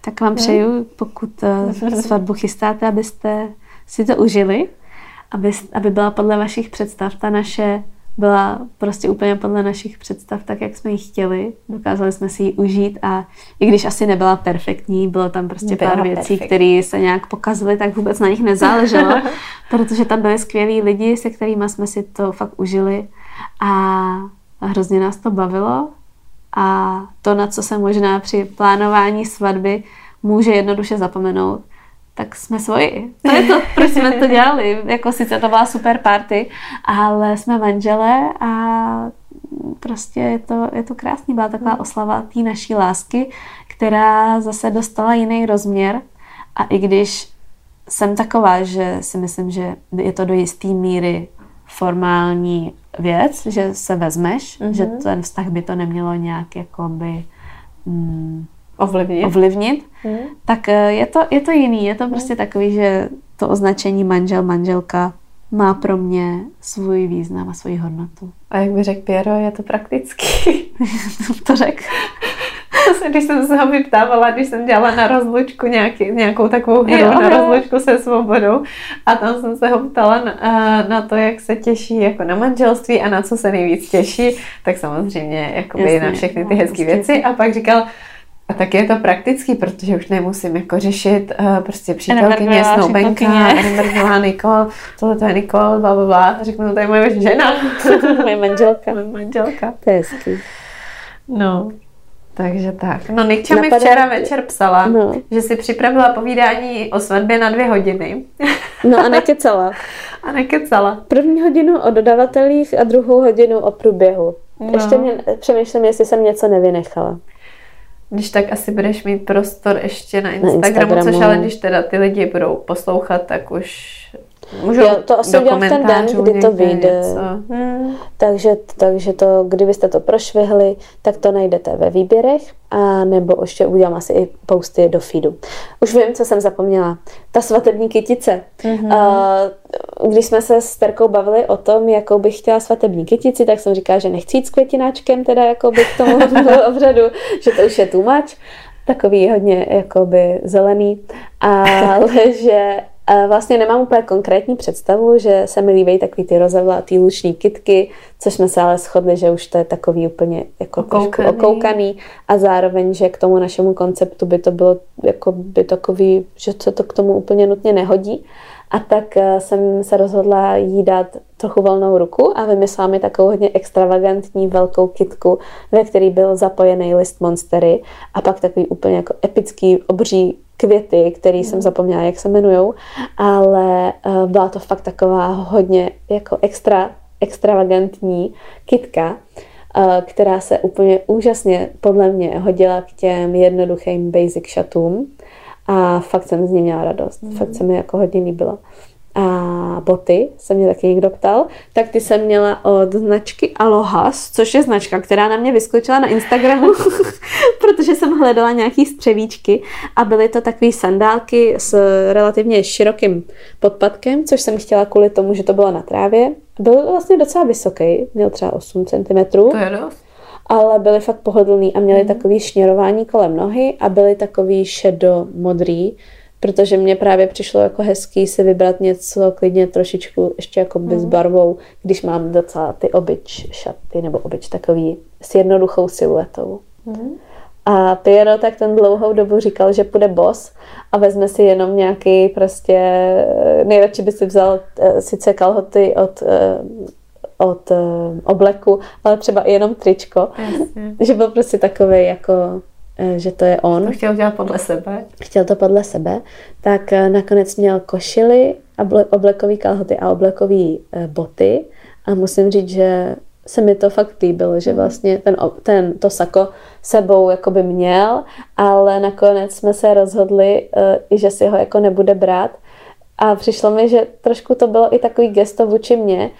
Tak vám přeju, pokud uh, svatbu chystáte, abyste si to užili, aby, aby byla podle vašich představ. Ta naše byla prostě úplně podle našich představ, tak jak jsme ji chtěli. Dokázali jsme si ji užít a i když asi nebyla perfektní, bylo tam prostě byla pár věcí, které se nějak pokazily, tak vůbec na nich nezáleželo, protože tam byli skvělí lidi, se kterými jsme si to fakt užili a hrozně nás to bavilo a to, na co se možná při plánování svatby může jednoduše zapomenout, tak jsme svoji. To je to, proč jsme to dělali. Jako sice to byla super party, ale jsme manželé a prostě je to, je to krásný. Byla taková oslava té naší lásky, která zase dostala jiný rozměr a i když jsem taková, že si myslím, že je to do jisté míry formální věc, že se vezmeš, mm-hmm. že ten vztah by to nemělo nějak jakoby mm, ovlivnit, ovlivnit mm. tak eh, je to, je to jiný. Je to mm. prostě takový, že to označení manžel, manželka má pro mě svůj význam a svoji hodnotu. A jak by řekl Piero, je to praktický. to řekl. když jsem se ho vyptávala, když jsem dělala na rozlučku nějaký, nějakou takovou hru jo, na rozlučku se svobodou a tam jsem se ho ptala na, na to, jak se těší jako na manželství a na co se nejvíc těší, tak samozřejmě jakoby Jasně, na všechny ty hezké věci a pak říkal, a tak je to praktický, protože už nemusím jako řešit uh, prostě přítelkyně, snoubenka, Enemrdová Nikol, tohle to je Nikol, bla, bla, bla. Řeknu, to je moje žena. moje manželka. moje manželka. To je hezký. No, takže tak. No Nikča mi včera večer psala, no. že si připravila povídání o svatbě na dvě hodiny. no a nekecala. a nekecala. První hodinu o dodavatelích a druhou hodinu o průběhu. No. Ještě mě, přemýšlím, jestli jsem něco nevynechala. Když tak asi budeš mít prostor ještě na Instagramu, na Instagramu. což ale když teda ty lidi budou poslouchat, tak už Můžu jo, to asi udělám ten den, kdy to vyjde. Hmm. Takže, takže to, kdybyste to prošvihli, tak to najdete ve výběrech a nebo ještě udělám asi i posty do feedu. Už vím, co jsem zapomněla. Ta svatební kytice. Mm-hmm. Když jsme se s Terkou bavili o tom, jakou bych chtěla svatební kytici, tak jsem říkala, že nechci jít s květináčkem teda jakoby k tomu obřadu, že to už je tlumač takový hodně jakoby zelený, ale že vlastně nemám úplně konkrétní představu, že se mi líbí takový ty rozevlatý luční kitky, což jsme se ale shodli, že už to je takový úplně jako okoukaný. okoukaný a zároveň, že k tomu našemu konceptu by to bylo jako by takový, že se to k tomu úplně nutně nehodí. A tak eh, jsem se rozhodla jí dát trochu volnou ruku a vymyslela mi takovou hodně extravagantní velkou kitku, ve který byl zapojený list monstery a pak takový úplně jako epický obří květy, který jsem zapomněla, jak se jmenujou, ale uh, byla to fakt taková hodně jako extra, extravagantní kitka, uh, která se úplně úžasně podle mě hodila k těm jednoduchým basic šatům a fakt jsem z ní měla radost. Mm. Fakt se mi jako hodně líbila. A boty, se mě taky někdo ptal, tak ty jsem měla od značky Alohas, což je značka, která na mě vyskočila na Instagramu, protože jsem hledala nějaký střevíčky a byly to takové sandálky s relativně širokým podpadkem, což jsem chtěla kvůli tomu, že to bylo na trávě. Byl vlastně docela vysoký, měl třeba 8 cm. To je dost ale byly fakt pohodlný a měly mm. takový šněrování kolem nohy a byly takový šedo modrý, protože mně právě přišlo jako hezký si vybrat něco klidně trošičku ještě jako mm. s barvou, když mám docela ty obyč šaty nebo obyč takový s jednoduchou siluetou. Mm. A Piero tak ten dlouhou dobu říkal, že půjde bos a vezme si jenom nějaký prostě, nejradši by si vzal eh, sice kalhoty od eh, od uh, obleku, ale třeba i jenom tričko. Jasně. Že byl prostě takový jako eh, že to je on. To chtěl dělat podle sebe. Chtěl to podle sebe. Tak eh, nakonec měl košily, oblekový kalhoty a oblekový boty. A musím říct, že se mi to fakt líbilo, že mhm. vlastně ten, ten, to sako sebou jakoby měl, ale nakonec jsme se rozhodli, že si ho jako nebude brát. A přišlo mi, že trošku to bylo i takový gesto vůči mně,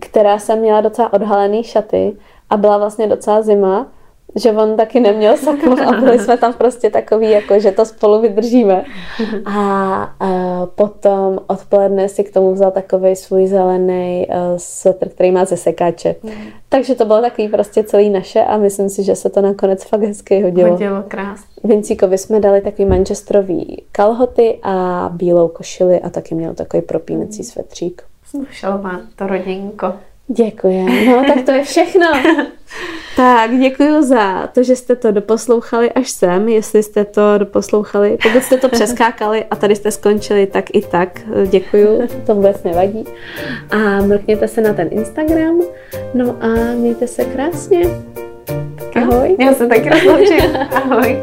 která jsem měla docela odhalený šaty a byla vlastně docela zima, že on taky neměl sako a byli jsme tam prostě takový, jako že to spolu vydržíme. A, a potom odpoledne si k tomu vzal takový svůj zelený uh, svetr, který má ze sekáče. Mm. Takže to bylo takový prostě celý naše a myslím si, že se to nakonec fakt hezky hodilo. Hodilo, krásně. Vincíkovi jsme dali takový manchesterový kalhoty a bílou košili a taky měl takový propínací mm. svetřík. Šalva, to rodinko. Děkuji. No, tak to je všechno. tak, děkuji za to, že jste to doposlouchali až sem, jestli jste to doposlouchali. Pokud jste to přeskákali a tady jste skončili, tak i tak děkuji, to vůbec nevadí. A mrkněte se na ten Instagram, no a mějte se krásně. Ahoj. Já se taky rozloučím. Ahoj.